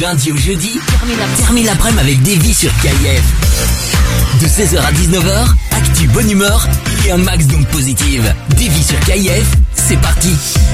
Lundi au jeudi, termine l'après-midi avec Davy sur KIF. De 16h à 19h, actu bonne humeur et un max donc positive. Davy sur KIF, c'est parti.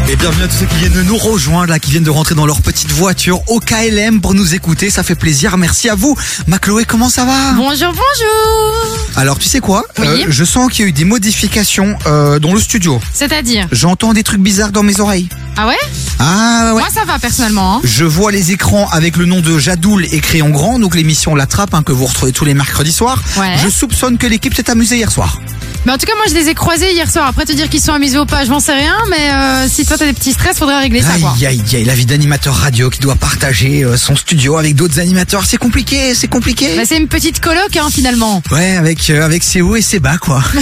Et bienvenue à tous ceux qui viennent de nous rejoindre, là, qui viennent de rentrer dans leur petite voiture au KLM pour nous écouter. Ça fait plaisir. Merci à vous. Ma Chloé, comment ça va? Bonjour, bonjour Alors, tu sais quoi? Oui. Euh, Je sens qu'il y a eu des modifications euh, dans le studio. C'est-à-dire? J'entends des trucs bizarres dans mes oreilles. Ah ouais, Ah ouais. Moi ça va personnellement. hein. Je vois les écrans avec le nom de Jadoul écrit en grand, donc l'émission La Trappe hein, que vous retrouvez tous les mercredis soirs. Ouais. Je soupçonne que l'équipe s'est amusée hier soir. Mais en tout cas moi je les ai croisés hier soir. Après te dire qu'ils sont amusés ou pas, je m'en sais rien. Mais euh, si toi t'as des petits stress, faudrait régler ça quoi. Aïe aïe aïe, la vie d'animateur radio qui doit partager euh, son studio avec d'autres animateurs, c'est compliqué, c'est compliqué. Bah, c'est une petite coloc hein, finalement. Ouais, avec euh, avec ses hauts et ses bas quoi.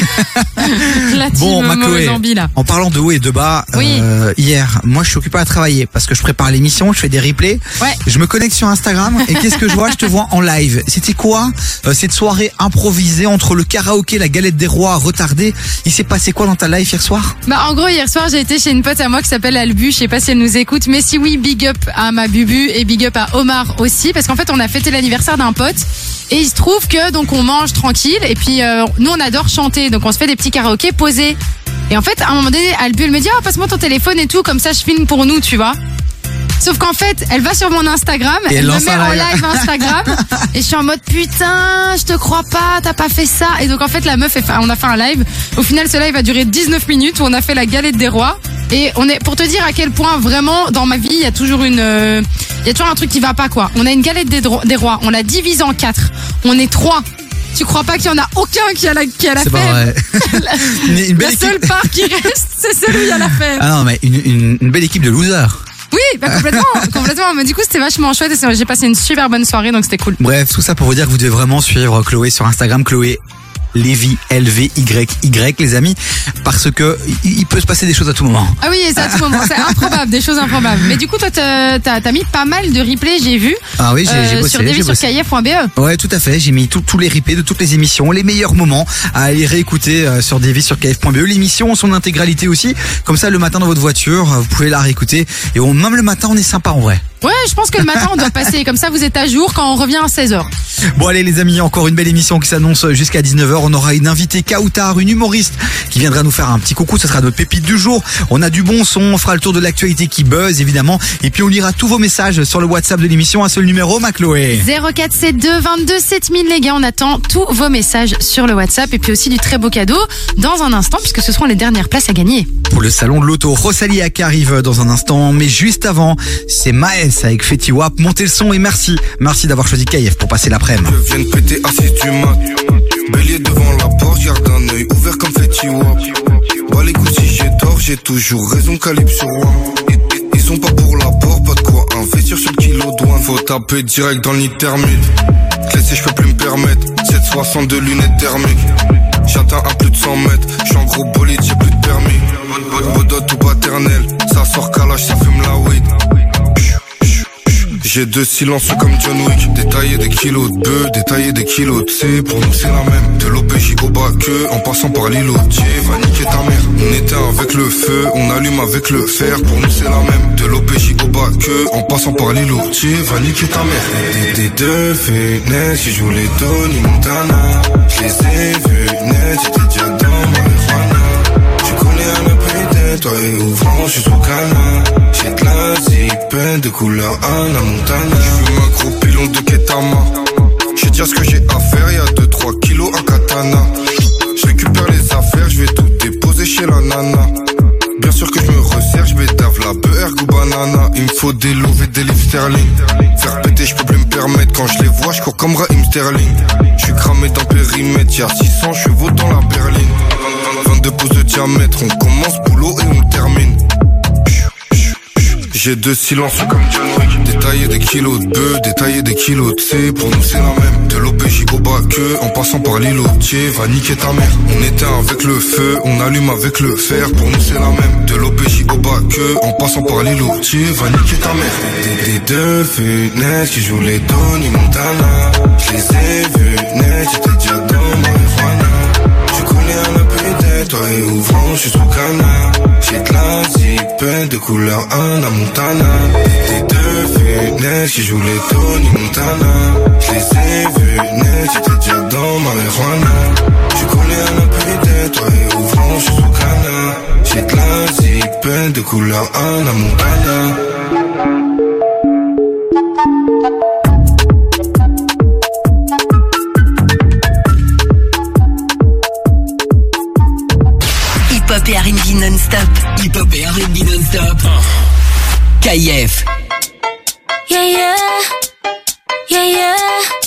La Bon, ma mauvaise Chloé, ambi, là. en parlant de haut et de bas, Oui. euh, hier, moi je suis occupé à travailler parce que je prépare l'émission, je fais des replays, Ouais. je me connecte sur Instagram et qu'est-ce que je vois? Je te vois en live. C'était quoi? Euh, cette soirée improvisée entre le karaoké, la galette des rois Il s'est passé quoi dans ta live hier soir? Bah en gros hier soir j'ai été chez une pote à moi qui s'appelle Albu, je sais pas si elle nous écoute, mais si oui, big up à ma bubu et big up à Omar aussi, parce qu'en fait on a fêté l'anniversaire d'un pote. Et il se trouve que donc on mange tranquille. Et puis euh, nous on adore chanter, donc on se fait des petits karaokés posés. Et en fait à un moment donné Albu elle me dit oh passe-moi ton téléphone et tout, comme ça je filme pour nous, tu vois. Sauf qu'en fait, elle va sur mon Instagram, Et elle me lance met un en live. live Instagram, et je suis en mode putain, je te crois pas, t'as pas fait ça. Et donc en fait, la meuf, on a fait un live. Au final, ce live a duré 19 minutes où on a fait la galette des rois. Et on est pour te dire à quel point vraiment dans ma vie, il y a toujours une, euh, il y a toujours un truc qui va pas quoi. On a une galette des, dro- des rois, on l'a divise en quatre. On est trois. Tu crois pas qu'il y en a aucun qui a la, qui a la C'est pas fève? vrai. une, une belle La équipe. seule part qui reste, c'est celui qui a la fève. Ah non, mais une, une, une belle équipe de losers. Oui, bah complètement, complètement. Mais du coup, c'était vachement chouette et j'ai passé une super bonne soirée, donc c'était cool. Bref, tout ça pour vous dire que vous devez vraiment suivre Chloé sur Instagram, Chloé Lévy, L-V-Y-Y, les amis, parce que il peut se passer des choses à tout moment. Ah oui, c'est à tout moment, c'est improbable, des choses improbables. Mais du coup, toi, t'as t'as mis pas mal de replays, j'ai vu, Ah oui, j'ai euh, bossé. sur. KIF.be. Ouais, tout à fait. J'ai mis tous les replays de toutes les émissions, les meilleurs moments à aller réécouter euh, sur Davy sur KF.be. L'émission son intégralité aussi. Comme ça, le matin dans votre voiture, vous pouvez la réécouter. Et on, même le matin, on est sympa en vrai. Ouais, je pense que le matin, on doit passer. Comme ça, vous êtes à jour quand on revient à 16h. Bon allez les amis, encore une belle émission qui s'annonce jusqu'à 19h. On aura une invitée Kautar, une humoriste qui viendra nous faire un petit coucou. Ce sera notre pépite du jour. On a du bon son, on fera le tour de l'actualité qui buzz évidemment. Et puis on lira tous vos messages sur le WhatsApp de l'émission. Un seul numéro, ma Chloé. 0472 22 7000, les gars. On attend tous vos messages sur le WhatsApp et puis aussi du très beau cadeau dans un instant puisque ce seront les dernières places à gagner. Pour le salon de l'auto, Rosalia qui arrive dans un instant. Mais juste avant, c'est Maes avec Fetty Wap. Montez le son et merci. Merci d'avoir choisi KF pour passer l'après-midi. Je viens de péter 6 du mat. Bélier devant la porte, garde un œil ouvert comme Fetty Wap. Bah les coups si j'ai tort, j'ai toujours raison, calibre sur roi. Ils, sont pas pour l'apport, pas de quoi investir sur le kilo douane. Faut taper direct dans thermique. Laisser, je peux plus me permettre. 762 lunettes thermiques. J'atteins à plus de 100 mètres. J'suis en gros bolide, j'ai plus de permis. Bodot ou paternel. Ça sort calage, ça fume la weed. J'ai deux silences comme John Wick. Détailler des kilos de bœuf, détailler des kilos de C Pour nous c'est la même. De l'OPJ au bas que En passant par l'îlotier Va niquer ta mère. On éteint avec le feu On allume avec le fer. Pour nous c'est la même. De l'OPJ au bas que En passant par l'îlotier Va niquer ta mère. Des, des deux fenêtres Qui les Tony Montana. Je les ai vus net toi et ouvrant, je suis sous canard. J'ai de la zipette de couleur Anna Montana. Je fume un gros pilon de Ketama. Je vais dire ce que j'ai à faire, y'a 2-3 kilos à katana. Je récupère les affaires, je vais tout déposer chez la nana. Bien sûr que je me resserre, je dave la beurre ou banana. Il me faut des louvres et des livres sterling. Faire péter, je peux plus me permettre. Quand je les vois, je cours comme Raheem Sterling. Je suis cramé dans périmètre, y'a 600 chevaux dans la berline. 22 pouces de diamètre, on commence boulot et on termine. J'ai deux silences comme John Wick. Détailler des kilos de bœuf, détailler des kilos de C. Pour nous c'est la même. De l'OPJ au bas que, en passant par l'îlotier, va niquer ta mère. On éteint avec le feu, on allume avec le fer. Pour nous c'est la même. De l'OPJ au bas que, en passant par l'îlotier, va niquer ta mère. Des, des deux fenêtres qui jouent les Tony Montana. Je les ai vus net, j'étais déjà dans marijuana. Toi et ouvrant, je suis sous canard. J'ai de la zipette de couleur Anna Montana. Des deux de net qui joue les Tony Montana. Je les ai vus net, j'étais déjà dans marijuana. Je connais un peu toi et ouvrant, je suis sous canard. J'ai de la peine de couleur Anna Montana. Et R&B non-stop. Hip-hop et R&B non-stop. KIF. Yeah, yeah. Yeah, yeah.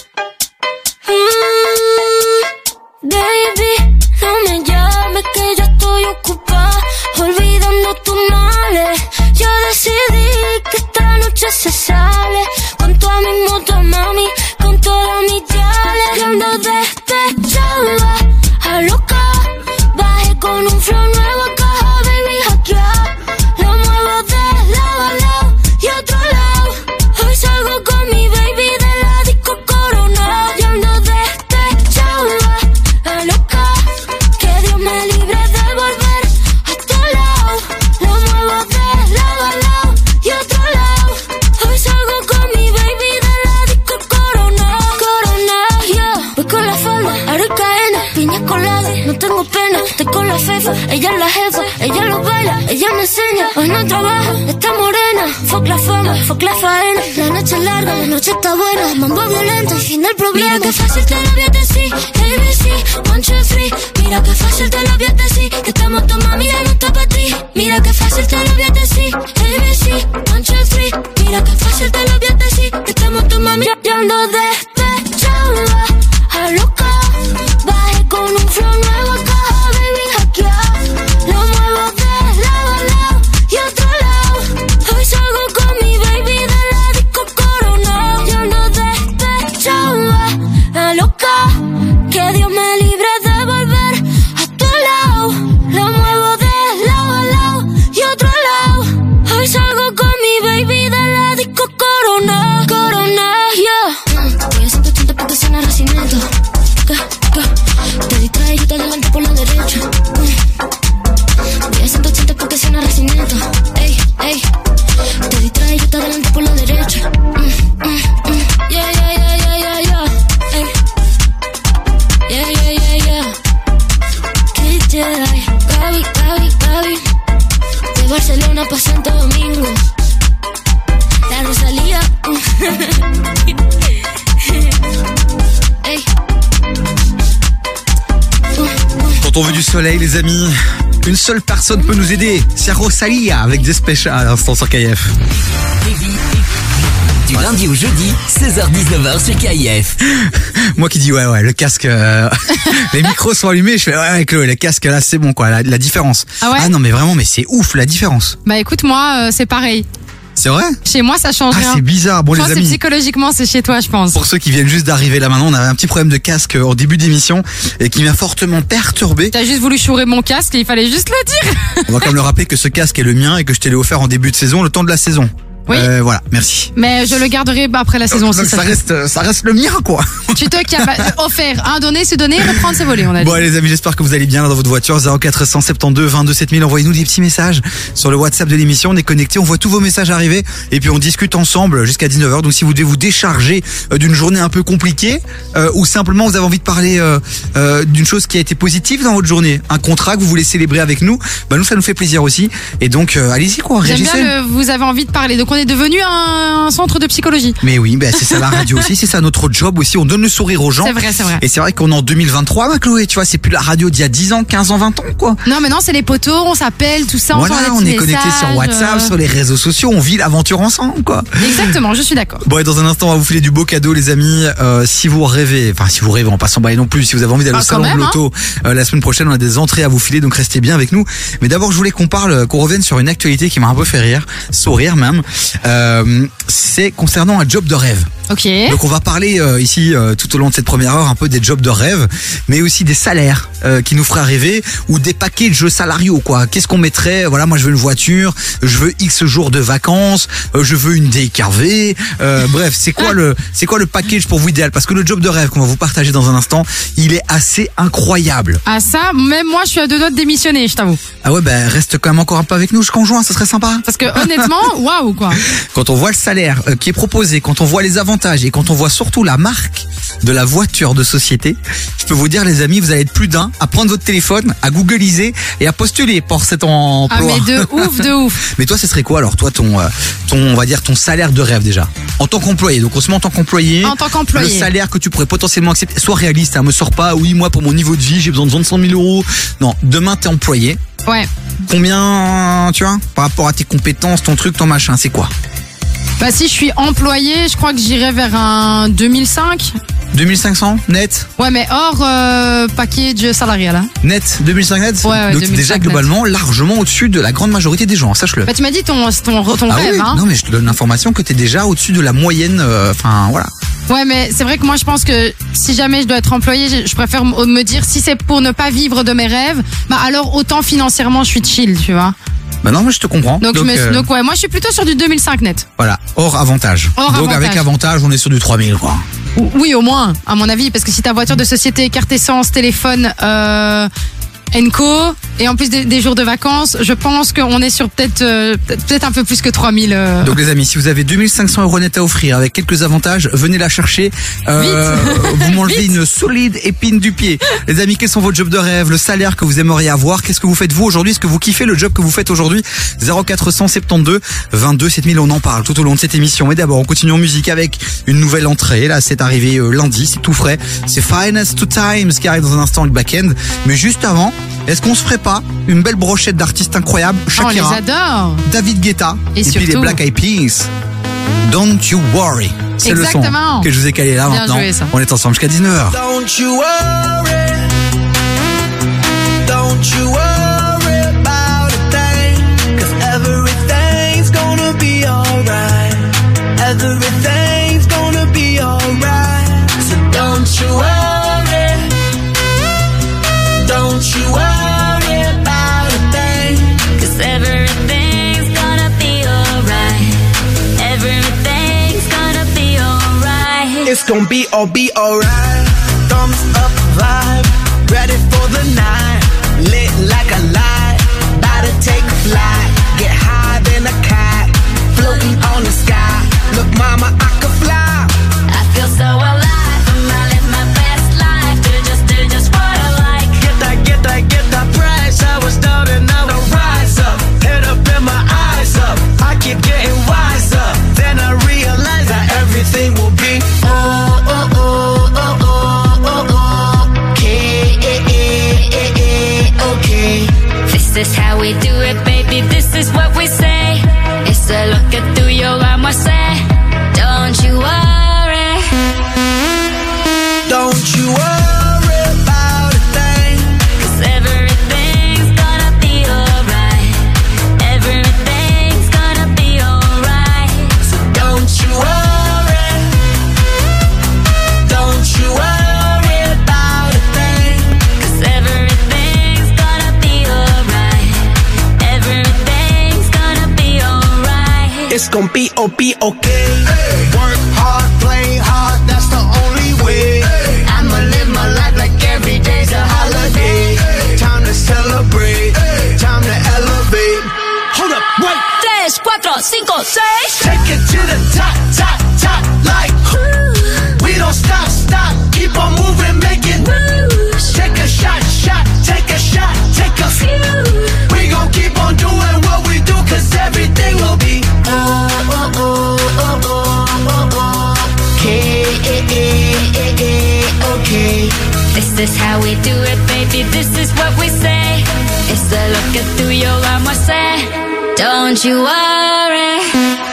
Con la fefa. Ella es la jefa, ella lo baila, ella me enseña. Hoy no trabaja, está morena. Fuck la fama, fuck la faena. La noche es larga, la noche está buena. Mambo violento y fin del problema. Mira que fácil te lo voy a decir. ABC, one, two, three. Mira que fácil te lo voy a decir. Que estamos tu mami ya no está para ti. Mira que fácil te lo voy a decir. ABC, one, two, three. Mira que fácil te lo voy a decir. Que estamos tu mami ya ando despechada. A loca. Bajé con un flow yeah. Quand on veut du soleil, les amis, une seule personne peut nous aider. C'est Rosalia avec Despecha à l'instant sur KF. Du lundi au jeudi, 16h-19h sur KIF. Moi qui dis ouais ouais le casque, euh, les micros sont allumés, je fais ouais avec le, le casque là c'est bon quoi, la, la différence. Ah ouais non mais vraiment mais c'est ouf la différence. Bah écoute, moi, euh, c'est pareil. C'est vrai Chez moi, ça change Ah rien. c'est bizarre. Bon je les pense amis. psychologiquement, c'est chez toi, je pense. Pour ceux qui viennent juste d'arriver là maintenant, on avait un petit problème de casque en début d'émission et qui m'a fortement perturbé. T'as juste voulu chourer mon casque et il fallait juste le dire. On va quand même le rappeler que ce casque est le mien et que je te l'ai offert en début de saison, le temps de la saison. Oui. Euh, voilà, merci. Mais je le garderai après la saison Donc, aussi. ça ça. reste, ça reste le mien quoi. Tu te calmes. Bah, offert. Un donné, c'est donné. Reprendre, c'est volé, on a dit. Bon les amis, j'espère que vous allez bien dans votre voiture 0472 22 7000. Envoyez-nous des petits messages sur le WhatsApp de l'émission. On est connecté, on voit tous vos messages arriver et puis on discute ensemble jusqu'à 19h. Donc si vous devez vous décharger euh, d'une journée un peu compliquée euh, ou simplement vous avez envie de parler euh, euh, d'une chose qui a été positive dans votre journée, un contrat que vous voulez célébrer avec nous, bah nous ça nous fait plaisir aussi. Et donc euh, allez-y quoi, J'aime bien le, vous avez envie de parler. Donc on est devenu un, un centre de psychologie. Mais oui, bah, c'est ça la radio aussi, c'est ça notre job aussi. On donne le sourire aux gens. C'est vrai, c'est vrai. Et c'est vrai qu'on est en 2023, ma Chloé, tu vois, c'est plus la radio d'il y a 10 ans, 15 ans, 20 ans, quoi. Non, mais non, c'est les poteaux, on s'appelle, tout ça, on voilà, on est connecté sur WhatsApp, euh, sur les réseaux sociaux, on vit l'aventure ensemble, quoi. Exactement, je suis d'accord. Bon, et dans un instant, on va vous filer du beau cadeau, les amis. Euh, si vous rêvez, enfin, si vous rêvez, en passant bailler non plus, si vous avez envie d'aller Ah, au salon même, de l'auto, euh, la semaine prochaine, on a des entrées à vous filer, donc restez bien avec nous. Mais d'abord, je voulais qu'on parle, qu'on revienne sur une actualité qui m'a un peu fait rire, sourire même. Euh, c'est concernant un job de rêve. Ok. Donc on va parler euh, ici euh, tout au long de cette première heure un peu des jobs de rêve, mais aussi des salaires euh, qui nous feraient rêver ou des packages salariaux quoi. Qu'est-ce qu'on mettrait? Voilà, moi je veux une voiture, je veux X jours de vacances, je veux une DKV. Bref, c'est quoi le c'est quoi le package pour vous idéal? Parce que le job de rêve qu'on va vous partager dans un instant, il est assez incroyable. Ah ça, même moi je suis à deux doigts de démissionner, je t'avoue. Ah ouais, ben reste quand même encore un peu avec nous jusqu'en juin, ça serait sympa. Parce que honnêtement, waouh quoi. Quand on voit le salaire qui est proposé, quand on voit les avantages et quand on voit surtout la marque de la voiture de société, je peux vous dire les amis, vous allez être plus d'un à prendre votre téléphone, à googliser et à postuler pour cet emploi. Ah mais de ouf, de ouf. Mais toi, ce serait quoi alors toi ton euh, ton on va dire ton salaire de rêve déjà? En tant qu'employé. Donc on se met en tant qu'employé. En tant qu'employé. Le salaire que tu pourrais potentiellement accepter. Sois réaliste, hein, me sors pas. Oui, moi pour mon niveau de vie, j'ai besoin de 25 000 euros. Non, demain t'es employé. Ouais. Combien, tu vois, par rapport à tes compétences, ton truc, ton machin, c'est quoi? Bah si je suis employé, je crois que j'irai vers un 2005. 2500 net Ouais mais hors euh, package salarial. Hein. Net 2005 net Ouais, ouais, Donc t'es 2005 déjà net. globalement largement au-dessus de la grande majorité des gens, sache-le. Bah tu m'as dit ton ton, ton Ah rêve oui, hein. non mais je te donne l'information que t'es déjà au-dessus de la moyenne, euh, enfin voilà. Ouais, mais c'est vrai que moi, je pense que si jamais je dois être employé, je, je préfère m- me dire si c'est pour ne pas vivre de mes rêves, bah alors autant financièrement, je suis chill, tu vois. Bah non, mais je te comprends. Donc, euh, donc ouais, moi, je suis plutôt sur du 2005 net. voilà, hors avantage. Hors Donc avantage. avec avantage, on est sur du 3000 quoi. Ou- Oui, au moins, à mon avis, parce que si ta voiture de société, carte essence, téléphone, euh, Enco, et en plus des, des jours de vacances, je pense qu'on est sur peut-être euh, peut-être un peu plus que 3000. euh. Donc les amis, si vous avez 2500 euros net à offrir avec quelques avantages, venez la chercher. Euh, vous m'enlevez une solide épine du pied. Les amis, quels sont vos jobs de rêve, le salaire que vous aimeriez avoir? Qu'est-ce que vous faites vous aujourd'hui? Est-ce que vous kiffez le job que vous faites aujourd'hui? 0472 22 7000, on en parle tout au long de cette émission. Mais d'abord, on continue en musique avec une nouvelle entrée. Là, c'est arrivé euh, lundi, c'est tout frais. C'est Finest to Times qui arrive dans un instant avec Backend. Mais juste avant, est-ce qu'on se ferait pas une belle brochette d'artistes incroyables Oh, on les Shakira, adore. David Guetta Et puis les Black Eyed Peas. Don't you worry. C'est le son que je vous ai calé là Bien maintenant. joué, ça. On est ensemble jusqu'à 19h. Don't you worry. Don't you worry It's gonna be all be alright. Thumbs up vibe, ready for the night. Lit like a light, about to take flight. Is how we do it, baby. This is what we say. It's a look at through gonna be oh be okay. This is how we do it, baby. This is what we say. It's a look through your arm, I say. Don't you worry.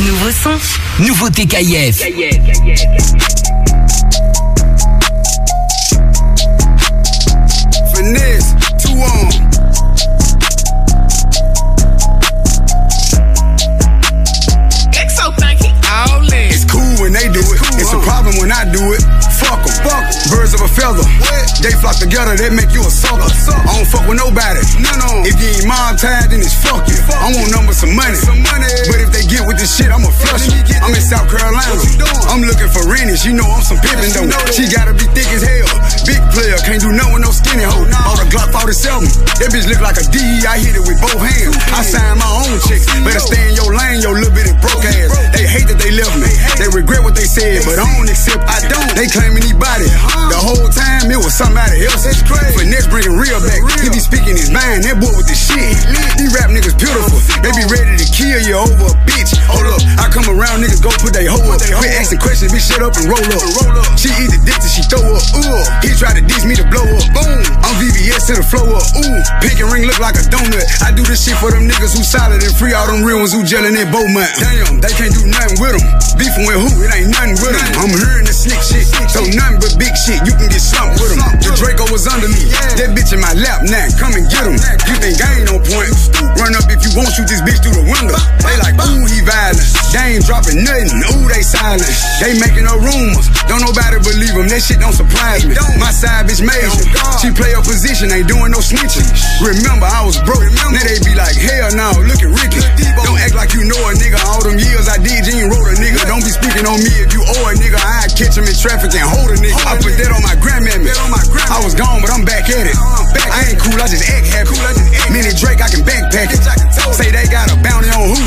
Nouveau son, nouveauté KIF. Finesse, two on. It's cool when they do it. It's a problem when I do it. Birds of a feather. They flock together, they make you a sucker. I don't fuck with nobody. No, no. If you ain't mom tied, then it's fuck you. I want number some money. But if they get with this shit, I'ma flush you. I'm in South Carolina. I'm looking for Rennie. She know I'm some pimpin' though. She gotta be thick as hell. Big player, can't do nothing with no skinny hoe. All the Glock 47. That bitch look like a D. I hit it with both hands. I sign my own checks. Better stay in your lane, your little bitty broke ass. They hate that they left me. They regret what they said, but I don't accept. I don't. They claiming he body. The whole time it was somebody else. That's crazy. But Finesse bringing real back. He be speaking his mind. That boy with the shit. These rap niggas beautiful. They be ready to kill you over a bitch. Hold up. I come around, niggas go put they hoe up. Quit asking questions, bitch, shut up and roll up. She eat the dick she throw up. Ooh. He try to diss me to blow up. Boom. I'm VVS to the flow up. Ooh. Pink and ring look like a donut. I do this shit for them niggas who solid and free. All them real ones who gelling in Beaumont. Damn, they can't do nothing with them. Beefing with who? It ain't nothing with them. I'm hearing the slick shit. So nothing but big shit. You can get slumped with them. The Draco was under me. That bitch in my lap now. Come and get him. You think I ain't on point? Run up if you want, shoot this bitch through the window. They like, ooh, he violent. They ain't dropping nothing. Ooh, they silent. They making no rumors. Don't nobody believe them. That shit don't surprise me. My side bitch major. She play her position, ain't doing no snitching. Remember, I was broke. Now they be like, hell no, look at Ricky. Don't act like you know a nigga. All them years I did, you ain't wrote a nigga. Don't be speaking on me if you owe a nigga. I catch him in traffic and hold a nigga. I put that on my grandmammy. I was gone, but I'm back at it. I ain't cool, I just act happy. Mini Drake, I can backpack it. Say they got a bounty on who?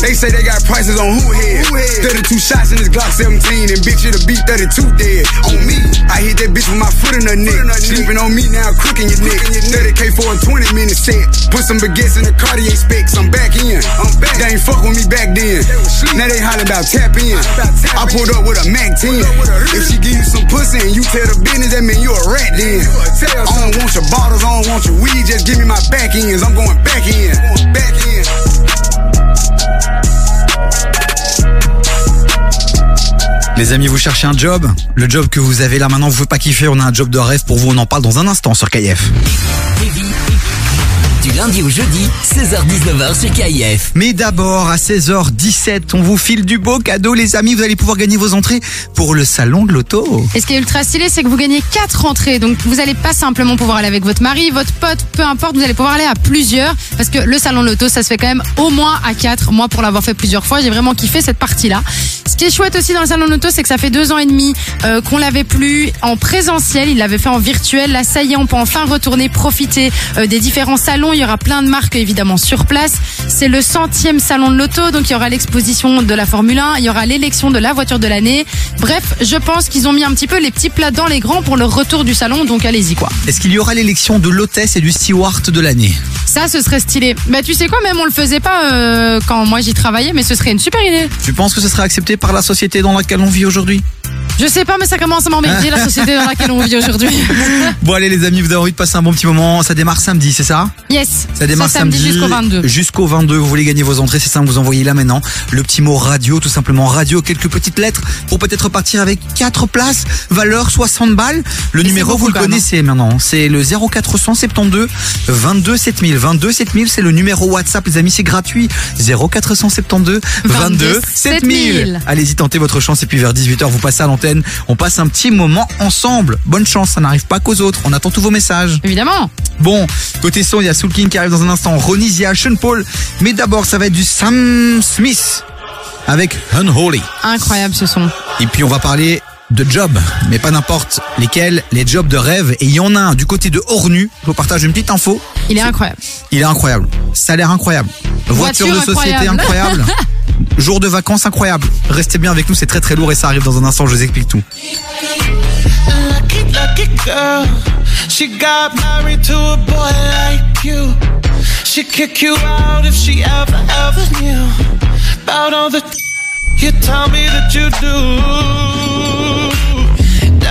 They say they got prices on who head. 32 shots in this Glock 17, and bitch, it'll be 32 dead. On me, I hit that bitch with my foot in her neck. Sleeping on me now, crooking your neck. 30k for a 20 minute set. Put some baguettes in the Cartier specs. I'm back in. I'm back. They ain't fuck with me back then. Now they hollering about tap in. I pulled up with a Mac 10. If she give you some pussy and you tell Les amis, vous cherchez un job? Le job que vous avez là maintenant, vous ne pouvez pas kiffer, on a un job de rêve pour vous, on en parle dans un instant sur KF. Du lundi au jeudi, 16h-19h sur KIF. Mais d'abord, à 16h17, on vous file du beau cadeau, les amis. Vous allez pouvoir gagner vos entrées pour le salon de l'auto. Et ce qui est ultra stylé, c'est que vous gagnez quatre entrées. Donc vous allez pas simplement pouvoir aller avec votre mari, votre pote, peu importe, vous allez pouvoir aller à plusieurs. Parce que le salon de l'auto, ça se fait quand même au moins à quatre. Moi, pour l'avoir fait plusieurs fois, j'ai vraiment kiffé cette partie-là. Ce qui est chouette aussi dans le salon de l'auto, c'est que ça fait deux ans et demi euh, qu'on l'avait plus en présentiel. Il l'avait fait en virtuel. Là, ça y est, on peut enfin retourner profiter euh, des différents salons. Il y aura plein de marques évidemment sur place. C'est le centième salon de l'auto, donc il y aura l'exposition de la Formule 1, il y aura l'élection de la voiture de l'année. Bref, je pense qu'ils ont mis un petit peu les petits plats dans les grands pour le retour du salon, donc allez-y quoi. Est-ce qu'il y aura l'élection de l'hôtesse et du steward de l'année? Ça, ce serait stylé. Bah tu sais quoi, même on le faisait pas euh, quand moi j'y travaillais, mais ce serait une super idée. Tu penses que ce serait accepté par la société dans laquelle on vit aujourd'hui? Je sais pas, mais ça commence à m'emmerder la société dans laquelle on vit aujourd'hui. Bon allez les amis, vous avez envie de passer un bon petit moment. Ça démarre samedi, c'est ça yes. Ça démarre samedi jusqu'au 22. Jusqu'au 22, vous voulez gagner vos entrées, c'est simple, vous envoyez là maintenant le petit mot radio, tout simplement radio, quelques petites lettres pour peut-être partir avec 4 places, valeur 60 balles. Le Et numéro vous le même, connaissez maintenant, c'est le 0472 22 7000. 22 7000 c'est le numéro WhatsApp les amis, c'est gratuit. 0472 22 7000. Allez-y tentez votre chance et puis vers 18h vous passez à l'antenne, on passe un petit moment ensemble. Bonne chance, ça n'arrive pas qu'aux autres. On attend tous vos messages. Évidemment. Bon, côté son, il y a Soul King qui arrive dans un instant, Ronnie Zia, Sean Paul, mais d'abord ça va être du Sam Smith avec Unholy. Incroyable ce son. Et puis on va parler de jobs, mais pas n'importe lesquels, les jobs de rêve. Et il y en a un du côté de Ornu, je vous partage une petite info, Il est incroyable. il est incroyable, salaire incroyable, voiture, Voiture de société incroyable. incroyable, jour de vacances incroyable. Restez bien avec nous, c'est très très lourd et ça arrive dans un instant, je vous explique tout.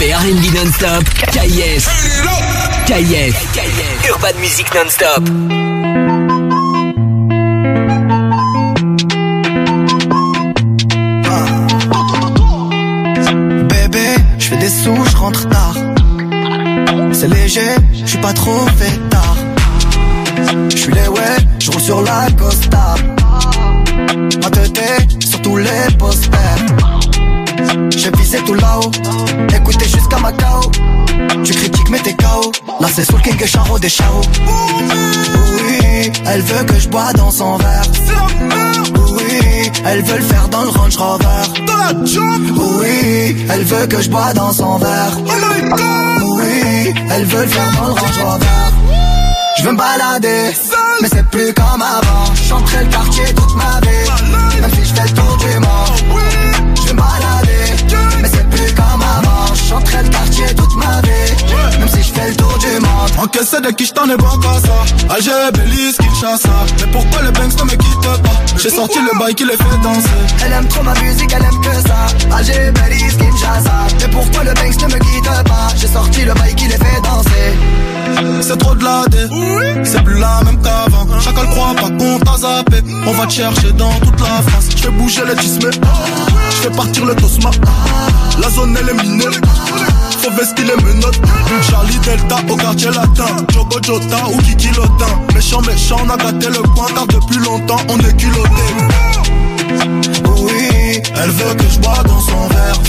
Hip-hop et R&B non-stop. KIF. KIF. Urban Music non-stop. Bébé, je fais des sous, je rentre tard. C'est léger, je suis pas trop fait tard. Je suis les ouais, je roule sur la Costa. Visé tout là-haut, écoutez jusqu'à Macao. Tu critiques mais t'es KO. Là c'est Soul King et Charo des Charo. Oui, elle veut que je bois dans son verre. Oui, elle veut le faire dans le Range Rover. Oui, elle veut que je bois dans son verre. Oui, elle veut le faire dans le Range Rover. Je veux me balader, mais c'est plus comme avant. Chanterai le quartier toute ma vie, même si je fais le tour du monde. Le quartier toute ma vie, même si je fais le tour du monde. Encaissé de qui je t'en ai bon qu'à ça. Alger, Belize, Kinshasa Mais pourquoi le banks ne me quitte pas? J'ai sorti le bail qui les fait danser. Elle aime trop ma musique, elle aime que ça. Alger, Belize, Kinshasa. Mais pourquoi le Banks ne me quitte pas? J'ai sorti le bail qui les fait danser. C'est trop de la dé C'est plus la même qu'avant. Chacun le croit pas qu'on t'a zappé. On va te chercher dans toute la France. Je fais bouger les tismés Je fais partir le tosma La zone elle est minée. Faut vestir les menottes. Charlie Delta au quartier latin. Jogo Jota ou Kiki Lotin Méchant méchant on a gâté le coin Car depuis longtemps on est culotté. Oui, Elle veut que je bois dans son verre.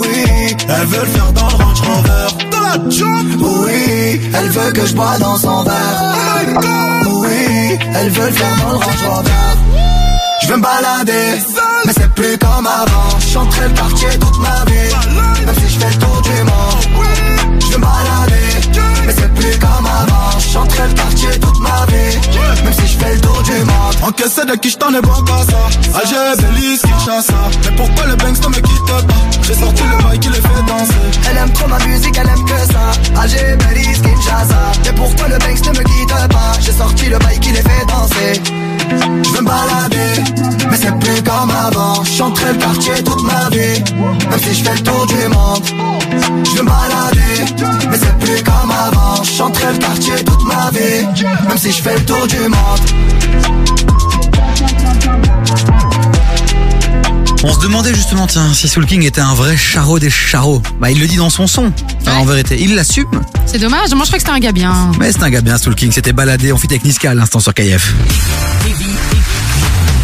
Oui, Elle veut le faire dans le Range Rover. Dans la job. Oui, elle veut que je bois dans son verre. Oui, elle veut le faire dans le Range Rover. Je veux me balader, mais c'est plus comme avant. Chanterai le quartier toute ma vie, même si je fais le tour du monde. Je veux me balader, mais c'est plus comme avant. Chanterai le quartier toute ma vie, même si je fais le tour du monde. Encaissé de qui je t'en ai bon qu'à ça Alger, Belize, Kinshasa Mais pourquoi le banks ne me quitte pas? J'ai sorti le bail qui les fait danser Elle aime trop ma musique, elle aime que ça. Alger, Belize, Kinshasa. Mais pourquoi le Banks ne me quitte pas? J'ai sorti le bail qui les fait danser. Je veux me balader, mais c'est plus comme avant. Chanterai le quartier toute ma vie, même si je fais le tour du monde. Je veux me balader, mais c'est plus comme avant. Chanterai le quartier toute ma vie, même si je fais le tour du monde. On se demandait justement, tiens, si Soul King était un vrai charreau des charreaux. Bah, il le dit dans son son, hein, en vérité. Il l'assume. C'est dommage, moi je crois que c'était un gars bien. Mais c'est un gars bien, Soul King. C'était baladé en fit avec Niska à l'instant sur KF.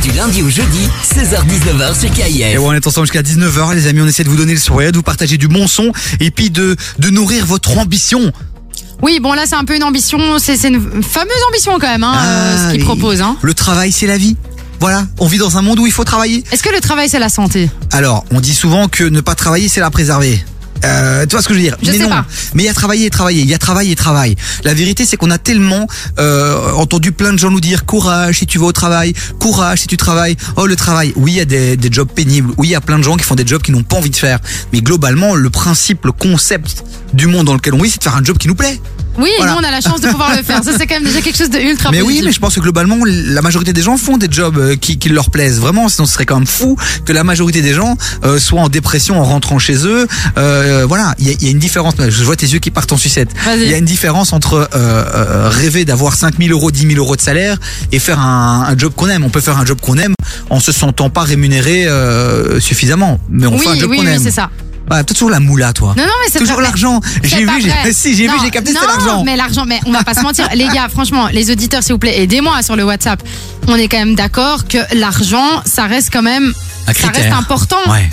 Du lundi au jeudi, 16h-19h sur KIF. Et ouais, on est ensemble jusqu'à 19h, les amis. On essaie de vous donner le sourire, de vous partager du bon son et puis de, de nourrir votre ambition. Oui, bon là c'est un peu une ambition, c'est c'est une fameuse ambition quand même, hein, euh, ce qu'il Ah, propose. Hein. Le travail, c'est la vie. Voilà, on vit dans un monde où il faut travailler. Est-ce que le travail c'est la santé? Alors, on dit souvent que ne pas travailler, c'est la préserver. Euh, tu vois ce que je veux dire? Je Mais sais non. pas. Mais il y a travailler et travailler. Il y a travail et travail. La vérité, c'est qu'on a tellement euh, entendu plein de gens nous dire courage si tu vas au travail, courage si tu travailles. Oh le travail. Oui, il y a des, des jobs pénibles. Oui, il y a plein de gens qui font des jobs qu'ils n'ont pas envie de faire. Mais globalement, le principe, le concept du monde dans lequel on vit, c'est de faire un job qui nous plaît. Oui, et Voilà. nous on a la chance de pouvoir le faire. Ça c'est quand même déjà quelque chose de ultra Mais oui, positif. mais je pense que globalement, la majorité des gens font des jobs euh, qui, qui leur plaisent. Vraiment, sinon ce serait quand même fou que la majorité des gens euh, soient en dépression en rentrant chez eux. Euh, voilà, il y a, il y a une différence. Je vois tes yeux qui partent en sucette. Vas-y. Il y a une différence entre euh, euh, rêver d'avoir 5000 euros, 10 000 euros de salaire et faire un, un job qu'on aime. On peut faire un job qu'on aime en se sentant pas rémunéré euh, suffisamment. Mais on fait un job oui, qu'on oui, aime. c'est ça. Voilà, t'as toujours la moula, toi. Non, non, mais c'est Toujours l'argent. C'est J'ai vu, j'ai, vrai. si, j'ai vu, j'ai capté, c'était l'argent. mais l'argent, mais on va pas se mentir. Les gars, franchement, les auditeurs, s'il vous plaît, aidez-moi sur le WhatsApp. On est quand même d'accord que l'argent, ça reste quand même, ça reste important. Ouais.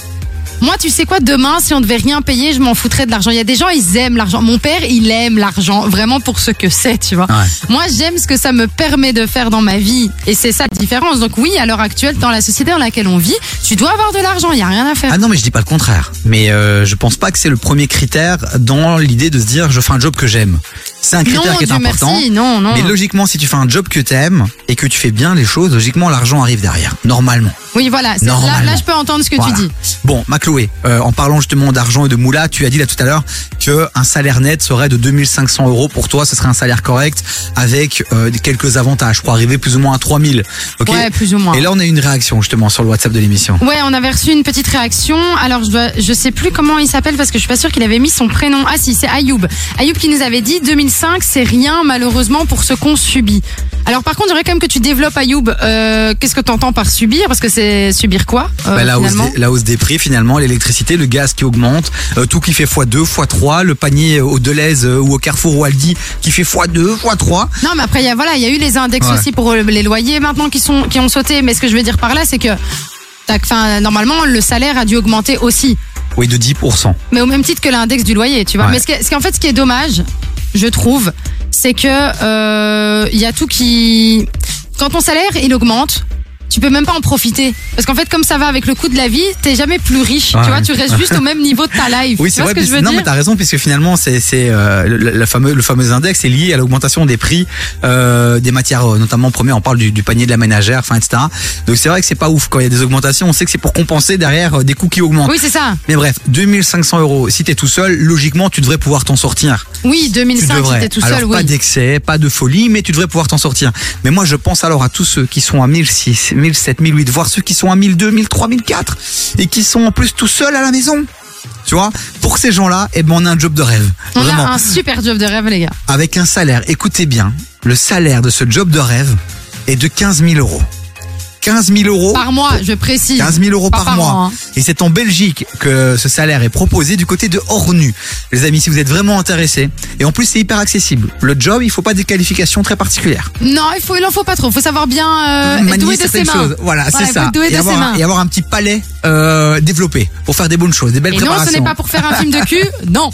Moi, tu sais quoi, demain, si on devait rien payer, je m'en foutrais de l'argent. Il y a des gens, ils aiment l'argent. Mon père, il aime l'argent, vraiment pour ce que c'est, tu vois. Ouais. Moi, j'aime ce que ça me permet de faire dans ma vie. Et c'est ça la différence. Donc oui, à l'heure actuelle, dans la société dans laquelle on vit, tu dois avoir de l'argent, il y a rien à faire. Ah non, mais je dis pas le contraire. Mais euh, je pense pas que c'est le premier critère dans l'idée de se dire je fais un job que j'aime. C'est un critère non, qui est important. merci, non, non. Mais logiquement, si tu fais un job que t'aimes et que tu fais bien les choses, logiquement l'argent arrive derrière. Normalement. Oui, voilà. Là, Normalement. là, je peux entendre ce que Voilà. tu dis. Bon, ma Chloé, euh, en parlant justement d'argent et de moula, tu as dit là tout à l'heure que un salaire net serait de 2500 euros pour toi, ce serait un salaire correct avec euh, quelques avantages pour arriver plus ou moins à 3000. Ok. Ouais, plus ou moins. Et là, on a une réaction justement sur le WhatsApp de l'émission. Ouais, on avait reçu une petite réaction. Alors, je, dois, je sais plus comment il s'appelle parce que je suis pas sûre qu'il avait mis son prénom. Ah si, c'est Ayoub. Ayoub qui nous avait dit 2005, c'est rien malheureusement pour ce qu'on subit. Alors par contre, j'aimerais quand même que tu développes Ayoub. Euh, Qu'est-ce que tu entends par subir? Parce que c'est subir quoi euh, Bah, la, hausse des, la hausse des prix finalement, l'électricité, le gaz qui augmente, euh, tout qui fait x2, x3, le panier au Deleuze ou au Carrefour ou Aldi qui fait x2, x3. Non, mais après, il y a, voilà, il y a eu les index Ouais. aussi pour les loyers maintenant qui, sont, qui ont sauté. Mais ce que je veux dire par là, c'est que enfin, normalement, le salaire a dû augmenter aussi. Oui, de 10%. Mais au même titre que l'index du loyer, tu vois. Ouais. Mais ce qu'en fait, ce qui est dommage, je trouve, c'est que euh, il y a tout qui, quand ton salaire il augmente. Tu peux même pas en profiter parce qu'en fait comme ça va avec le coût de la vie, t'es jamais plus riche. Ouais. Tu vois, tu restes juste au même niveau de ta life. Oui, c'est vrai. ce que je veux non, dire mais t'as raison, puisque finalement, c'est euh, le, le fameux le fameux index est lié à l'augmentation des prix euh, des matières, euh, notamment premier, on parle du, du panier de la ménagère, enfin, etc. Donc c'est vrai que c'est pas ouf quand il y a des augmentations. On sait que c'est pour compenser derrière euh, des coûts qui augmentent. Oui, c'est ça. Mais bref, 2500 euros. Si t'es tout seul, logiquement, tu devrais pouvoir t'en sortir. Oui, Tu 2005, si t'es tout alors seul, pas oui. d'excès, pas de folie, mais tu devrais pouvoir t'en sortir. Mais moi, je pense alors à tous ceux qui sont à 1006, 1007, 1008, voire ceux qui sont à 1002, 1003, 1004 et qui sont en plus tout seuls à la maison. Tu vois, pour ces gens-là, eh ben, on a un job de rêve. On Vraiment. a un super job de rêve, les gars. Avec un salaire, écoutez bien, le salaire de ce job de rêve est de 15 000 euros. 15 000 euros. Par mois, je précise. 15 000 euros par, par mois. an, hein. Et c'est en Belgique que ce salaire est proposé du côté de Ornu. Les amis, si vous êtes vraiment intéressés, et en plus c'est hyper accessible. Le job, il faut pas des qualifications très particulières. Non, il faut, il en faut pas trop. Il faut savoir bien euh, Manier doué de ses mains. choses. Voilà, Voilà, c'est il faut ça. et, de ses avoir, mains. et avoir un petit palais euh, développé pour faire des bonnes choses, des belles Et non, préparations. ce n'est pas pour faire un film de cul. Non.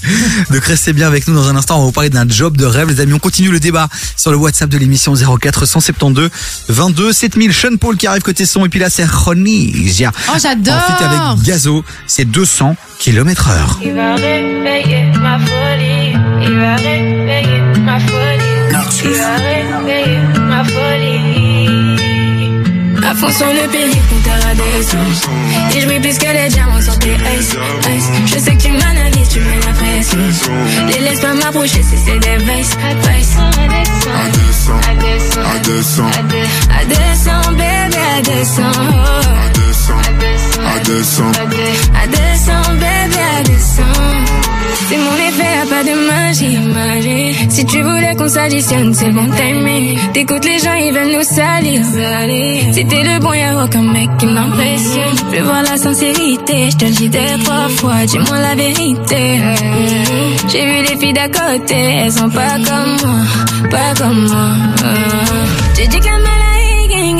Donc restez bien avec nous dans un instant. On va vous parler d'un job de rêve, les amis. On continue le débat sur le WhatsApp de l'émission 0472 22 7000. Sean Paul qui arrive côté son. Et puis là, c'est Ronisia. Oh, j'adore. Ensuite, avec Gazo, c'est 200 km heure. Il va réveiller ma folie. Il va réveiller ma folie. Il va réveiller ma folie. À fond sur le périph', compteur à descendre. Et je brille plus que les diamants sur tes ice, ice. Je sais que tu m'analyses, tu mets la pression. Les laisse pas m'approcher si c'est des vices, vices. À 200, à 200, À 200, bébé, à 200. à 200, à 200. À 200, bébé, à 200. C'est mon effet, y'a pas de magie. Si tu voulais qu'on s'additionne, c'est le bon timing. T'écoutes les gens, ils veulent nous salir, t'es le bon, y'a aucun mec qui m'impressionne. Je veux voir la sincérité, je te le dis deux, trois fois, dis-moi la vérité. J'ai vu les filles d'à côté, elles sont pas comme moi, pas comme moi. J'ai dit gang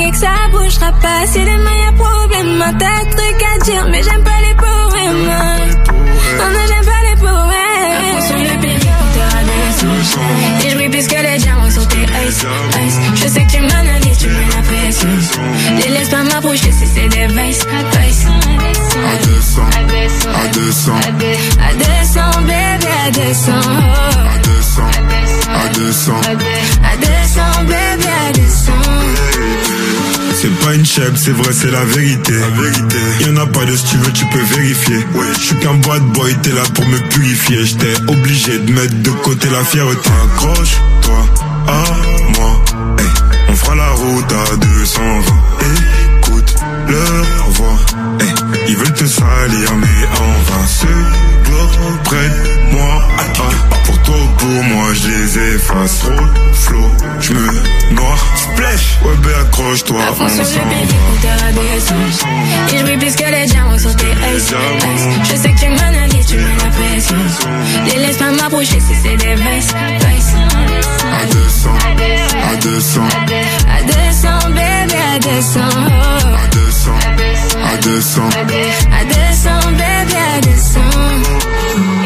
et que ça bougera pas. Si demain y'a problème, t'as de trucs à dire, mais j'aime pas les poèmes. Non, non, Je sais que tu m'analyses, tu mets la pression. Laisse pas m'approcher si c'est des vices. À 200, à 200, à 200, bébé, à 200. À 200, à 200, à 200, bébé, à 200. C'est pas une chèvre, c'est vrai, c'est la vérité. La vérité. Y'en a pas de si tu veux, tu peux vérifier. Ouais. Je suis qu'un bad boy, t'es là pour me purifier. J'étais obligé de mettre de côté la fierté. Accroche-toi à moi. Hey, on fera la route à 220. Écoute leur voix. Hey, ils veulent te salir, mais en vain. Ce bloc près de moi. Ah, pour toi ou pour moi, je les efface. Roll, flow, je me noie. Splash, ouais, ben accroche-toi. À fond sur le beat, écouteur à descente. Et je brille plus que les diamants sur tes ice. Je sais que tu m'analyses, tu mets la pression. Les laisse pas m'approcher si c'est des vices. À 200, à 200, À 200, bébé, à 200. oh. à 200, à 200. À 200, bébé, à 200.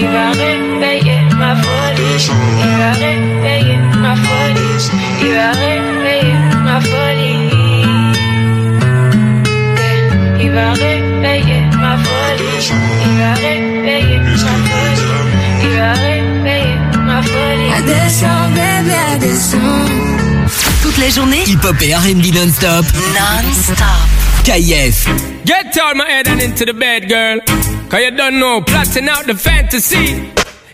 Il va réveiller ma folie. Il va réveiller ma folie. Il va réveiller ma folie. Il va réveiller ma folie. Il va réveiller ma folie. Il va réveiller ma folie. À 200, bébé, à 200. Toute la journée, hip-hop et R&B non-stop. Non-stop. KIF. Get out my head and into the bed, girl. Cause you don't know, plotting out the fantasy.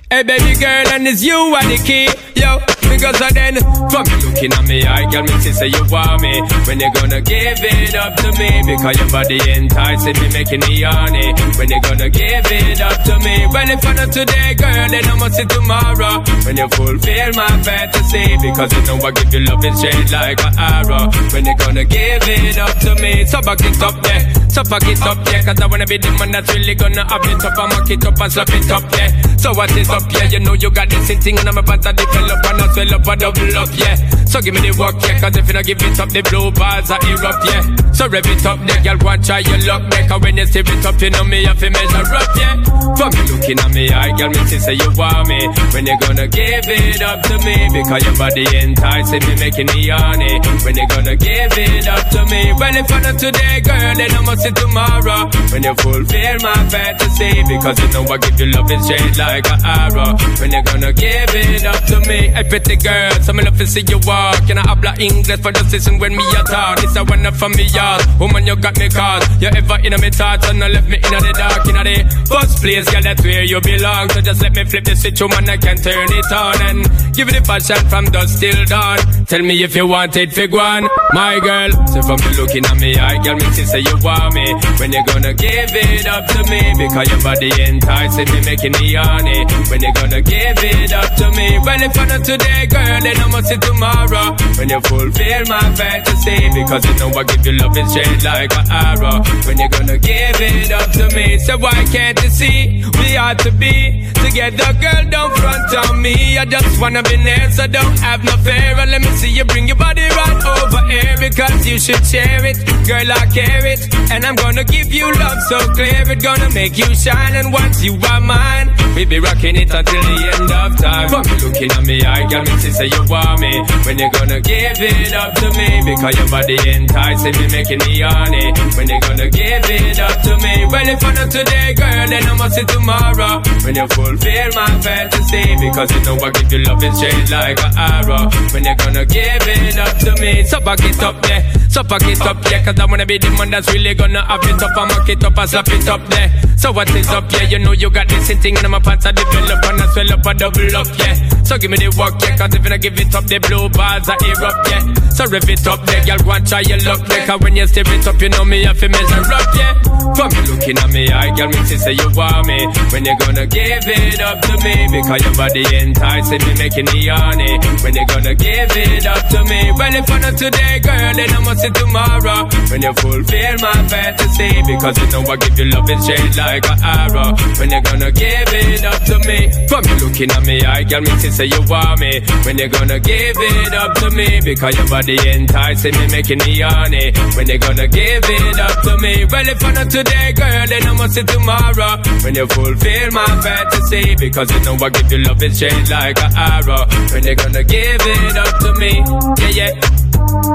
Hey, baby girl, and it's you are the key. Yo, because of then, from you looking at me, I girl, me see say you want me. When you gonna give it up to me? Because your body enticing me, making me horny. When you gonna give it up to me? Well, if I not today, girl, then I must see tomorrow. When you fulfill my fantasy, because you know I give you love and shade like an arrow. When you gonna give it up to me? So back it up there, so back it up there, cause I wanna be the man that's really gonna have it up and mock it up and slap it up, yeah. So what is up, yeah? You know you got this thing and I'm about to develop and I up and double up, yeah. So give me the work, yeah, cause if you don't give it up, the blue bars are erupt, yeah. So rev it up, there, girl, go try your luck, cause when you stir it up, you know me have to measure up, yeah. From you looking at me, I girl, me see say you want me. When you gonna give it up to me? Because your body enticing me, making me horny. When you gonna give it up to me? Well, if I not today, girl, then I must see tomorrow. When you fulfill my fantasy, because you know I give you love and shade like an arrow. When you gonna give it up to me? Hey, pretty girl, so me love to see you walk. And I habla English for the session when me a talk. It's a one from me yard. Woman, you got me caught. You ever in me thoughts and I left me in the dark, in the first place, girl, that's where you belong. So just let me flip the switch, woman, I can turn it on and give it the passion from dusk till dawn. Tell me if you want it, fig one, my girl. So from you looking at me, I girl, me see say you want me. When you gonna give it up to me? Because your body enticing me, making me horny. When you gonna give it up to me? Well, if I not today, girl, then I must see tomorrow. When you fulfill my fantasy, because you know I give you love and shade like an arrow. When you gonna give it up to me? So why can't you see we ought to be together, girl? Don't front on me. I just wanna be near, so don't have no fear. And let me see you bring your body right over here because you should share it, girl. I care it, and I'm gonna give you love so clear. It gonna make you shine, and once you are mine, we be rocking it until the end of time. You looking at me, I got me to say you want me. When you gonna give it up to me? Because your body enticing me, making me horny. When you gonna give it up to me? Well, if I not today, girl, then I must see tomorrow. When you fulfill my fantasy, because you know I give you love and shade like an arrow. When you gonna give it up to me? So back it up there, so back it up there, cause I wanna be the man that's really gonna have it up and mock it up and slap it up there. So what is up, yeah? You know you got this thing and my pants I develop and I swell up and double up, yeah. So give me the work, yeah, cause if I give it up, the blue bars are erupt, yeah. So rev it up there, girl, go and try your luck there, cause when you stir it up, you know me have to measure up, yeah. From you looking at me, I girl, me say you want me. When you gonna give it up to me? Because your body enticing me, making me horny. When you gonna give it up to me? Well, if I not today, girl, then I must tomorrow. When you fulfill my fantasy, because you know I give you love and shade like an arrow. When you gonna give it up to me? From you looking at me, I girl, me see say you want me. When you gonna give it up to me? Because your body enticing me, making me horny. When you gonna give it up to me? Well, if not today, girl, then I must see tomorrow. When you fulfill my fantasy, because you know I give you love and shade like an arrow. When you gonna give it up to me? Yeah, yeah.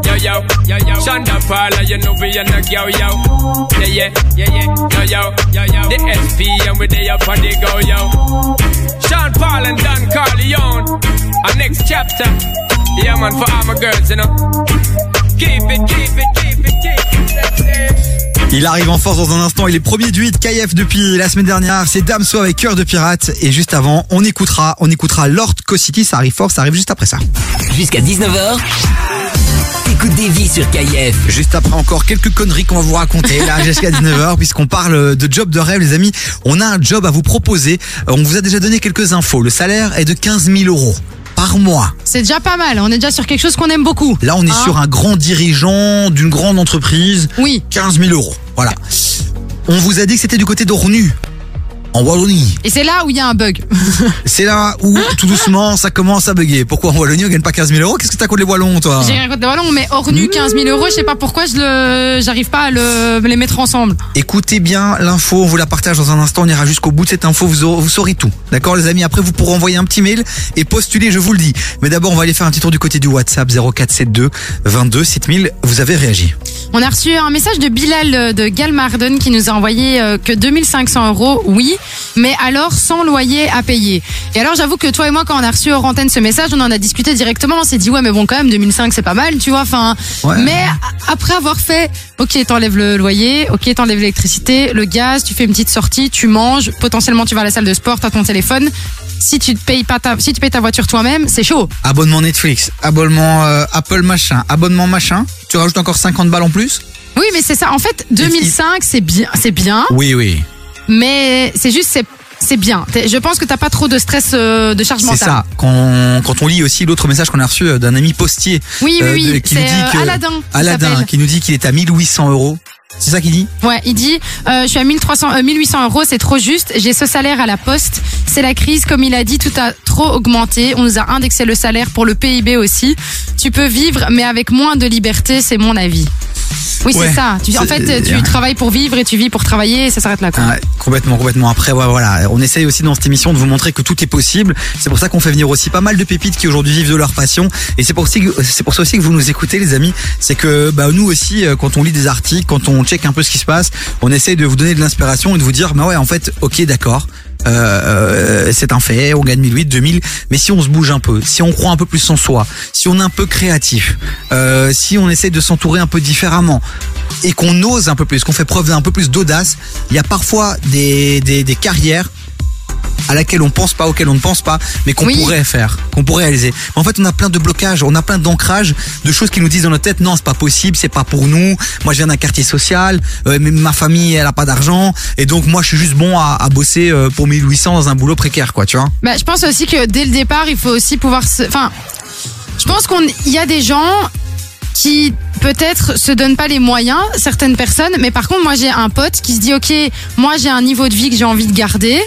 Yo, yo, yo, yo. Shonda Paula, you know we and a yo, yo. Yeah, yeah, yeah, yeah. Yo, yo, yo, yo. The SP and we there up on the go, yo. Sean Paul and Don Carleone. Our next chapter. Yeah, man, for all my girls, you know. Keep it, keep it, keep it, keep it. Il arrive en force dans un instant. Il est premier du 8 KF depuis la semaine dernière. C'est Damso avec Cœur de Pirate. Et juste avant, on écoutera, on écoutera Lord Co-City. Ça arrive fort, ça arrive juste après ça. Jusqu'à 19h, t'écoutes des vies sur KF. Juste après encore quelques conneries qu'on va vous raconter là jusqu'à 19h puisqu'on parle de job de rêve les amis. On a un job à vous proposer. Euh, On vous a déjà donné quelques infos. Le salaire est de 15 000 euros par mois. C'est déjà pas mal. On est déjà sur quelque chose qu'on aime beaucoup. Là, on est Hein sur un grand dirigeant d'une grande entreprise. Oui. 15 000 euros. Voilà. On vous a dit que c'était du côté d'Ornu. En Wallonie. Et c'est là où il y a un bug. C'est là où, tout doucement, ça commence à bugger. Pourquoi en Wallonie, on gagne pas 15 000 euros? Qu'est-ce que t'as contre les Wallons, toi? J'ai rien contre les ballons, mais hors nu 15 000 euros, je sais pas pourquoi je le, j'arrive pas à le, les mettre ensemble. Écoutez bien l'info, on vous la partage dans un instant, on ira jusqu'au bout de cette info, vous, aurez- vous saurez tout. D'accord les amis? Après vous pourrez envoyer un petit mail et postuler, je vous le dis. Mais d'abord on va aller faire un petit tour du côté du WhatsApp 0472 22 7000, vous avez réagi. On a reçu un message de Bilal euh, de Galmarden qui nous a envoyé euh, que 2500 euros, oui, mais alors sans loyer à payer. Et alors j'avoue que toi et moi quand on a reçu hors antenne ce message, on en a discuté directement, on s'est dit ouais mais bon quand même 2005 c'est pas mal, tu vois, enfin. Ouais. Mais après avoir fait, ok t'enlèves le loyer, ok t'enlèves l'électricité, le gaz, tu fais une petite sortie, tu manges, potentiellement tu vas à la salle de sport, t'as ton téléphone. Si tu te payes pas ta, si tu payes ta voiture toi-même, c'est chaud. Abonnement Netflix, abonnement euh, Apple machin, abonnement machin, tu rajoutes encore 50 balles en plus? Oui mais c'est ça. En fait 2005 c'est bien, c'est bien. Oui, oui. Mais c'est juste c'est c'est bien. Je pense que t'as pas trop de stress euh, de charge C'est mentale. ça. Quand, quand on lit aussi l'autre message qu'on a reçu euh, d'un ami postier. Oui, oui, euh, oui. qui nous C'est dit euh, que- Aladdin. Aladdin, qui nous dit qu'il est à 1800 euros. C'est ça qu'il dit? Ouais, il dit euh, je suis à 1300, euh, 1800 euros, c'est trop juste. J'ai ce salaire à la poste. C'est la crise, comme il a dit, tout a trop augmenté. On nous a indexé le salaire pour le PIB aussi. Tu peux vivre, mais avec moins de liberté, c'est mon avis. Oui, Ouais. c'est ça. Tu, en fait, tu travailles pour vivre et tu vis pour travailler et ça s'arrête là. Quoi. Ouais, complètement, complètement. Après, ouais, voilà, on essaye aussi dans cette émission de vous montrer que tout est possible. C'est pour ça qu'on fait venir aussi pas mal de pépites qui aujourd'hui vivent de leur passion. Et pour, c'est pour ça aussi que vous nous écoutez, les amis. C'est que bah, nous aussi, euh, quand on lit des articles, quand on check un peu ce qui se passe, on essaye de vous donner de l'inspiration et de vous dire, bah ouais, en fait, ok, d'accord. Euh, euh, c'est un fait, on gagne 1008, 2000, mais si on se bouge un peu, si on croit un peu plus en soi, si on est un peu créatif, euh, si on essaye de s'entourer un peu différemment et qu'on ose un peu plus, qu'on fait preuve d'un peu plus d'audace, il y a parfois des, des, des carrières à laquelle on pense pas, auxquelles on ne pense pas, mais qu'on Oui. pourrait faire, qu'on pourrait réaliser. En fait, on a plein de blocages, on a plein d'ancrages, de choses qui nous disent dans notre tête, non, c'est pas possible, c'est pas pour nous. Moi, je viens d'un quartier social, euh, mais ma famille, elle a pas d'argent, et donc moi, je suis juste bon à, à bosser euh, pour 1800 dans un boulot précaire, quoi, tu vois. Bah, je pense aussi que dès le départ, il faut aussi pouvoir se. Enfin, je pense qu'on il y a des gens qui peut-être se donnent pas les moyens, certaines personnes, mais par contre, moi j'ai un pote qui se dit ok, moi j'ai un niveau de vie que j'ai envie de garder.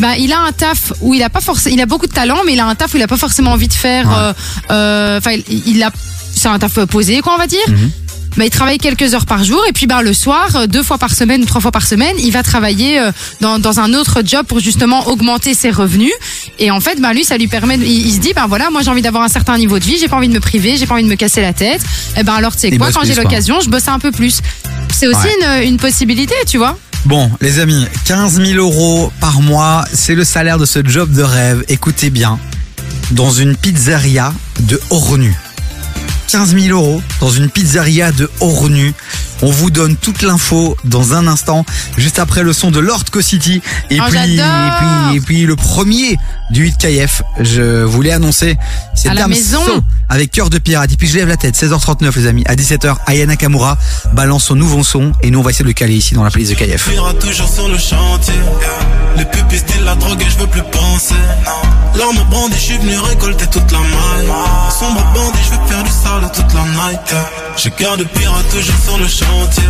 Bah, il a un taf où il a pas forcément, il a beaucoup de talent, mais il a un taf où il a pas forcément envie de faire. Ouais. euh, euh, Enfin, il, il a, c'est un taf posé, quoi, on va dire. Bah, il travaille quelques heures par jour et puis bah, le soir, euh, deux fois par semaine ou trois fois par semaine, il va travailler euh, dans, dans un autre job pour justement augmenter ses revenus. Et en fait, bah, lui, ça lui permet, de- il, il se dit, ben voilà, moi j'ai envie d'avoir un certain niveau de vie, j'ai pas envie de me priver, j'ai pas envie de me casser la tête. Et ben alors, tu sais quoi, quand j'ai l'occasion, je bosse un peu plus. C'est aussi Ouais. une, une possibilité, tu vois. Bon, les amis, 15 000 euros par mois, c'est le salaire de ce job de rêve. Écoutez bien, dans une pizzeria de Ornu. 15 000 euros dans une pizzeria de Ornu. On vous donne toute l'info dans un instant, juste après le son de Lord Co-City. Et, Oh, puis, et, puis, et puis le premier du 8 KF, je voulais annoncer, c'est À la maison. avec Cœur de Pirate. Et puis je lève la tête, 16h39 les amis. À 17h, Ayana Kamura balance son nouveau son et nous on va essayer de le caler ici dans la playlist de KF. Pira toujours sur le chantier. Les pupilles style la drogue et je veux plus penser. L'arme brandie, je suis venu récolter toute la maille. Sombre bandit, je veux faire du sale toute la night. J'ai cœur de pirate toujours sur le chantier.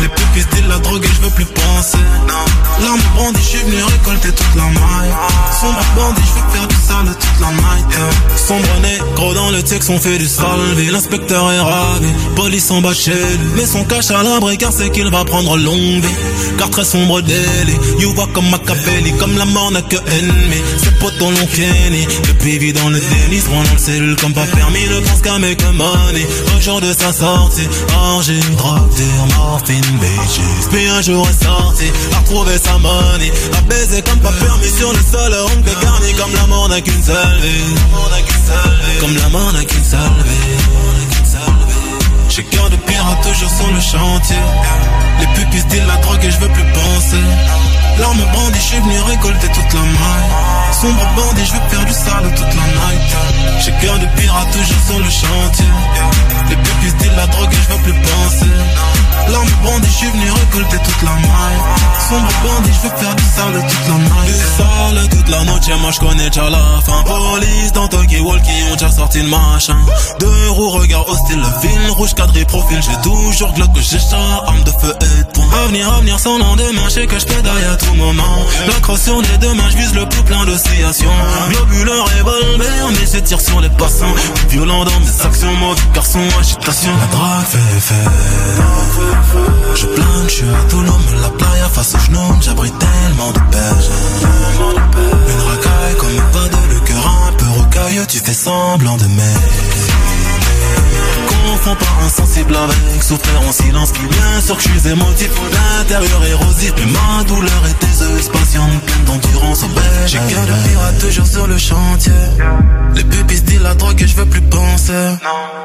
Les pupilles style la drogue et je veux plus penser. L'arme brandie, je suis venu récolter toute la maille. Sombre bandit, je veux faire du sale toute la night. Sombre négro dans le texte, on fait du salvé. L'inspecteur est ravi, police en bas chez lui. Mais son cache à l'abri car c'est qu'il va prendre longue vie. Car très sombre délit, you vois comme Machiavelli, comme la mort n'a que ennemi. Ses potes dans l'ont Kenny, le PV dans le rend dans le cellule comme pas permis, ne pense qu'à make money. De ta sortie. Orgie, drogue, morphine, bitches Puis un jour est sorti, a retrouvé sa money A baiser comme pas permis sur le sol On que garni comme la mort n'a qu'une seule vie. Comme la mort n'a qu'une seule vie J'ai cœur de pirate toujours sur le chantier. Les pupilles style la drogue et je veux plus penser. L'arme bandit, je suis venu récolter toute la maille. Sombre bandit, je veux faire du sale toute la night. J'ai cœur de pirate toujours sur le chantier. Les pupilles style la drogue et je veux plus penser. L'arme bandit, je suis venu récolter toute la maille. Sombre bandit, je veux faire du sale toute la night. Du sale toute la noche, moi je connais déjà la fin. Police dans Tokyo Walkie, ont déjà sorti le machin. Deux roues, regard hostile, le ville rouge profil J'ai toujours glock j'ai chat, arme de feu et de poing. Avenir, avenir sans lendemain, je sais que je pédale à tout moment. La crosse sur les deux mains, je vise le plus plein d'oscillations. Globuleur et revolver, mais je tire sur les passants. Violent dans mes actions, mauvais garçon, agitation. La drogue fait effet. Je plane, je suis à Toulon, me la playa face au genou J'abrite tellement de berges Une racaille comme pas de le cœur un peu rocailleux Tu fais semblant de Confonds pas insensible avec souffrir en silence qui bien sûr que je suis émotif L'intérieur érosif mais ma douleur est aiseuse Patiente pleine d'endurance au J'ai cœur de pirate toujours sur le chantier. Les pupilles disent la drogue et je veux plus penser.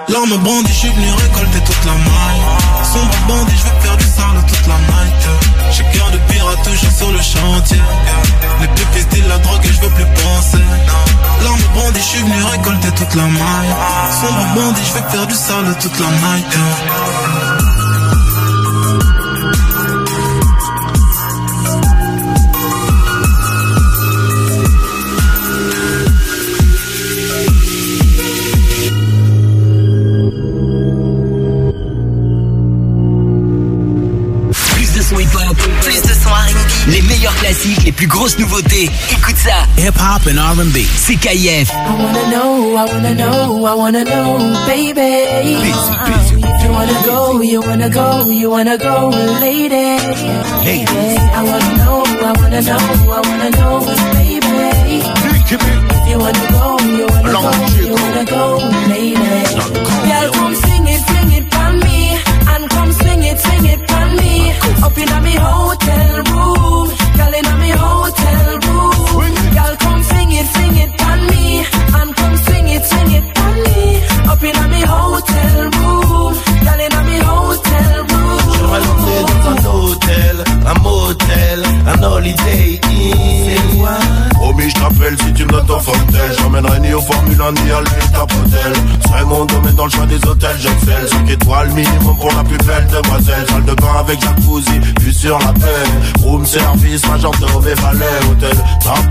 L'arme bandit, je suis venu récolter toute la maille. Sombre bandit, je veux faire du sale toute la night. J'ai cœur de pirate toujours sur le chantier. Les pupilles disent la drogue et je veux plus penser. L'arme bandit, je suis venu récolter toute la maille. Sombre bandit, je veux faire du sale toute la night classiques, les plus grosses nouveautés. Écoute ça. Hip-hop and R&B. C'est KIF. I wanna know, I wanna know, I wanna know, baby. Busy, If you wanna go, you wanna go, you wanna go, lady. Lady. I wanna know, I wanna know, I wanna know, baby. If you wanna go, you wanna go, you wanna go, lady. Girl, come sing it, sing it for me, and come swing it, swing it for me. Up in a me hotel room, girl in me hotel room. Girl, come sing it, sing it for me, Service, majordome et valet. Hôtel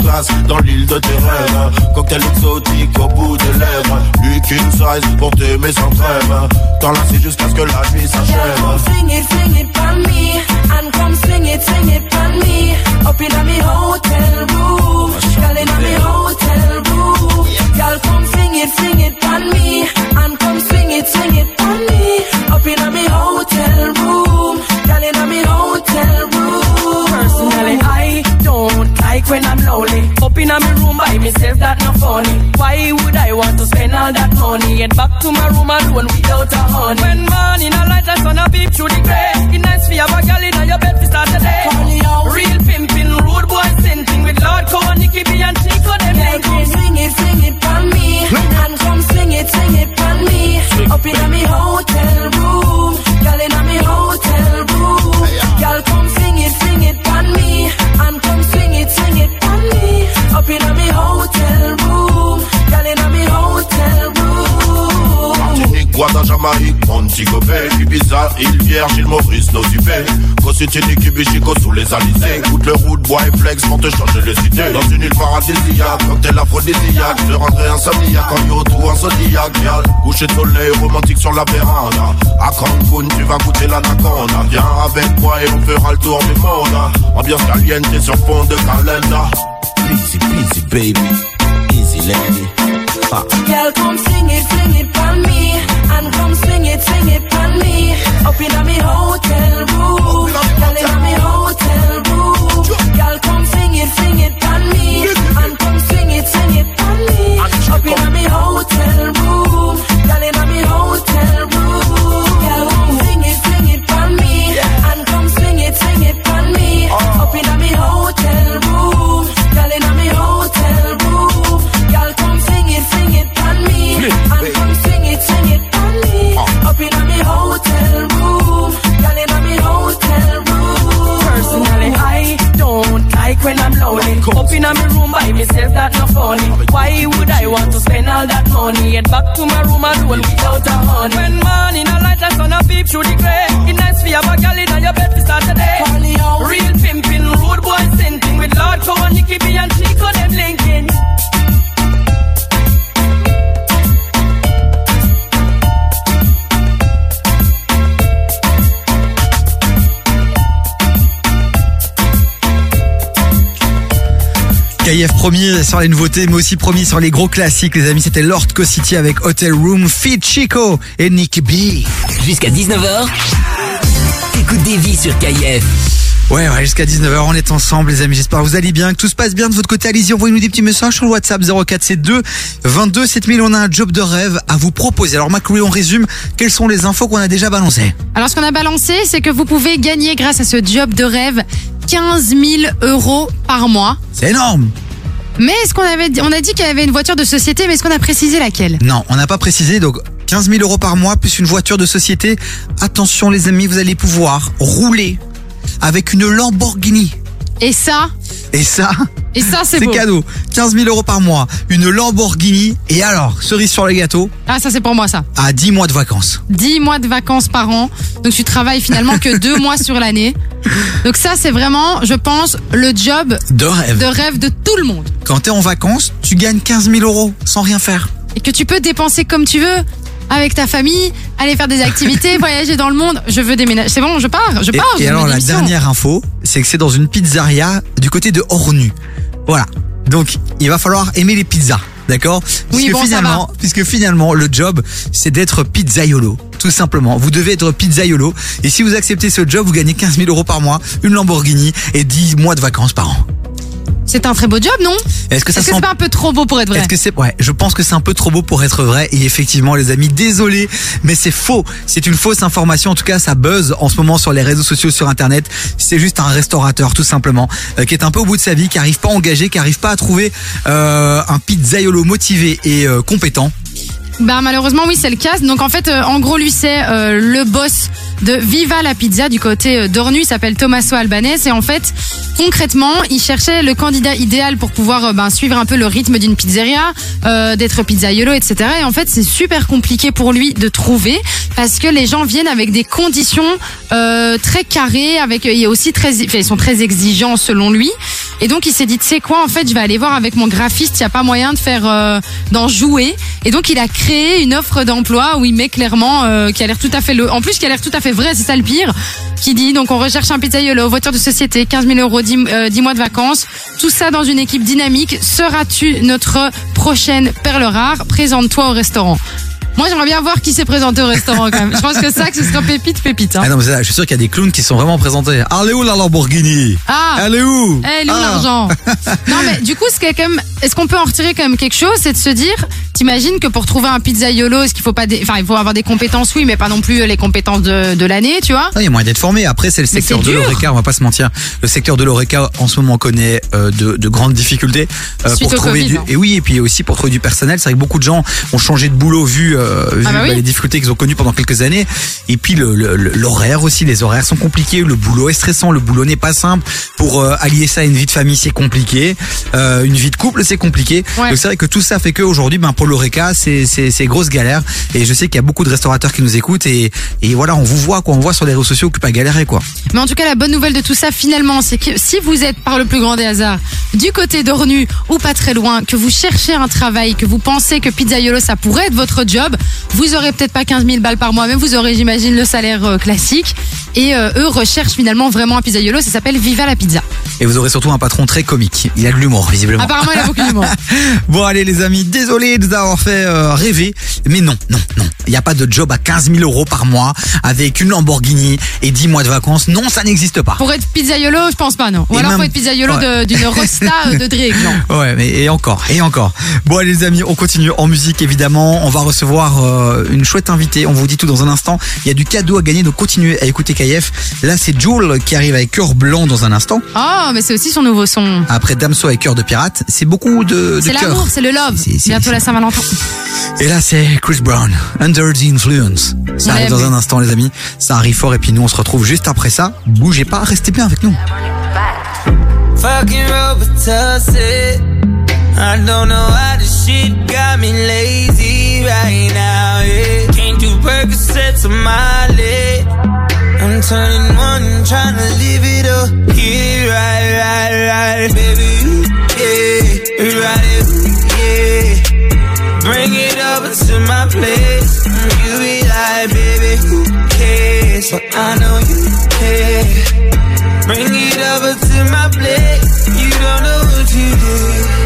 classe dans l'île de tes rêves. Cocktail exotique au bout des lèvres. Lui qu'une size pour t'aimer sans trêve. T'enlacer jusqu'à ce que la nuit s'achève. come sing it, sing it for me, and come swing it, swing it for me. Up in a me hotel room, girl in a me hotel room. Girl, come sing it, sing it for me, and come swing it, swing it for me. Up in a me hotel room, when I'm lonely. Up in my room by myself, that no funny. Why would I want to spend all that money? Get back to my room alone without a honey. When morning a light, I sun a peep through the grey. It's nice for you a girl in your bed to start the day. Real pimping, rude boy scenting with Lord Cohen, Nicky B and Chico. Them Girl, come sing it, sing it for me, and come swing it, swing it for me. Up in a me hotel room, girl in a me hotel room. Girl, come sing it, sing it for me, and come swing it, swing it for me. Up in a me hotel room, girl in a me hotel. Guada, Jamaïque, Montego Bay, Ibiza, île Vierge, île Maurice, Nosipé. Cositini, Kibichico, sous les alizés. Écoute le route, bois et flex pour te changer les idées. Dans une île paradisiaque, cocktail aphrodisiaque. Je rendrai insomniaque en yacht ou en zodiac, girl. Coucher de soleil romantique sur la véranda. À Cancun, tu vas goûter l'anaconda. Viens avec moi et on fera le tour du monde. Ambiance caliente sur fond de calenda. Easy peasy, baby. Easy lady. Uh. Girl, come sing it, sing it pon me, and come swing it, swing it pon me. Up in a me hotel room, girl in a me hotel room. Girl, come sing it, sing it pon me, and come swing it, swing it pon me. Up in a me hotel room, girl in a me hotel room. Girl, come sing it, sing it pon me, and come swing it, swing it pon me. Up in a me hotel room, girl in a me hotel room. Girl, Personally, I don't like when I'm lonely. Up in my room by myself, that's not funny. Why would I want to spend all that money? Get back to my room alone without a honey. When morning a light, I sun a peep through the gray. It nice for you have gal in your bed to start the day. Real pimping, rude boy sinting with Lord Cohen, Nicky and Chico, them linking. KF promis sur les nouveautés, mais aussi promis sur les gros classiques, les amis. C'était Lord Co-City avec Hotel Room, Fit Chico et Nick B. Jusqu'à 19h, t'écoutes des vies sur KF. Ouais, ouais, jusqu'à 19h, on est ensemble, les amis. J'espère que vous allez bien, que tout se passe bien de votre côté. Allez-y, envoyez-nous des petits messages sur le WhatsApp 0472 22 7000. On a un job de rêve à vous proposer. Alors, Macri, on résume. Quelles sont les infos qu'on a déjà balancées Alors, ce qu'on a balancé, c'est que vous pouvez gagner grâce à ce job de rêve 15 000 euros par mois. C'est énorme. Mais est-ce qu'on avait dit, on a dit qu'il y avait une voiture de société, mais est-ce qu'on a précisé laquelle? Non, on n'a pas précisé. Donc, 15 000 euros par mois plus une voiture de société. Attention, les amis, vous allez pouvoir rouler avec une Lamborghini. Et ça, Et ça, et ça c'est cadeau. 15 000 euros par mois, une Lamborghini. Et alors, cerise sur le gâteau, Ah, ça c'est pour moi ça. à 10 mois de vacances. 10 mois de vacances par an. Donc tu travailles finalement que 2 mois sur l'année. Donc ça c'est vraiment, je pense, le job De rêve. de rêve de tout le monde. Quand t'es en vacances, tu gagnes 15 000 euros sans rien faire. Et que tu peux dépenser comme tu veux. Avec ta famille, aller faire des activités, voyager dans le monde. Je veux déménager. C'est bon, je pars, je pars. et je alors, la dernière info, c'est que c'est dans une pizzeria du côté de Ornu. Voilà. Donc, il va falloir aimer les pizzas. D'accord? Oui, puisque bon, finalement, puisque finalement, le job, c'est d'être pizzaiolo. Tout simplement. Vous devez être pizzaiolo. Et si vous acceptez ce job, vous gagnez 15 000 euros par mois, une Lamborghini et 10 mois de vacances par an. C'est un très beau job, non Est-ce que ça Est-ce que sent c'est pas un peu trop beau pour être vrai Est-ce que c'est ouais, je pense que c'est un peu trop beau pour être vrai et effectivement les amis, désolé, mais c'est faux. C'est une fausse information en tout cas, ça buzz en ce moment sur les réseaux sociaux sur internet. C'est juste un restaurateur tout simplement euh, qui est un peu au bout de sa vie, qui arrive pas à engager, qui arrive pas à trouver euh, un pizzaiolo motivé et euh, compétent. Bah malheureusement oui c'est le cas. Donc en fait euh, en gros lui c'est euh, le boss de Viva la Pizza du côté euh, d'Ornu, il s'appelle Tommaso Albanese et en fait concrètement il cherchait le candidat idéal pour pouvoir euh, ben, suivre un peu le rythme d'une pizzeria, euh, d'être pizzaiolo etc. Et en fait c'est super compliqué pour lui de trouver parce que les gens viennent avec des conditions très carrées, avec il aussi très, enfin, ils sont très exigeants selon lui. Et donc il s'est dit, tu sais quoi, en fait, je vais aller voir avec mon graphiste, il n'y a pas moyen de faire euh, d'en jouer. Et donc il a créé une offre d'emploi où il met clairement, euh, qui a l'air tout à fait le, en plus qui a l'air tout à fait vrai, c'est ça le pire, qui dit donc on recherche un pizzaiolo, voiture de société, 15 000 euros, 10, euh, 10 mois de vacances, tout ça dans une équipe dynamique. Seras-tu notre prochaine perle rare? Présente-toi au restaurant. Moi, j'aimerais bien voir qui s'est présenté au restaurant quand même. Je pense que ça, que ce sera pépite, pépite. Hein. Ah non, mais c'est ça, je suis sûr qu'il y a des clowns qui sont vraiment présentés. Est où la Lamborghini? Ah Elle est où? Eh, elle est où Ah. l'argent? Non, mais du coup, ce qui est quand même, est-ce qu'on peut en retirer quand même quelque chose, c'est de se dire, t'imagines que pour trouver un pizzaiolo, est-ce qu'il faut pas, des... enfin, il faut avoir des compétences, oui, mais pas non plus les compétences de, de l'année, tu vois? Il y a moyen d'être formé. Après, c'est le Mais secteur c'est de dur. l'oreca, on va pas se mentir. Le secteur de l'oreca, en ce moment, connaît euh, de, de grandes difficultés euh, Suite pour au trouver Covid, du. hein. Et oui, et puis aussi pour trouver du personnel. C'est vrai que beaucoup de gens ont changé de boulot vu, euh, vu Ah bah oui. bah, les difficultés qu'ils ont connues pendant quelques années. Et puis le- le- le- l'horaire aussi, les horaires sont compliqués. Le boulot est stressant. Le boulot n'est pas simple. Pour euh, allier ça à une vie de famille, c'est compliqué. Euh, une vie de couple, c'est compliqué. Ouais. Donc c'est vrai que tout ça fait qu'aujourd'hui, ben pour l'oreca, c'est grosse galère. Et je sais qu'il y a beaucoup de restaurateurs qui nous écoutent et et voilà, on vous voit quoi, on voit sur les réseaux sociaux que pas galérer quoi. Mais en tout cas, la bonne nouvelle de tout ça, finalement, c'est que si vous êtes par le plus grand des hasards du côté d'Ornu ou pas très loin, que vous cherchez un travail, que vous pensez que pizzaiolo ça pourrait être votre job, vous aurez peut-être pas 15 000 balles par mois, mais vous aurez, j'imagine, le salaire euh, classique. Et euh, eux recherchent finalement vraiment un pizzaiolo, ça s'appelle Viva la Pizza. Et vous aurez surtout un patron très comique. Il a de l'humour, visiblement. Apparemment, il a beaucoup d'humour. Bon, allez, les amis, désolé de vous avoir fait euh, rêver. Mais non, non, non. Il n'y a pas de job à 15 000 euros par mois avec une Lamborghini et 10 mois de vacances. Non, ça n'existe pas. Pour être pizzaiolo, je pense pas, non. Ou Et alors même- faut être pizzaiolo Ouais. d'une rosta de Drake, non. Ouais, mais et encore, et encore. Bon, allez, les amis, on continue en musique, évidemment. On va recevoir euh, une chouette invitée. On vous dit tout dans un instant. Il y a du cadeau à gagner, donc continuez à écouter KF. Là, c'est Joule qui arrive avec Cœur Blanc dans un instant. Oh, mais c'est aussi son nouveau son. Après Damso avec Cœur de Pirate, c'est beaucoup de, de C'est l'amour, c'est le love. C'est, c'est, Bientôt la Saint-Valentin. Et là, c'est Chris Brown, Under the Influence. Ça arrive dans un instant, les amis. Ça arrive fort et puis nous, on se retrouve juste après ça. Bougez pas, restez bien avec nous. Fucking I don't know how this shit got me lazy. right now, yeah. Can't do Percocets on my leg. I'm turning one, trying to live it up. Yeah, right, right, right. Baby, you, yeah, right, yeah. Bring it over to my place. You be like, baby, who cares? But well, I know you care. Bring it over to my place. You don't know what you did.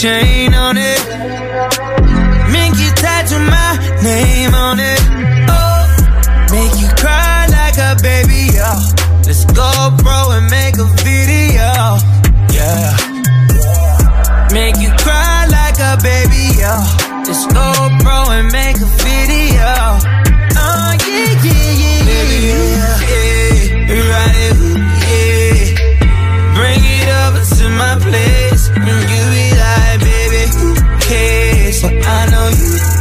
chain on it. Minky tattoo my name on it. Oh, make you cry like a baby, yo. Let's go, bro, and make a video. Yeah. Make you cry like a baby, yo. Let's go, bro, and make a video. Oh, yeah, yeah, yeah, baby, yeah. yeah. Right, yeah. Bring it over to my place. but I know you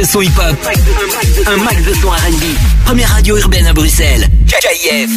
de son hip-hop, un max de son RB. Première radio urbaine à Bruxelles, KIF.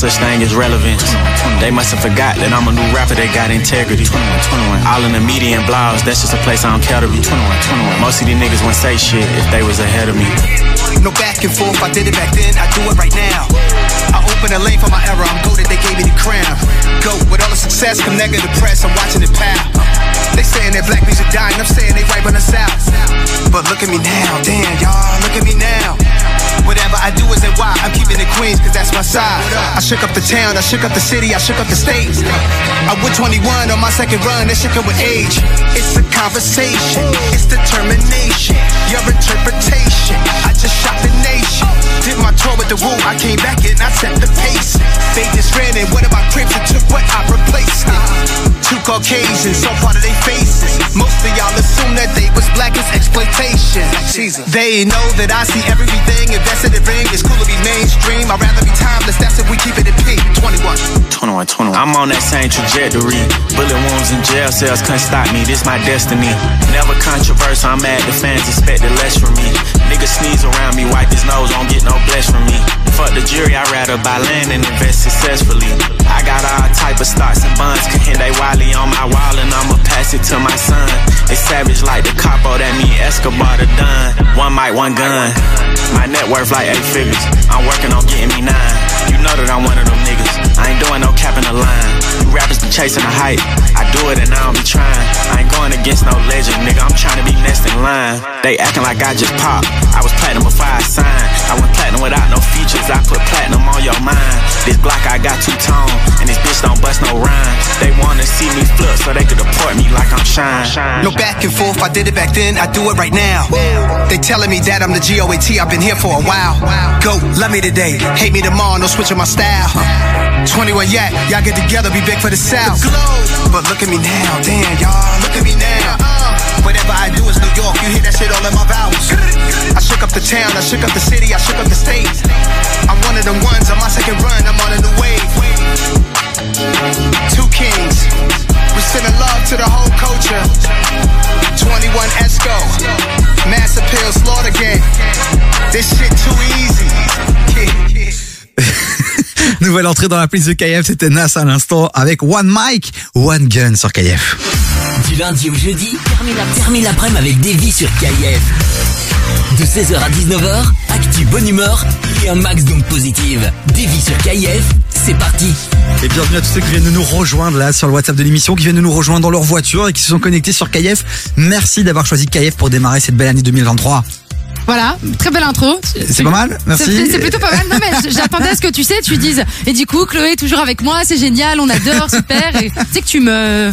Such thing as relevance. They must have forgot that I'm a new rapper that got integrity. All in the media and blogs, that's just a place I don't care to be. Most of these niggas wouldn't say shit if they was ahead of me. No back and forth, I did it back then, I do it right now. I open a lane for my era, I'm goaded, they gave me the crown. Go, with all the success come negative press, I'm watching it pow. They saying that black music dying, I'm saying they wiping us out. But look at me now, damn, y'all, look at me now. Whatever I do is why I'm keeping it Queens, cause that's my side. I shook up the town, I shook up the city, I shook up the state. I went 21 on my second run, that shit come with age. It's a conversation, it's determination, your interpretation. I just shot the nation. Did my tour with the woo, I came back and I set the pace. They just ran in one of my cribs and took what I replaced it. Two Caucasians, so part of their faces. Most of y'all assume that they was black as exploitation. They know that I see everything invested in ring. It's cool to be mainstream. I'd rather be timeless. That's if we keep it in P. 21. 21, 21. I'm on that same trajectory. Bullet wounds and jail cells couldn't stop me. This my destiny. Never controversial. I'm mad the fans expected less from me. Niggas sneeze around me, wipe his nose, won't get no bless from me. Fuck the jury, I'd rather buy land and invest successfully. I got all type of stocks and bonds, cause they Wiley on my wall and I'ma pass it to my son. They savage like the capo, oh, that mean Escobar the done. One mic, one gun. My net worth like eight figures. I'm working on getting me nine. You know that I'm one of them niggas. I ain't doing no cap in the line. You rappers be chasing the hype. I do it and I don't be trying. I ain't going against no legend, nigga. I'm trying to be next in line. They acting like I just popped. I was platinum before I signed. I went platinum without no features. I put platinum on your mind. This block I got two tone, and this bitch don't bust no rhyme. They wanna see me flip so they could deport me like I'm shine. No back and forth, I did it back then, I do it right now. They telling me that I'm the GOAT, I've been here for a while. Go, love me today, hate me tomorrow, no switching my style. 21 yet, y'all get together, be big for the South. But look at me now, damn, y'all, look at me now. Whatever I do is New York, you hear that shit all in my vowels. I shook up the town, I shook up the city, I shook up the state. I'm one of them ones on my second run, I'm on a new wave. Two kings, we sending love to the whole culture. 21 Esco, Mass Appeal, Slaughter Gang. This shit too easy. Nouvelle entrée dans la playlist de KF, c'était Nas à l'instant avec One Mic, One Gun sur KF. Du lundi au jeudi, termine la- termine l'après-midi avec des sur KIF. De 16h à 19h, actu bonne humeur et un max d'ondes positives. Des sur KIF, c'est parti. Et bienvenue à tous ceux qui viennent de nous rejoindre là sur le WhatsApp de l'émission, qui viennent de nous rejoindre dans leur voiture et qui se sont connectés sur KF. Merci d'avoir choisi KF pour démarrer cette belle année 2023. Voilà, très belle intro. C'est pas mal, merci. C'est plutôt pas mal. Non mais j'attendais à ce que tu sais, tu dises. Et du coup, Chloé toujours avec moi, c'est génial, on adore, super. Tu sais que tu me.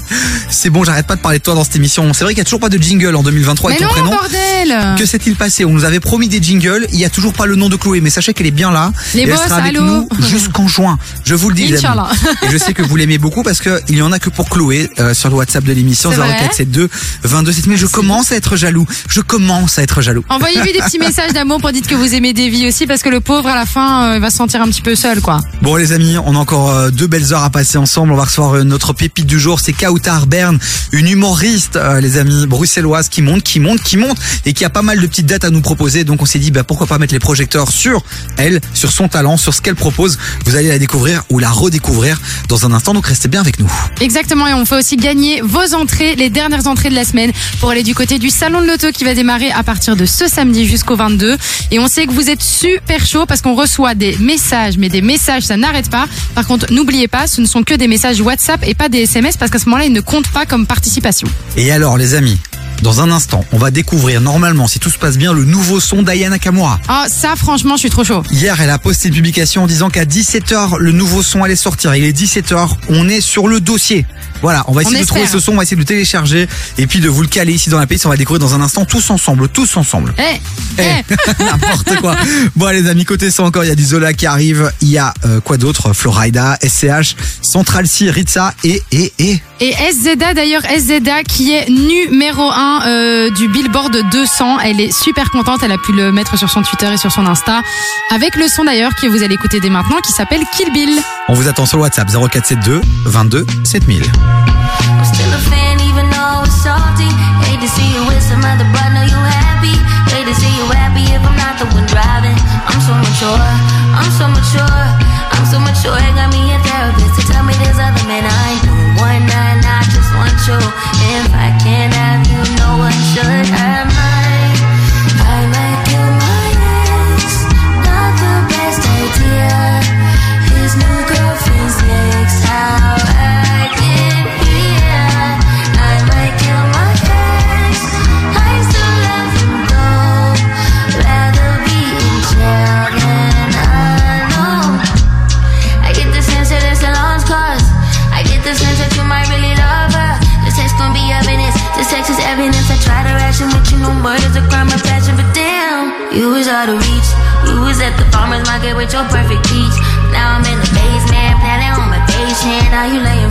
C'est bon, j'arrête pas de parler de toi dans cette émission. C'est vrai qu'il y a toujours pas de jingle en 2023 Mais avec ton non, prénom. bordel. Que s'est-il passé? On nous avait promis des jingles, il y a toujours pas le nom de Chloé, mais sachez qu'elle est bien là. Les et elle boss, sera avec allô nous jusqu'en juin. Je vous le dis. Inch'Allah. Et je sais que vous l'aimez beaucoup parce que il y en a que pour Chloé euh, sur le WhatsApp de l'émission C'est vrai 0472 22 7000. Je commence à être jaloux. Je commence à être jaloux. Envoyez-lui des petits messages d'amour pour dire que vous aimez Davy aussi, parce que le pauvre à la fin euh, il va se sentir un petit peu seul, quoi. Bon les amis, on a encore euh, deux belles heures à passer ensemble. On va recevoir euh, notre pépite du jour, c'est Kautar Bern, une humoriste, les amis, bruxelloise qui monte, qui monte, qui monte et qui a pas mal de petites dates à nous proposer. Donc on s'est dit bah pourquoi pas mettre les projecteurs sur elle, sur son talent, sur ce qu'elle propose. Vous allez la découvrir ou la redécouvrir dans un instant. Donc restez bien avec nous. Exactement, et on fait aussi gagner vos entrées, les dernières entrées de la semaine, pour aller du côté du salon de l'auto qui va démarrer à partir de ce samedi jusqu'au 22. Et on sait que vous êtes super chaud parce qu'on reçoit des messages, mais des messages, ça n'arrête pas. Par contre, n'oubliez pas, ce ne sont que des messages WhatsApp et pas des SMS parce qu'à ce moment-là, ils ne comptent pas comme participation. Et alors les amis, dans un instant, on va découvrir normalement, si tout se passe bien, le nouveau son d'Ayana Kamura. Ah, ça, franchement, je suis trop chaud. Hier, elle a posté une publication en disant qu'à 17h, le nouveau son allait sortir. Il est 17h, on est sur le dossier. Voilà, on va essayer On de trouver ce son, on va essayer de le télécharger et puis de vous le caler ici dans la playlist. On va découvrir dans un instant tous ensemble, tous ensemble. Eh, Eh, n'importe quoi. Bon, les amis, côté son encore, il y a du Zola qui arrive. Il y a euh, quoi d'autre? Florida, SCH, Central C, Ritza et et et. Et SZA d'ailleurs, SZA qui est numéro 1 1 euh, du Billboard 200. Elle est super contente. Elle a pu le mettre sur son Twitter et sur son Insta. Avec le son d'ailleurs que vous allez écouter dès maintenant qui s'appelle Kill Bill. On vous attend sur le WhatsApp 0472 22 7000. I'm still a fan even though it's salty. Hate to see you with some other, know you happy. Hate to see you happy if I'm not the one driving. I'm so mature, farmer's with your perfect peach. Now I'm in the basement, planning on patient. Now you laying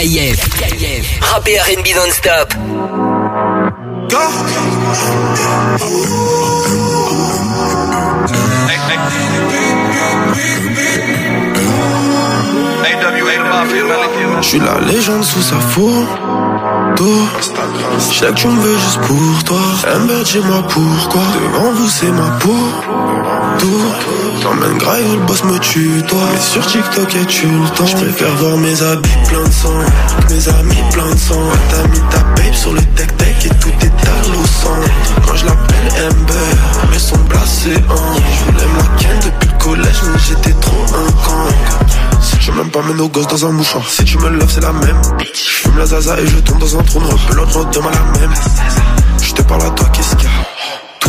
KIF. KIF. Rap et R&B non-stop. Je suis la légende sous sa photo. Je sais que tu me veux juste pour toi. Amber dis-moi pourquoi? Devant vous c'est ma peau. J'emmène grave le boss me tue toi. Mais sur TikTok et tu le temps? Je préfère voir mes habits plein de sang. Mes amis plein de sang. T'as mis ta babe sur le tech nos gosses dans un mouchoir. Si tu me loves c'est la même. Je fume la zaza et je tombe dans un trou noir. L'autre redemande la même. Je te parle à toi qu'est-ce qu'il y a?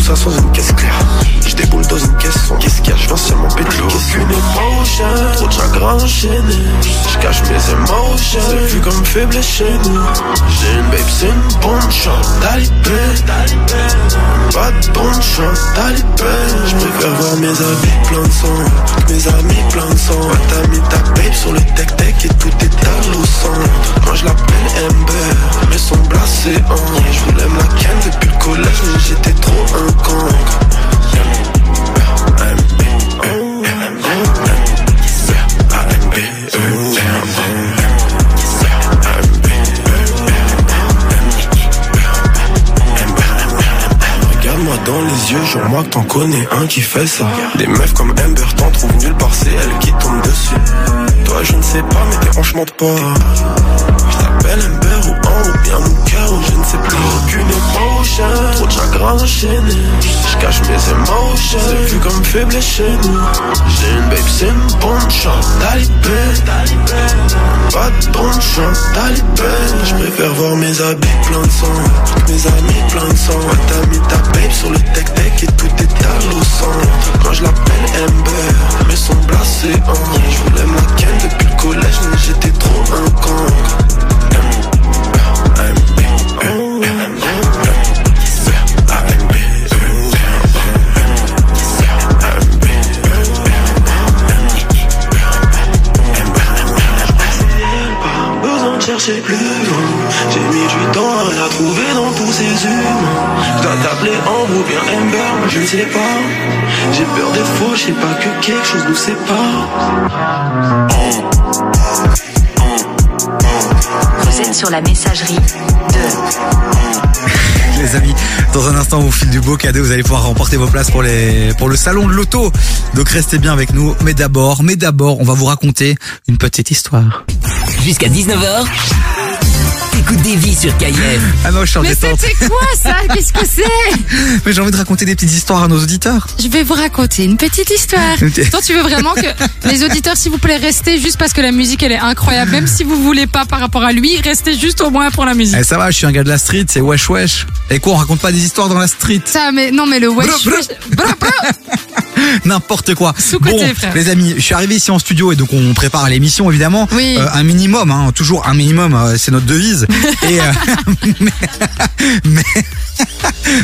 Tout ça sans une caisse claire. Je déboule dans une caisse sans Qu'est-ce qu'il y a. Je viens seulement péter Aucune émotion Trop de chagrin enchaîné Je cache mes émotions C'est vu comme faible chez nous. J'ai une babe c'est une bonne chance Talibé Pas de bonne chance Talibé Je préfère voir mes habits plein de sang. Mes amis plein de sang. T'as mis ta babe sur le tech tech Et tout est à l'eau sang. Moi je l'appelle Amber Mais son blasé en. Je voulais ma ken depuis le collège Mais j'étais trop un Regarde-moi dans les yeux, que t'en connais un qui fait ça. Des meufs comme Amber t'en trouvent nulle part, c'est elle qui tombe dessus. Toi, je ne sais pas, mais t'es franchement pas. Je t'appelle Amber ou un ou bien mon cœur, ou je ne sais plus. Aucune trop de chagrin enchaîné. Je cache mes émotions, c'est vu comme faible chez nous. J'ai une babe, c'est une bonne chance, talibé. Pas de bonne chance, talibé. Je préfère voir mes habits plein de sang, mes amis plein de sang. T'as mis ta babe sur le tech tech et tout est à l'eau. Moi je l'appelle Amber, mais son blasé en. Je voulais ma ken depuis le collège, mais j'étais trop un con. Chercher plus loin. J'ai mis du temps à la trouver dans tous ces humains. Je dois t'appeler Ambre ou bien Amber, je ne sais pas. J'ai peur des faux, je sais pas que quelque chose nous sépare. Vous êtes sur la messagerie de Les amis, dans un instant, on vous file du beau cadeau. Vous allez pouvoir remporter vos places pour les pour le salon de l'auto. Donc restez bien avec nous. Mais d'abord, mais d'abord, on va vous raconter une petite histoire. Jusqu'à 19h, t'écoutes des vies sur KIF. Ah non, je suis en Mais détente. c'était quoi ça Qu'est-ce que c'est Mais j'ai envie de raconter des petites histoires à nos auditeurs. Je vais vous raconter une petite histoire. Ok. Toi, tu veux vraiment que les auditeurs, s'il vous plaît, restez juste parce que la musique, elle est incroyable. Même si vous voulez pas par rapport à lui, restez juste au moins pour la musique. Eh, ça va, je suis un gars de la street, c'est wesh wesh. Et quoi, on raconte pas des histoires dans la street Ça, mais non, mais le wesh, Brr, brr. wesh- brr, brr. N'importe quoi. Bon, frère. les amis, je suis arrivé ici en studio et donc on prépare l'émission évidemment. Oui. Euh, un minimum, hein, toujours un minimum, euh, c'est notre devise. et euh, mais, mais,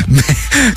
mais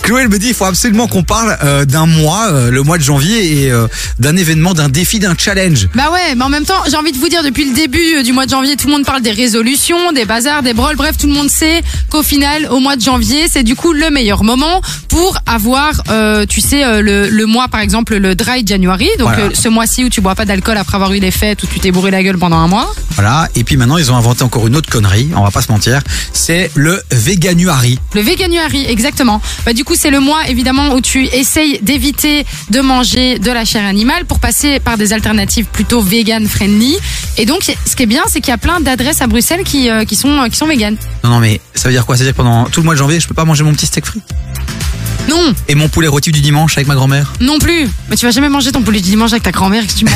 Chloé elle me dit il faut absolument qu'on parle euh, d'un mois, le mois de janvier, et d'un événement, d'un défi, d'un challenge. Bah ouais, mais en même temps, j'ai envie de vous dire, depuis le début du mois de janvier, tout le monde parle des résolutions, des bazars, des brols. Bref, tout le monde sait qu'au final, au mois de janvier, c'est du coup le meilleur moment pour avoir, tu sais, le, le mois, par exemple, le dry January. Donc, Voilà. euh, ce mois-ci où tu bois pas d'alcool après avoir eu les fêtes, où tu t'es bourré la gueule pendant un mois. Voilà. Et puis maintenant ils ont inventé encore une autre connerie, on va pas se mentir, c'est le veganuary. Le Veganuary, exactement. Bah, du coup, c'est le mois, évidemment, où tu essayes d'éviter de manger de la chair animale pour passer par des alternatives plutôt vegan friendly. Et donc, ce qui est bien, c'est qu'il y a plein d'adresses à Bruxelles qui, euh, qui sont, euh, qui sont vegan. Non non mais ça veut dire quoi? Ça veut dire que pendant tout le mois de janvier je peux pas manger mon petit steak frit? Non, et mon poulet rôti du dimanche avec ma grand-mère? non plus. Mais tu vas jamais manger ton poulet du dimanche avec ta grand-mère, que tu mens.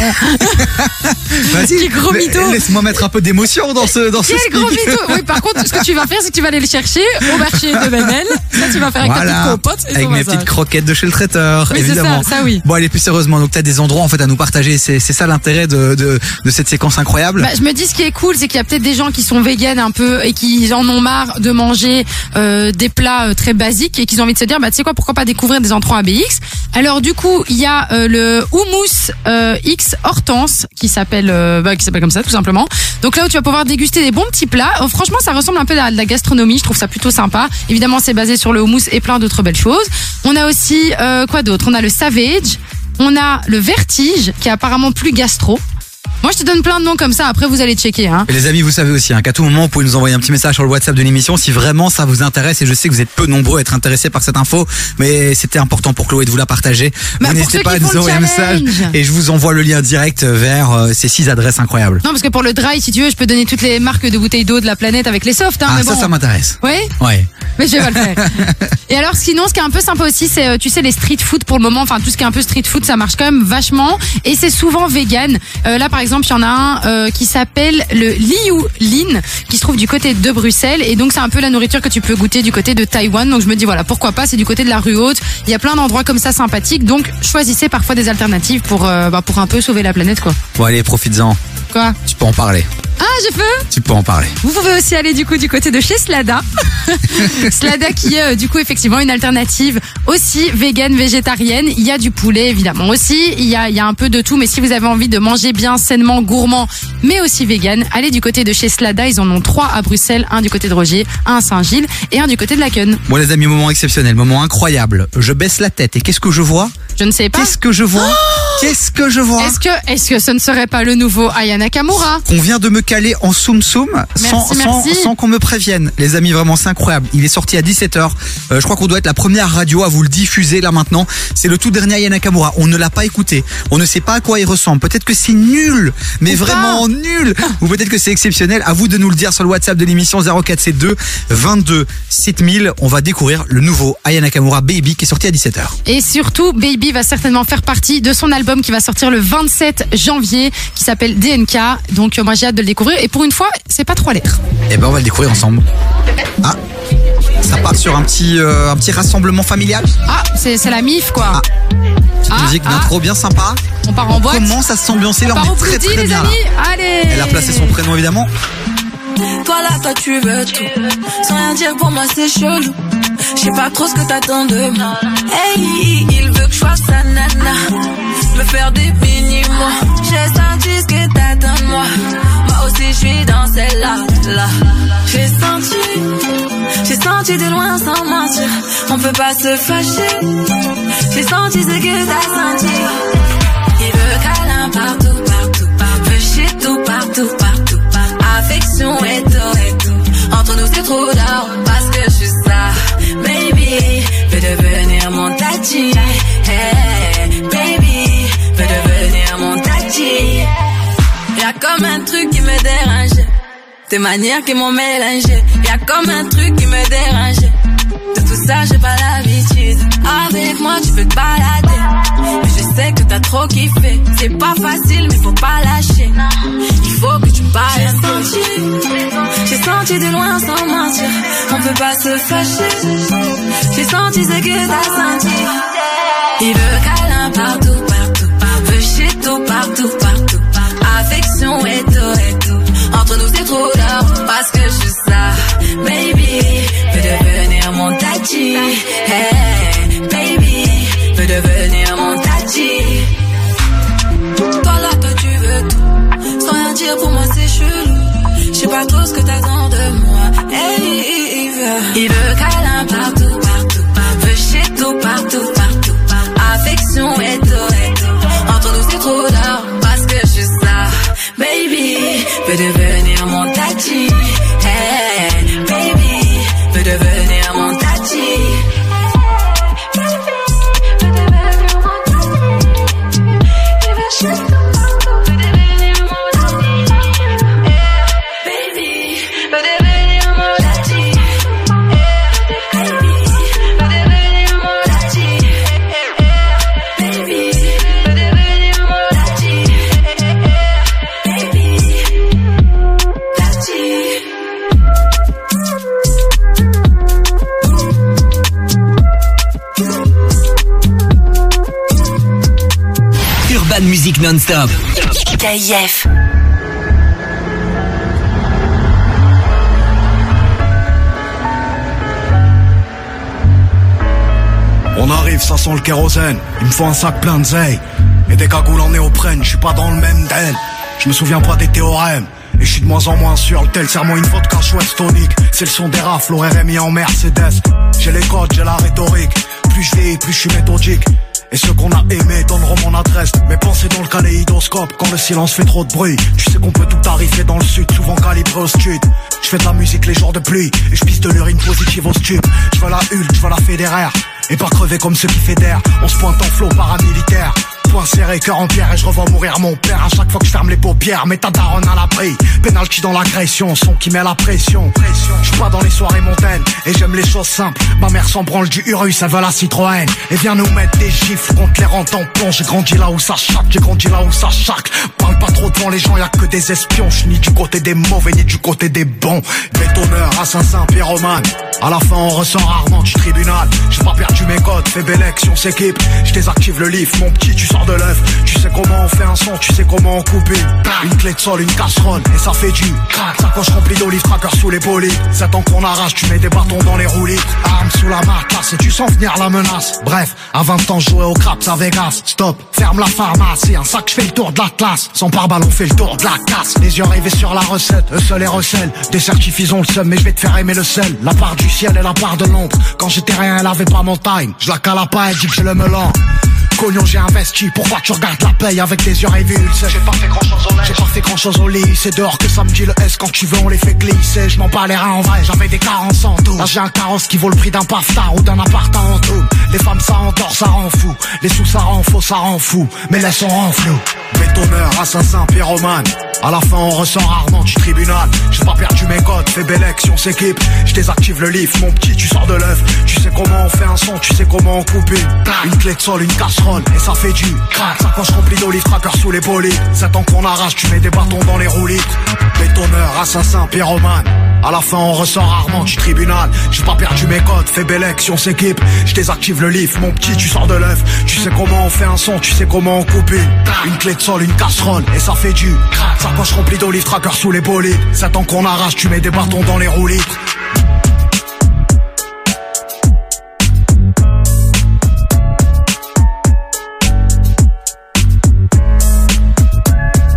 Vas-y, Quel gros mytho. Laisse-moi mettre un peu d'émotion dans ce dans ce Quel speak. gros mytho Oui, par contre, ce que tu vas faire, c'est que tu vas aller le chercher au marché de Benel. Ça, tu vas faire avec ta petite compote et avec mes petites croquettes de chez le traiteur, Oui, évidemment. ça, ça oui. Bon, allez, plus sérieusement, donc t'as des endroits en fait à nous partager. C'est c'est ça l'intérêt de, de de cette séquence incroyable. Bah, je me dis ce qui est cool, c'est qu'il y a peut-être des gens qui sont véganes un peu et qui en ont marre de manger euh, des plats euh, très basiques et qui ont envie de se dire bah tu sais quoi pourquoi pas découvrir des endroits ABX. Alors du coup il y a euh, le houmous euh, X Hortense qui s'appelle bah, qui s'appelle comme ça tout simplement. Donc là où tu vas pouvoir déguster des bons petits plats. Euh, franchement ça ressemble un peu à de la gastronomie, je trouve ça plutôt sympa. Évidemment c'est basé sur le houmous et plein d'autres belles choses. On a aussi quoi d'autre? On a le Savage. On a le vertige qui est apparemment plus gastro. Moi, je te donne plein de noms comme ça. Après, vous allez checker. Hein. Et les amis, vous savez aussi hein, qu'à tout moment, vous pouvez nous envoyer un petit message sur le WhatsApp de l'émission si vraiment ça vous intéresse. Et je sais que vous êtes peu nombreux à être intéressés par cette info, mais c'était important pour Chloé de vous la partager. Bah, n'hésitez pas à nous envoyer un message et je vous envoie le lien direct vers euh, ces six adresses incroyables. Non, parce que pour le dry, si tu veux, je peux donner toutes les marques de bouteilles d'eau de la planète avec les softs. Hein, ah, mais ça, bon. ça m'intéresse. Oui Ouais. Mais je vais pas le faire. Et alors, sinon, ce qui est un peu sympa aussi, c'est, euh, tu sais, les street food pour le moment. Enfin, tout ce qui est un peu street food, ça marche quand même vachement. Et c'est souvent vegan. Euh, là, par exemple, il y en a un euh, qui s'appelle le Liu Lin, qui se trouve du côté de Bruxelles. Et donc, c'est un peu la nourriture que tu peux goûter du côté de Taïwan. Donc, je me dis, voilà, pourquoi pas, c'est du côté de la rue haute. Il y a plein d'endroits comme ça sympathiques. Donc, choisissez parfois des alternatives pour, euh, bah, pour un peu sauver la planète, quoi. Bon, allez, profites-en. Quoi Tu peux en parler. Ah, j'ai fait Tu peux en parler. vous pouvez aussi aller du coup du côté de chez Slada. Slada qui est euh, du coup effectivement une alternative aussi vegan végétarienne. Il y a du poulet évidemment aussi. Il y a, il y a un peu de tout. Mais si vous avez envie de manger bien sainement, gourmand, mais aussi vegan, allez du côté de chez Slada. Ils en ont trois à Bruxelles, un du côté de Roger, un à Saint-Gilles et un du côté de Laken. Bon, les amis, moment exceptionnel, moment incroyable. Je baisse la tête et qu'est-ce que je vois Je ne sais pas. Qu'est-ce que je vois Qu'est-ce que je vois Est-ce que, est-ce que ce ne serait pas le nouveau Aya Nakamura qu'on vient de me caler en soum soum sans, sans, sans qu'on me prévienne. Les amis, vraiment, c'est incroyable. Il est sorti à 17h. je crois qu'on doit être la première radio à vous le diffuser là maintenant. C'est le tout dernier Aya Nakamura. On ne l'a pas écouté. On ne sait pas à quoi il ressemble. Peut-être que c'est nul, mais Ou vraiment nul. Ou peut-être que c'est exceptionnel. À vous de nous le dire sur le WhatsApp de l'émission 0472 22 7000. On va découvrir le nouveau Aya Nakamura Baby qui est sorti à 17h. Et surtout, Baby va certainement faire partie de son album qui va sortir le 27 janvier, qui s'appelle DNK. Donc euh, moi j'ai hâte de le découvrir. Et pour une fois, c'est pas trois lettres. Eh ben, on va le découvrir ensemble. Ah, ça part sur un petit, euh, un petit rassemblement familial. Ah, c'est c'est la MIF quoi. Petite Ah, musique ah. d'intro bien sympa. On part en boîte. commence à s'ambiancer là, On part on est très très les bien là. amis. Allez. Elle a placé son prénom évidemment. Toi là, toi tu veux tout. Sans rien dire pour moi, c'est chelou. Je sais pas trop ce que t'attends de moi. Hey, il veut que je fasse sa nana. Me faire des mini-mois. J'ai senti ce que t'attends de moi. Moi aussi, je suis dans celle-là. là. J'ai senti, j'ai senti de loin sans mentir. On peut pas se fâcher. J'ai senti ce que t'as senti. Il veut câlin partout, partout, partout. Veut shit tout, partout, partout, partout. Affection et tout, et tout. Entre nous c'est trop d'or parce que je suis ça. Baby, veux devenir mon tati. Hey, Y'a comme un truc qui me dérange. Tes manières qui m'ont mélangé. Y'a comme un truc qui me dérange. De tout ça, j'ai pas l'habitude. Avec moi, tu peux te balader. Mais je sais que t'as trop kiffé. C'est pas facile, mais faut pas lâcher. Il faut que tu parles. J'ai senti, j'ai senti de loin sans mentir. On peut pas se fâcher. J'ai senti ce que t'as senti. Il veut câlin partout, partout, partout. Veut shit tout, partout, et tout, et tout. Entre nous, c'est trop d'or parce que je suis ça. Baby, veux devenir mon tati. Hey, baby, veux devenir mon tati. Toi là, toi tu veux tout. Sans rien dire pour moi, c'est chelou. Je sais pas trop ce que t'attends de moi. Hey, il veut, il veut câlin partout, partout, partout. Shit tout, partout, Baby, veux devenir mon tati. Music Non-Stop. KIF. On arrive, ça sent le kérosène. Il me faut un sac plein de zeille. Et des cagoules en néoprène, je suis pas dans le même den. Je me souviens pas des théorèmes. Et je suis de moins en moins sûr, le tel serment une vodka chouette tonique. C'est le son des rafles, au RMI en Mercedes. J'ai les codes, j'ai la rhétorique. Plus je vieillis, plus je suis méthodique. Et ceux qu'on a aimés donneront mon adresse. Mes pensées dans le kaléidoscope quand le silence fait trop de bruit. Tu sais qu'on peut tout arriver dans le sud, souvent calibré au stud. Je fais de la musique les jours de pluie et je pisse de l'urine positive au stube. Je veux la Hulk, je veux la fédéraire. Et pas crever comme ceux qui fédèrent. On se pointe en flot paramilitaire. Point serré, cœur en pierre et je revois mourir mon père à chaque fois que je ferme les paupières. Mais ta daronne à l'abri. Penalty dans l'agression, son qui met la pression. Je suis pas dans les soirées montaines et j'aime les choses simples. Ma mère s'en branle du Urus, elle veut la Citroën. Et vient nous mettre des gifles contre les rentes en plomb. J'ai grandi là où ça chaque, j'ai grandi là où ça chaque. Parle pas trop devant les gens, y a que des espions. Je ni du côté des mauvais ni du côté des bons. Bétonneur, assassin, pyromane. À la fin, on ressort rarement du tribunal. J'ai pas perdu mes codes, fais belle action, s'équipe. Je désactive le lift, mon petit, tu sors de l'œuf. Tu sais comment on fait un son, tu sais comment on coupe une. Clé de sol, une casserole, et ça fait du crack. Sacoche remplie d'olives, tracker sous les bolides. C'est temps qu'on arrache, tu mets des bâtons dans les roulis. Arme sous la matelasse et tu sens venir la menace. Bref, à 20 ans, jouais au craps à Vegas. Stop, ferme la pharmacie, un sac, je fais le tour de l'Atlas. Sans pare-balles, on fait le tour de la casse. Les yeux rivés sur la recette, eux seuls et recèlent. Des ont le seum, mais je vais te faire aimer le sel. La part du ciel et la part de l'ombre. Quand j'étais rien, elle avait pas mon time. Je la cala pas, elle dit que j'ai le melon. Cognon, j'ai investi, pourquoi tu regardes la paye avec des yeux révulsés? J'ai pas fait grand chose au lit, j'ai pas fait grand chose au lit. C'est dehors que ça me dit le S, quand tu veux on les fait glisser. Je m'en bats les reins en vrai, j'avais des carences en tout Là j'ai un carrosse qui vaut le prix d'un paftard ou d'un appart en tout Les femmes ça endort, ça rend fou. Les sous ça rend faux, ça rend fou. Mais laisse on rend flou. Bétonneur, assassin, pyromane. À la fin on ressort rarement du tribunal. J'ai pas perdu mes codes, fais belle action, s'équipe. Je désactive le lift, mon petit tu sors de l'œuf. Tu sais comment on fait un son, tu sais comment on coupe une clé de sol, une casserole et ça fait du crack Sacoche remplie d'olives, tracker sous les bolides. C'est temps qu'on arrache, tu mets des bâtons dans les roulis Bétonneur, assassin, pyromane. À la fin on ressort rarement du tribunal. J'ai pas perdu mes codes, fais belle action, s'équipe. Je désactive le lift, mon petit tu sors de l'œuf. Tu sais comment on fait un son, tu sais comment on coupe une Une clé de sol, une casserole et ça fait du crack Sacoche remplie d'olives, tracker sous les bolides. C'est temps qu'on arrache, tu mets des bâtons dans les roulis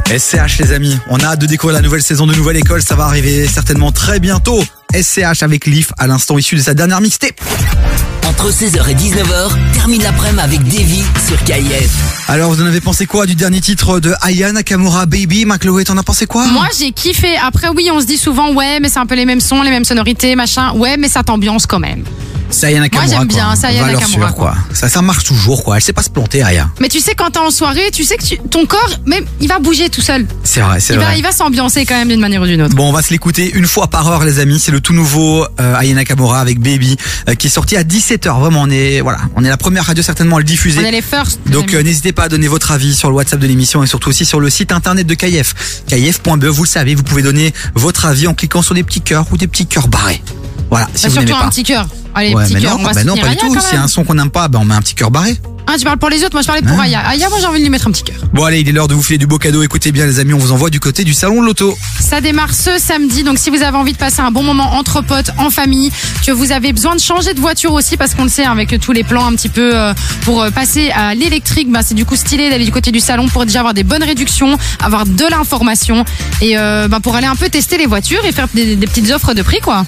SCH les amis, on a hâte de découvrir la nouvelle saison de Nouvelle École, ça va arriver certainement très bientôt. SCH avec Leaf à l'instant issu de sa dernière mixtape. Entre 16h et 19h, termine l'après-midi avec Davy sur KIF. Alors vous en avez pensé quoi du dernier titre de Aya Nakamura Baby? McLoé, t'en as pensé quoi? Moi, j'ai kiffé. Après, oui, on se dit souvent, ouais, mais c'est un peu les mêmes sons, les mêmes sonorités, machin. Ouais, mais ça t'ambiance quand même. C'est Aya Nakamura. Moi, j'aime bien, quoi. c'est Aya Valeur Nakamura, sûre, quoi. Ça, ça marche toujours quoi, elle sait pas se planter Aya. Mais tu sais, quand t'es en soirée, tu sais que tu- ton corps, même, il va bouger tout seul. C'est vrai, c'est Il va, vrai. il va s'ambiancer quand même d'une manière ou d'une autre. Bon, on va se l'écouter une fois par heure, les amis. C'est le tout nouveau euh, Aya Nakamura avec Baby euh, qui est sorti à 17h. Vraiment, on est voilà, on est la première radio certainement à le diffuser. On est les first. les Donc amis. euh, n'hésitez pas à donner votre avis sur le WhatsApp de l'émission et surtout aussi sur le site internet de KIF. KIF.be, vous le savez, vous pouvez donner votre avis en cliquant sur des petits cœurs ou des petits cœurs barrés. Voilà, si Bah, vous surtout n'aimez un pas. petit cœur. Allez, Ouais, petit mais cœur, non, on va bah non, soutenir pas du Aya, tout. quand S'il y a même. un son qu'on n'aime pas, ben on met un petit cœur barré. Ah, tu parles pour les autres, moi je parlais pour Aya. Aya, moi j'ai envie de lui mettre un petit cœur. Bon allez, il est l'heure de vous filer du beau cadeau. Écoutez bien les amis, on vous envoie du côté du salon de l'auto. Ça démarre ce samedi, donc si vous avez envie de passer un bon moment entre potes, en famille, que vous avez besoin de changer de voiture aussi, parce qu'on le sait, hein, avec tous les plans un petit peu euh, pour euh, passer à l'électrique, bah, c'est du coup stylé d'aller du côté du salon pour déjà avoir des bonnes réductions, avoir de l'information et euh, bah, pour aller un peu tester les voitures et faire des, des petites offres de prix, quoi.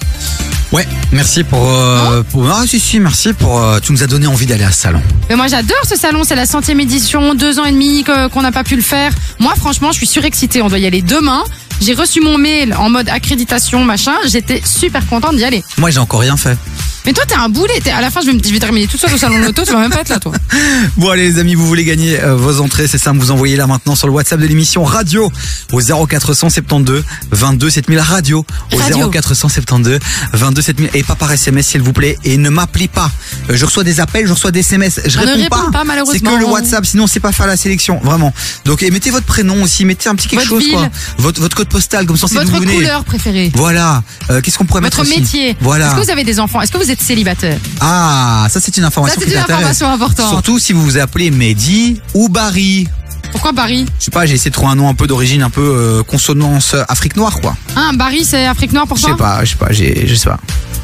Ouais, merci pour. Euh, pour ah si si, merci pour. tu nous as donné envie d'aller à ce salon. Mais moi j'adore ce salon, c'est la centième édition, deux ans et demi qu'on n'a pas pu le faire. Moi franchement je suis surexcitée, on doit y aller demain. J'ai reçu mon mail en mode accréditation, machin, j'étais super contente d'y aller. Moi j'ai encore rien fait. Mais toi t'es un boulet, t'es- à la fin je vais, me- je vais terminer tout seul au salon de l'auto, tu vas même pas être là toi. Bon allez les amis, vous voulez gagner euh, vos entrées, c'est simple, vous envoyez là maintenant sur le WhatsApp de l'émission radio au 0472 22 7000 radio au Radio. 0472 22 7000 et pas par SMS s'il vous plaît et ne m'appelez pas. Euh, je reçois des appels, je reçois des SMS, je On ne réponds répond pas, malheureusement. C'est que le WhatsApp, sinon c'est pas faire la sélection, vraiment. Donc et mettez votre prénom aussi, mettez un petit quelque Votre chose quoi. Votre votre code postal comme ça d'où Votre venez. couleur préférée. Voilà. Euh, Qu'est-ce qu'on pourrait Votre mettre aussi métier. Voilà. Est-ce que vous avez des enfants? Est-ce que vous êtes célibataire Ah, ça c'est une information Ça, c'est qui une t'intéresse. information importante. Surtout si vous vous appelez Mehdi ou Barry. Pourquoi Barry Je sais pas, j'ai essayé de trouver un nom un peu d'origine, un peu euh, consonance euh, Afrique noire quoi. Hein, Barry c'est Afrique noire pour Je toi sais pas, je sais pas, j'ai, je sais pas.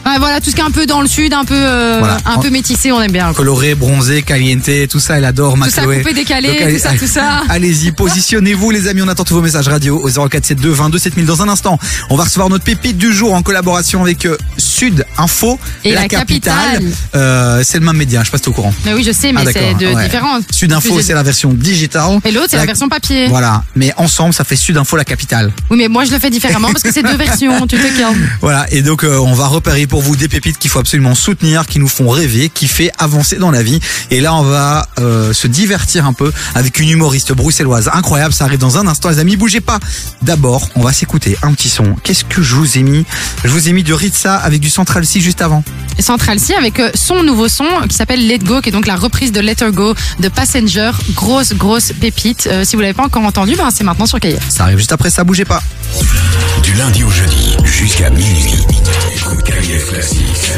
Ouais, voilà, tout ce qui est un peu dans le sud, un peu, euh, Voilà. un peu métissé, on aime bien. quoi. Coloré, bronzé, caliente, tout ça, elle adore Tout ça Macloé. coupé, décalé, Donc, allez- tout ça, tout ça. Allez-y, positionnez-vous les amis, on attend tous vos messages radio au 0472 22 7000 dans un instant. On va recevoir notre pépite du jour en collaboration avec euh, Sud Info Et la capitale. Euh, c'est le même média, je sais pas si t'es au courant. Mais oui, je sais, mais Ah, c'est d'accord, de ouais. différent. Sud Info, c'est la version digitale. Et l'autre, c'est la version papier. Voilà, mais ensemble, ça fait Sud Info la capitale. Oui, mais moi, je le fais différemment parce que c'est deux versions, tu te calmes. Voilà, et donc euh, on va repérer pour vous des pépites qu'il faut absolument soutenir, qui nous font rêver, qui fait avancer dans la vie. Et là, on va euh, se divertir un peu avec une humoriste bruxelloise incroyable. Ça arrive dans un instant, les amis. Bougez pas. D'abord, on va s'écouter un petit son. Qu'est-ce que je vous ai mis? Je vous ai mis du Ritza avec du Central C juste avant. Central C avec euh, son nouveau son qui s'appelle Let Go, qui est donc la reprise de Let Her Go de Passenger. Grosse, grosse pépite. Euh, si vous l'avez pas encore entendu, ben, c'est maintenant sur KF. Ça arrive juste après ça. Bougez pas. Du lundi au jeudi jusqu'à minuit. Écoute KIF Classique.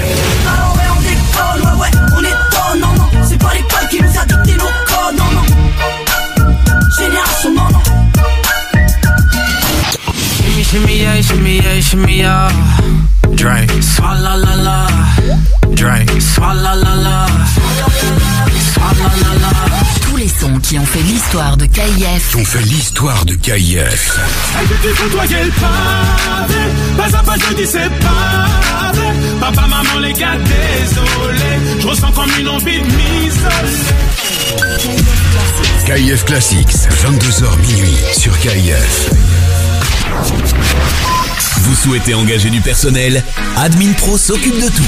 Ah ouais, on déconne, ouais, ouais, on étonne, non, non. C'est pas l'école qui nous a dicté nos codes, non, non. Génération, non, non. Shimmy, shimmy, yeah, shimmy, yeah, shimmy, yeah. Drink. Swalla la la. Drink. Swalla la la. Swalla la la. Sons qui ont fait l'histoire de KIF. On fait l'histoire de KIF. Pas à pas je dis c'est pas vrai Papa, maman, les gars, désolé Je ressens comme une envie de m'isoler KIF Classics, 22h minuit sur KIF. Vous souhaitez engager du personnel? Admin Pro s'occupe de tout.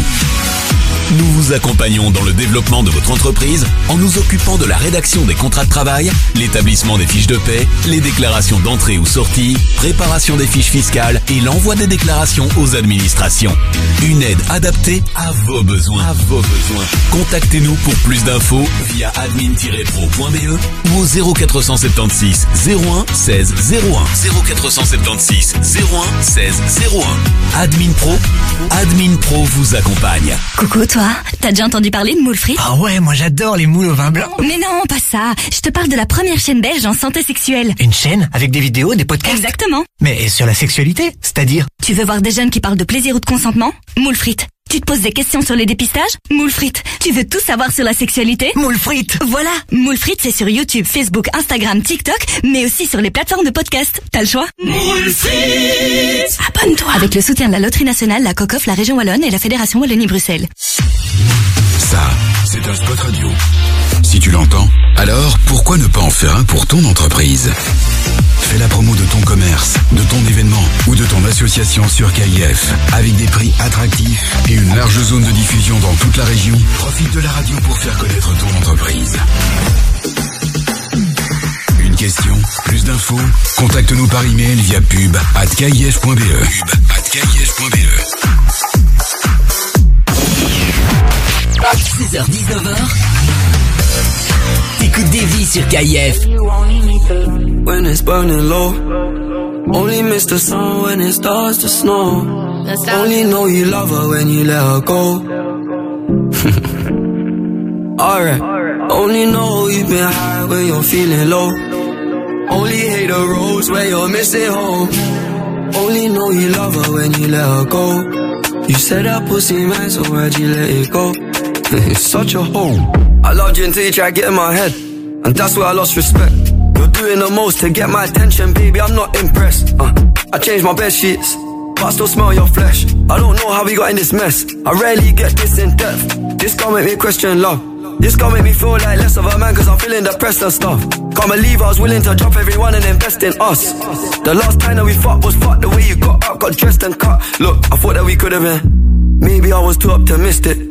Nous vous accompagnons dans le développement de votre entreprise en nous occupant de la rédaction des contrats de travail, l'établissement des fiches de paie, les déclarations d'entrée ou sortie, préparation des fiches fiscales et l'envoi des déclarations aux administrations. Une aide adaptée à vos besoins. À vos besoins. Contactez-nous pour plus d'infos via admin-pro.be ou au 0476 01 16 01 0476 01 16 01. Admin Pro, Admin Pro vous accompagne. Coucou toi, t'as déjà entendu parler de moules frites? Ah ouais, moi j'adore les moules au vin blanc. Mais non, pas ça. Je te parle de la première chaîne belge en santé sexuelle. Une chaîne avec des vidéos, des podcasts? Exactement. Mais sur la sexualité, c'est-à-dire? Tu veux voir des jeunes qui parlent de plaisir ou de consentement? Moules frites. Tu te poses des questions sur les dépistages? Moule frites. Tu veux tout savoir sur la sexualité? Moule frites. Voilà, Moule frites c'est sur YouTube, Facebook, Instagram, TikTok, mais aussi sur les plateformes de podcast. T'as le choix? Moule frites. Abonne-toi Avec le soutien de la Loterie Nationale, la COCOF, la Région Wallonne et la Fédération Wallonie-Bruxelles. Ça, c'est un spot radio. Si tu l'entends, alors pourquoi ne pas en faire un pour ton entreprise? Fais la promo de ton commerce, de ton événement ou de ton association sur KIF avec des prix attractifs et une large zone de diffusion dans toute la région. Profite de la radio pour faire connaître ton entreprise. Une question, plus d'infos Contacte-nous par email via pub at kif.be. Pub at kif.be. 16h-19h, t'écoutes des vies sur KIF. when it's burning low. Only miss the sun when it starts to snow. Only know you love her when you let her go. Alright. Only know you've been high when you're feeling low. Only hate the roads where you're missing home. Only know you love her when you let her go. You said that pussy man, so why'd you let it go? it's such a hole. I loved you until you tried getting my head. And that's where I lost respect. You're doing the most to get my attention, baby. I'm not impressed. Uh, I changed my bed sheets, but I still smell your flesh. I don't know how we got in this mess. I rarely get this in depth. This can't make me question love. This can't make me feel like less of a man cause I'm feeling depressed and stuff. Can't believe I was willing to drop everyone and invest in us. The last time that we fucked was fucked the way you got up, got dressed and cut. Look, I thought that we could have been. Maybe I was too optimistic.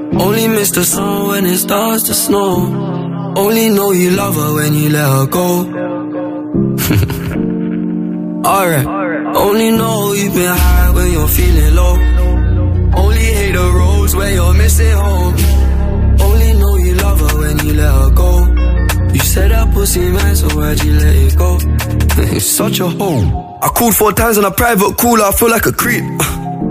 only miss the sun when it starts to snow. Only know you love her when you let her go. Alright. Only know you've been high when you're feeling low. Only hate the roads when you're missing home. Only know you love her when you let her go. You said that pussy man, so why'd you let it go? it's such a hole. I called four times on a private call, I feel like a creep.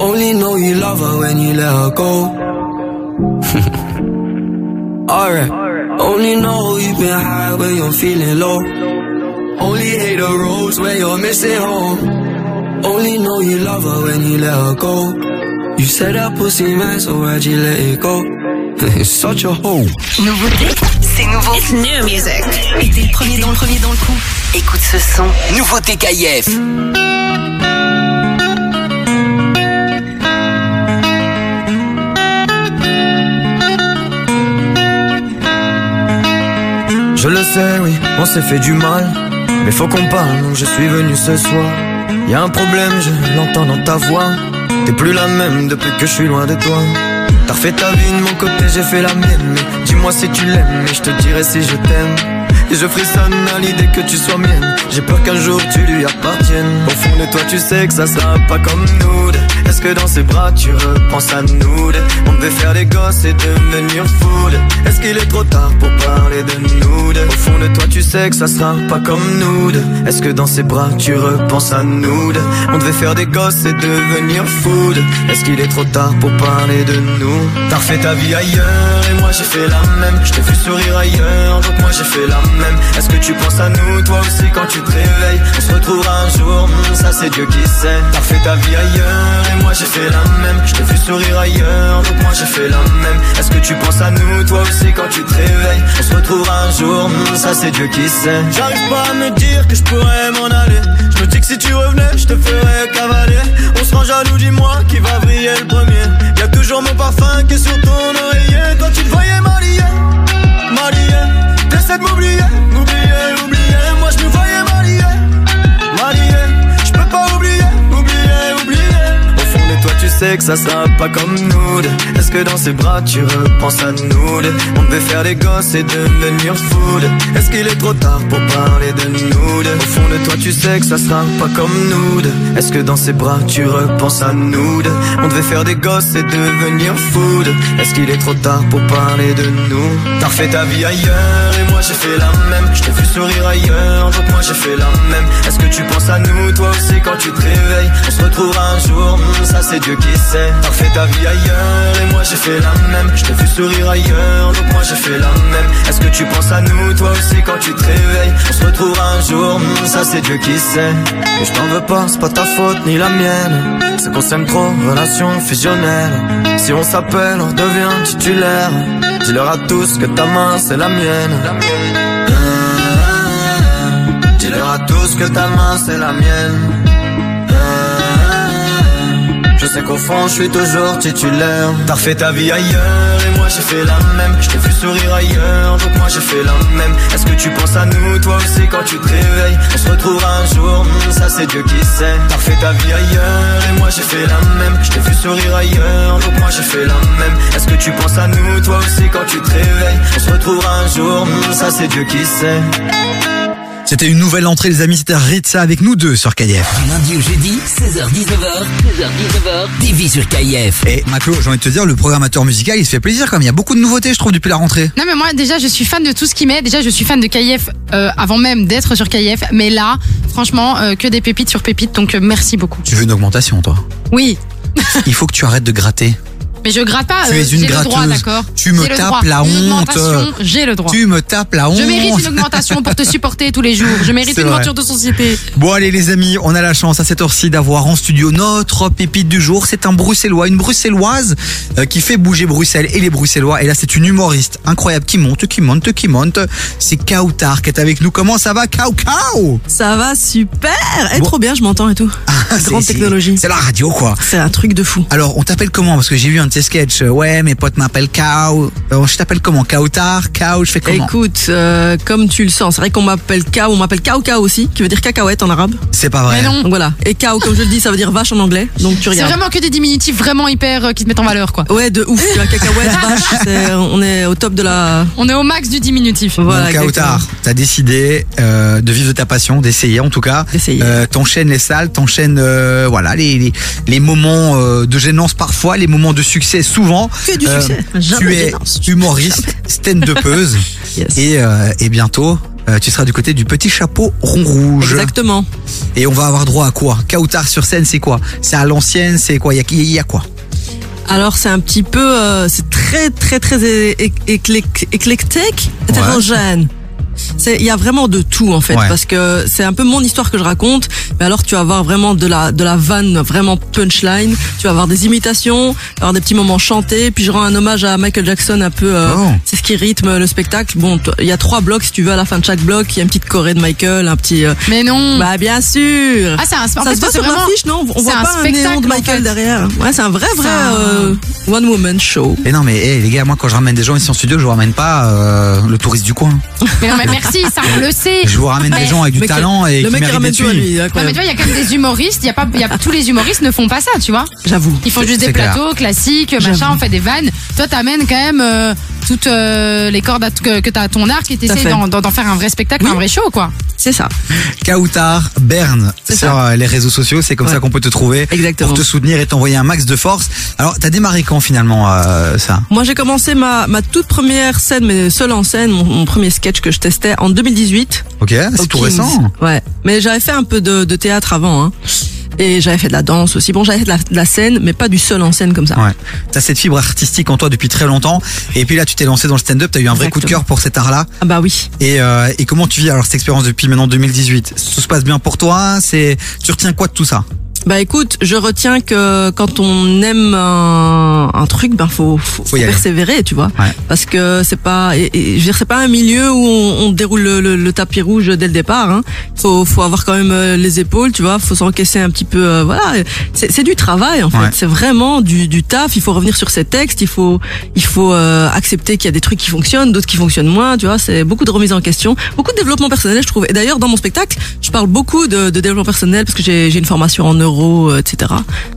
Only know you love her when you let her go. Alright. Only know you've been high when you're feeling low. Only hate the roads where you're missing home. Only know you love her when you let her go. You said that pussy man, so why'd you let it go? it's such a hole. Nouveauté, c'est nouveau. It's new music. Et t'es le premier dans le premier dans le coup. Écoute ce son. Nouveauté KIF. Je le sais, oui, on s'est fait du mal. Mais faut qu'on parle, non, je suis venu ce soir. Y a un problème, je l'entends dans ta voix. T'es plus la même depuis que je suis loin de toi. T'as refait ta vie de mon côté, j'ai fait la mienne. Mais dis-moi si tu l'aimes, et je te dirai si je t'aime. Et je frissonne à l'idée que tu sois mienne. J'ai peur qu'un jour tu lui appartiennes. Au fond de toi, tu sais que ça sera pas comme nous. Est-ce que dans ses bras tu repenses à nous On devait faire des gosses et devenir fou. Est-ce qu'il est trop tard pour parler de nous Au fond de toi, tu sais que ça sera pas comme nous. Est-ce que dans ses bras tu repenses à nous On devait faire des gosses et devenir fou. Est-ce qu'il est trop tard pour parler de nous? T'as refait ta vie ailleurs et moi j'ai fait la même. Je t'ai vu sourire ailleurs, donc moi j'ai fait la même. Est-ce que tu penses à nous, toi aussi, quand tu te réveilles? On se retrouvera un jour, hmm, ça c'est Dieu qui sait. T'as fait ta vie ailleurs, moi j'ai fait la même. Je t'ai vu sourire ailleurs, donc moi j'ai fait la même. Est-ce que tu penses à nous, toi aussi, quand tu te réveilles? On se retrouvera un jour, ça c'est Dieu qui sait. J'arrive pas à me dire que je pourrais m'en aller. Je me dis que si tu revenais, je te ferais cavaler. On se rend jaloux, dis-moi qui va briller le premier. Y a toujours mon parfum qui est sur ton oreiller. Toi tu te voyais marié, marié. T'essaies de m'oublier, sais que ça sera pas comme nous. Est-ce que dans ses bras tu repenses à nous? On devait faire des gosses et devenir fou. Est-ce qu'il est trop tard pour parler de nous? Au fond de toi tu sais que ça sera pas comme nous. Est-ce que dans ses bras tu repenses à nous? On devait faire des gosses et devenir fou. Est-ce qu'il est trop tard pour parler de nous? T'as refait ta vie ailleurs et moi j'ai fait la même. Je t'ai vu sourire ailleurs donc moi j'ai fait la même. Est-ce que tu penses à nous toi aussi quand tu te réveilles? On se retrouvera un jour, hmm, ça c'est Dieu T'as refait ta vie ailleurs et moi j'ai fait la même. Je t'ai vu sourire ailleurs donc moi j'ai fait la même. Est-ce que tu penses à nous toi aussi quand tu te réveilles? On se retrouvera un jour, ça c'est Dieu qui sait. Et je t'en veux pas, c'est pas ta faute ni la mienne. C'est qu'on s'aime trop, relation fusionnelle. Si on s'appelle, on devient titulaire. Dis-leur à tous que ta main c'est la mienne. Dis-leur à tous que ta main c'est la mienne. Je sais qu'au fond je suis toujours titulaire. T'as refait ta vie ailleurs et moi j'ai fait la même. Je t'ai vu sourire ailleurs donc moi j'ai fait la même. Est-ce que tu penses à nous toi aussi quand tu te réveilles? On se retrouvera un jour, ça c'est Dieu qui sait. T'as refait ta vie ailleurs et moi j'ai fait la même. Je t'ai vu sourire ailleurs donc moi j'ai fait la même. Est-ce que tu penses à nous toi aussi quand tu te réveilles? On se retrouvera un jour, ça c'est Dieu qui sait C'était une nouvelle entrée les amis, c'était Ritza avec nous deux sur KF. Du lundi au jeudi, 16h-19h, 16h-19h, TV sur KF. Et Maclo, j'ai envie de te dire, le programmateur musical, il se fait plaisir quand même. Il y a beaucoup de nouveautés, je trouve, depuis la rentrée. Non mais moi déjà je suis fan de tout ce qu'il met. Déjà je suis fan de KIF euh, avant même d'être sur KIF. Mais là, franchement, euh, que des pépites sur pépites. Donc euh, merci beaucoup. Tu veux une augmentation, toi? Oui, Il faut que tu arrêtes de gratter. Mais je gratte pas. Tu euh, es une j'ai le droit, gratteuse. d'accord. Tu me tapes droit. la Une honte. J'ai le droit. Tu me tapes la honte. Je mérite une augmentation pour te supporter tous les jours. Je mérite une voiture de société. Bon allez les amis, on a la chance à cette heure-ci d'avoir en studio notre pépite du jour. C'est un bruxellois, une bruxelloise euh, qui fait bouger Bruxelles et les bruxellois. Et là c'est une humoriste incroyable qui monte, qui monte, qui monte. C'est Kautar qui est avec nous. Comment ça va Kau Kau? Ça va super Eh, Bon. trop bien, je m'entends et tout. Grande c'est- technologie. C'est la radio quoi. C'est un truc de fou. Alors on t'appelle comment? Parce que j'ai vu un tes sketchs. Euh, Ouais mes potes m'appellent Kau. Euh, je t'appelle comment? Kautar? Kau, je fais comment? Écoute, euh, comme tu le sens, c'est vrai qu'on m'appelle Kao, on m'appelle Kao Kao aussi, qui veut dire cacahuète en arabe. C'est pas vrai. Mais non. Donc voilà. Et Kao, comme je le dis, ça veut dire vache en anglais. Donc tu C'est regardes. vraiment que des diminutifs vraiment hyper euh, qui te mettent en valeur quoi. Ouais, de ouf. La cacahuète, vache, c'est- on est au top de la. On est au max du diminutif. Voilà, Bon, Kautar, exactement. t'as décidé euh, de vivre de ta passion, d'essayer en tout cas. D'essayer. Euh, t'enchaînes les salles, t'enchaînes euh, voilà les, les, les moments euh, de gênance parfois, les moments de succès souvent. Que du Euh, succès. Tu de es humoriste, stand-upeuse Yes. et, euh, et bientôt euh, tu seras du côté du petit chapeau rond rouge. Exactement. Et on va avoir droit à quoi? Kautar sur scène, c'est quoi? C'est à l'ancienne, c'est quoi? Il y y a quoi? Alors c'est un petit peu, euh, c'est très très très é- é- éclec- éclectique, hétérogène. Il y a vraiment de tout en fait, Ouais. parce que c'est un peu mon histoire que je raconte. Mais alors tu vas avoir vraiment de la de la vanne, vraiment punchline. Tu vas avoir des imitations, avoir des petits moments chantés. Puis je rends un hommage à Michael Jackson un peu. euh, Oh. C'est ce qui rythme le spectacle. Bon, il y a trois blocs si tu veux. À la fin de chaque bloc, il y a une petite choré de Michael, un petit. euh, Mais non. Bah bien sûr. Ah, c'est un- en ça fait, se voit sur vraiment- l'affiche, non? On voit un pas un néon spectacle, de en Michael fait. derrière. Ouais, c'est un vrai vrai euh, one woman show. Et non mais hey, les gars, moi quand je ramène des gens ici en studio, je vous ramène pas euh, le touriste du coin. Mais non mais merci, ça on le sait. Je vous ramène des gens avec du Mais talent et le qui mec ramène tout à lui. Non mais tu vois, il y a quand même des humoristes, il y a pas il y a tous les humoristes ne font pas ça, tu vois. J'avoue. Ils font juste des clair. plateaux classiques, machin, on fait des vannes. Toi t'amènes quand même euh, toutes euh, les cordes que, que t'as à ton arc et t'essayes d'en, faire un vrai spectacle, Oui. un vrai show quoi. C'est ça. Kautar Berne sur ça. euh, les réseaux sociaux, c'est comme Ouais. ça qu'on peut te trouver Exactement. pour te soutenir et t'envoyer un max de force. Alors, t'as démarré quand finalement euh, ça? Moi, j'ai commencé ma, ma toute première scène, mais seule en scène, mon, mon premier sketch que je testais en 2018. Ok, c'est tout récent. Ouais. Mais j'avais fait un peu de, de théâtre avant. Hein. Et j'avais fait de la danse aussi. Bon, j'avais fait de la, de la scène, mais pas du seul en scène comme ça. Ouais. T'as cette fibre artistique en toi depuis très longtemps. Et puis là, tu t'es lancé dans le stand-up. T'as eu un vrai coup de cœur pour cet art-là. Ah bah oui. Et, euh, et comment tu vis alors cette expérience depuis maintenant 2018 Tout se passe bien pour toi? C'est tu retiens quoi de tout ça? Bah écoute, je retiens que quand on aime un, un truc, ben faut, faut, faut y aller. persévérer, tu vois. Parce que c'est pas, et, et je veux dire, c'est pas un milieu où on, on déroule le, le- le tapis rouge dès le départ. Hein. Faut, faut avoir quand même euh, les épaules, tu vois. Faut s'encaisser un petit peu. euh, voilà, c'est c'est du travail en fait. Ouais. C'est vraiment du, du taf. Il faut revenir sur ses textes. Il faut, il faut euh, accepter qu'il y a des trucs qui fonctionnent, d'autres qui fonctionnent moins. Tu vois, c'est beaucoup de remise en question, beaucoup de développement personnel, je trouve. Et d'ailleurs, dans mon spectacle, je parle beaucoup de, de développement personnel parce que j'ai j'ai une formation en neuro, euh, etc.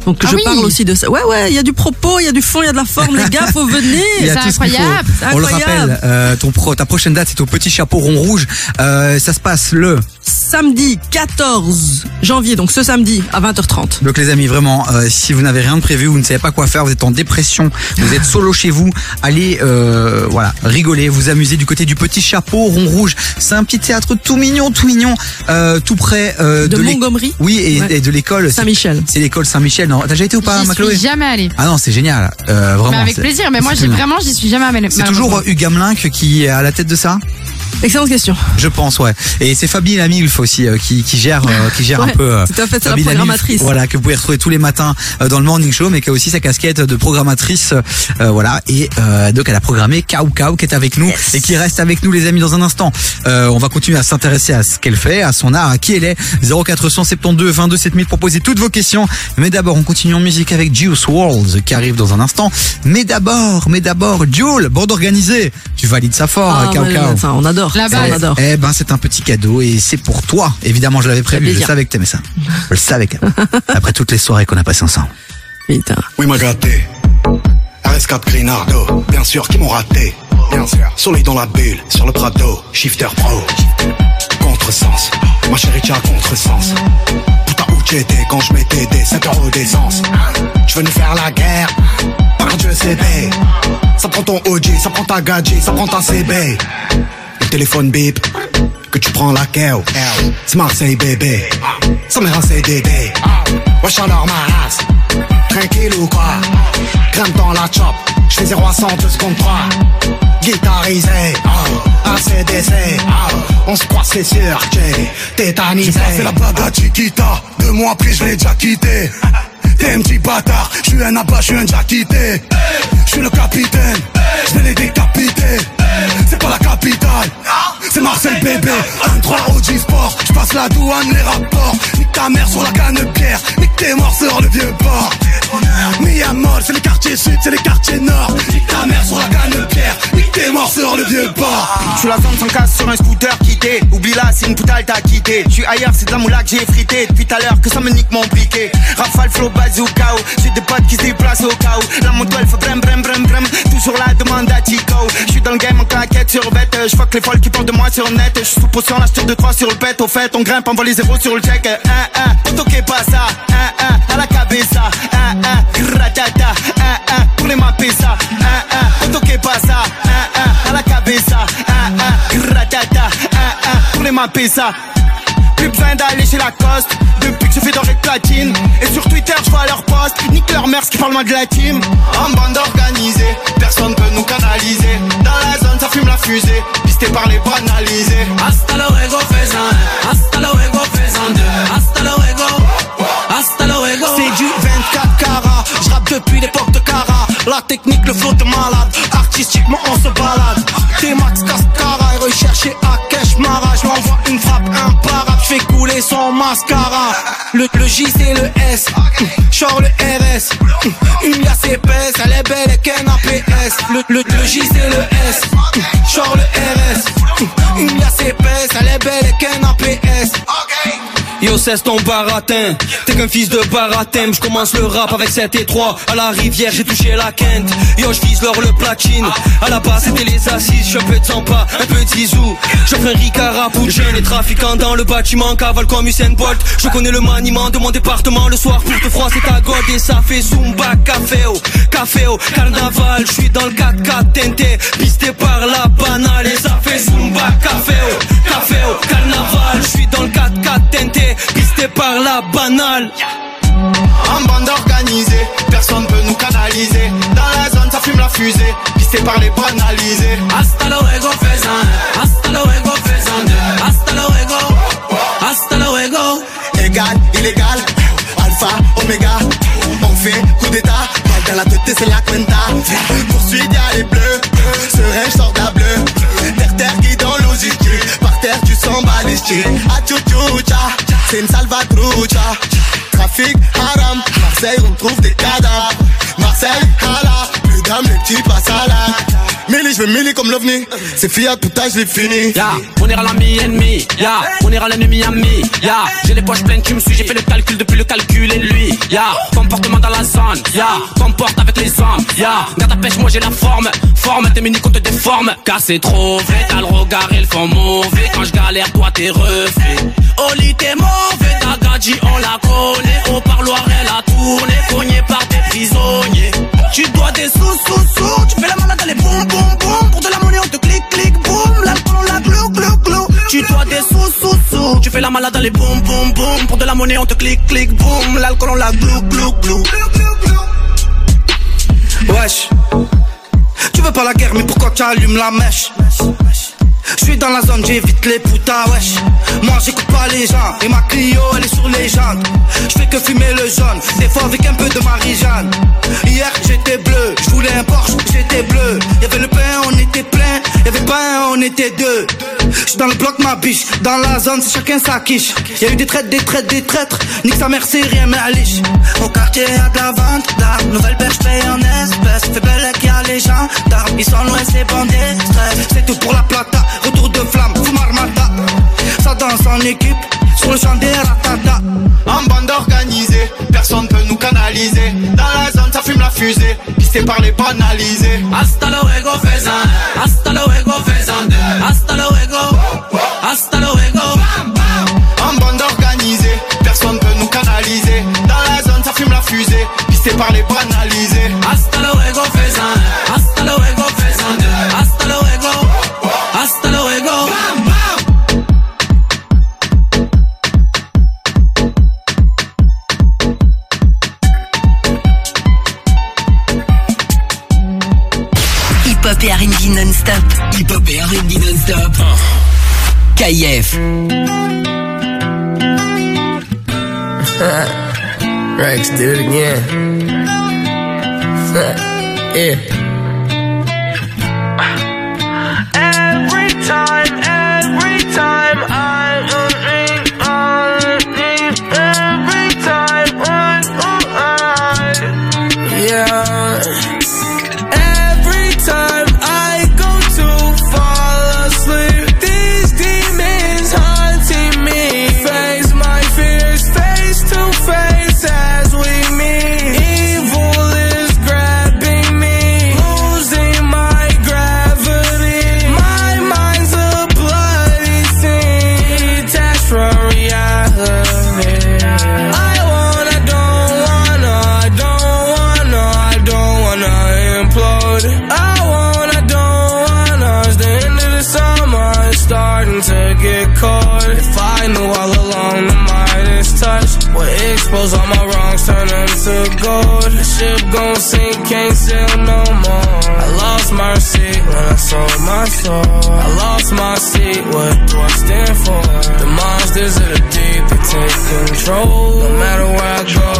Donc Ah je oui. parle aussi de ça. Ouais, ouais, il y a du propos, il y a du fond, il y a de la forme. Les gars, faut venir. Ce. C'est On le incroyable. rappelle, euh, ton pro, ta prochaine date c'est au Petit Chapeau Rond Rouge. Euh, ça se passe le. Samedi 14 janvier, donc ce samedi à 20h30. Donc les amis, vraiment, euh, si vous n'avez rien de prévu, vous ne savez pas quoi faire, vous êtes en dépression, vous êtes solo chez vous, allez, euh, voilà, rigoler, vous amuser du côté du Petit Chapeau Rond Rouge. C'est un petit théâtre tout mignon, tout mignon, euh, tout près euh, De l'éc- Montgomery Oui, et, Ouais. et de l'école Saint-Michel. C'est l'école Saint-Michel. Non, t'as déjà été ou pas, Macloé suis jamais allée. Ah non, c'est génial. Euh, vraiment. Mais avec plaisir, mais moi j'ai vraiment, j'y suis jamais allée. C'est toujours Hugues Gamelin qui est à la tête de ça? Excellente question. Je pense, ouais. Et c'est Fabi Lamilf aussi euh, qui, qui gère, euh, qui gère un peu. euh, tout à fait, c'est la Lamilf, programmatrice. voilà, que vous pouvez retrouver tous les matins euh, dans le morning show, mais qui a aussi sa casquette de programmatrice, euh, voilà. Et euh, donc elle a programmé Kao Kao qui est avec nous et qui reste avec nous, les amis, dans un instant. Euh, on va continuer à s'intéresser à ce qu'elle fait, à son art, à qui elle est. 0472 22 7000, proposez toutes vos questions. Mais d'abord, on continue en musique avec Juice WRLD qui arrive dans un instant. Mais d'abord, mais d'abord, Jules, bande organisée. Tu valides ça fort, Ah, Kao ça, on adore. La Ça, on base. adore. Eh ben, c'est un petit cadeau et c'est pour toi. Évidemment, je l'avais prévu. Je savais que t'aimais ça. Je le savais. quand même. Après toutes les soirées qu'on a passées ensemble. Putain. Oui, m'a gâté. RS4 Grinardo, bien sûr, qui m'ont raté. Bien sûr. Soleil dans la bulle, sur le Prado, shifter pro. Contresens, ma chérie, tu as contresens. Putain, où t'étais quand je mettais des 7 euros d'essence Je venais faire la guerre, par Dieu CB. Ça prend ton OG, ça prend ta gadget, ça prend ta CB. Téléphone bip, que tu prends la KO. C'est Marseille bébé, ça m'est un CDD. Wesh alors ma race, tranquille ou quoi? Crème dans la chop, j'fais 0 à 100 2 secondes 3 Guitarisé, ACDC, oh, on se croit c'est sûr, j'ai tétanisé J'ai passé la blague à Chiquita, deux mois après je l'ai déjà quitté T'es un petit bâtard, je suis un abat, je suis un quitté Je suis le capitaine, je vais les décapiter C'est pas la capitale, c'est Marseille bébé. 1-3 OG Sport, je passe la douane, les rapports. Nique ta mère sur la canne pierre, nique tes morts sur le vieux port. Miamol, c'est les quartiers sud, c'est les quartiers nord. Nique ta mère sur la canne pierre, nique tes morts sur le vieux port. Suis la zone sans casse sur un scooter quitté. Oublie là, c'est une poutale t'as quitté. Je suis ailleurs, c'est de la moula que j'ai frité. Depuis tout à l'heure que ça me nique mon briquet Rafale, flow, bazooka. J'ai des potes qui se déplacent au où La moto elle fait brem brem brem Toujours la demande à Chico Je suis dans le game en claquette sur bête. Je fuck les folles qui parlent de moi sur net Je suis sous potion, la de 3 sur le pet Au fait, on grimpe, on les zéros sur le check un, auto qui pas ça Un, un, à la cabeza Un, un, gratata un, pour les ça pas ça Un, un, à la cabeza Un, un, pour les mapper ça. Plus besoin d'aller chez Lacoste Depuis que je fais doré de platine Et sur Twitter je vois leurs posts Nique leur mère qui parle mal de la team. En bande organisée Personne peut nous canaliser. Dans la ça fume la fusée Pisté par les banalisés Hasta luego, faisan. Hasta luego, faisan deux. Hasta luego. Hasta luego. C'est du 24 carats Je rappe depuis l'époque de La technique, le flow de malade. Artistiquement on se balade. T-Max Cascara Et recherché à Cash Mara Je m'envoie une frappe imparable Je fais couler son mascara. Le, le J c'est le S. Genre le RS Une liasse épaisse. Elle est belle et qu'un APS le, le, le J c'est le S. Genre le RS Une liasse épaisse. Elle est belle et qu'un APS Yo cesse ton baratin. T'es qu'un fils de baratin. Je commence le rap avec 7 et 3 À la rivière j'ai touché la quinte. Yo je vise l'or le platine. À la base c'était les assises. Je suis un peu de un peu de Zizou. J'offre un Ricard à Les trafiquants dans le bâtiment. Cavale comme Usain Bolt. Je connais le maniement de mon département. Le soir pour te froisser ta gold Et ça fait Zumba Café oh, Café oh, Carnaval Je suis dans le 4x4 tenté Pisté par la banale Et ça fait Zumba Café oh, Café oh, Carnaval Je suis dans le 4x4 tenté Pisté par la banale En bande organisée, personne peut nous canaliser. Dans la zone, ça fume la fusée. Pisté par les banalisés. Hasta luego, faisan. Hasta luego, faisan. Hasta luego. Hasta luego. Égal, illégal, alpha, oméga. On fait coup d'état, dans la tête, c'est la quinta. Poursuite, y'a les bleus. Serein, je sors d'un bleu. Terre, terre qui balistique. Achuchucha, c'est une salvatrucha. Trafic, haram. Marseille, on trouve des cadavres. Marseille, hala. Plus d'âme, les petits passent à. Je veux Millie comme l'ovni. C'est Fiat, âge, je l'ai fini. Ya, on ira l'ami ennemi, ya, on ira l'ennemi ami, ya, j'ai les poches pleines, tu me suis, j'ai fait le calcul depuis le calcul et lui, ya, comportement dans la zone, ya, comporte avec les hommes, ya, garde ta pêche, moi j'ai la forme, forme, tes mini comptes déforme, car c'est trop vrai, t'as le regard et le fond mauvais, quand je galère, toi t'es refait, Oli t'es mauvais, gadji on la connaît, au parloir elle a tourné, cogné par des prisonniers, tu dois des sous, sous, sous, tu fais la malade, allez boum, boum, boum, pour de la monnaie on te clique, clique, boum, l'alcool on la glou, glou, glou, tu dois des sous, sous, sous, tu fais la malade, allez boum, boum, boum, pour de la monnaie on te clique, clique, boum, l'alcool on la glou, glou, glou. Wesh, tu veux pas la guerre, mais pourquoi tu allumes la mèche? Je suis dans la zone, j'évite les putas, wesh. Moi j'écoute pas les gens, et ma Clio elle est sur les jantes. Je fais que fumer le jaune, des fois avec un peu de Marie-Jeanne. Hier j'étais bleu, je voulais un Porsche, j'étais bleu. Y'avait le pain, on était plein, y'avait pas un, on était deux. J'suis dans le bloc, ma biche, dans la zone, c'est chacun sa quiche. Y'a eu des traites, des traites, des traîtres, nique sa mère, c'est rien, mais à liche. Au quartier y'a de la vente d'armes, nouvelle perche paye en espèces. Fais belle qu'il y a les gens ils sont loin, c'est bandés, stress. C'est tout pour la plata, retour de flamme, fume armada. Ça danse en équipe, sur le champ des ratata. En bande organisée, personne peut nous canaliser. Dans la zone, ça fume la fusée, pisté par les banalisés. Hasta luego, faisan. Hasta luego, faisan. Hasta luego. Hasta luego. En bande organisée, personne peut nous canaliser. Dans la zone, ça fume la fusée, pisté par les banalisés. Hasta luego, faisan. KIF. Rex did it again. yeah. I lost my seat, what do I stand for? The monsters of the deep, they take control. No matter where I go,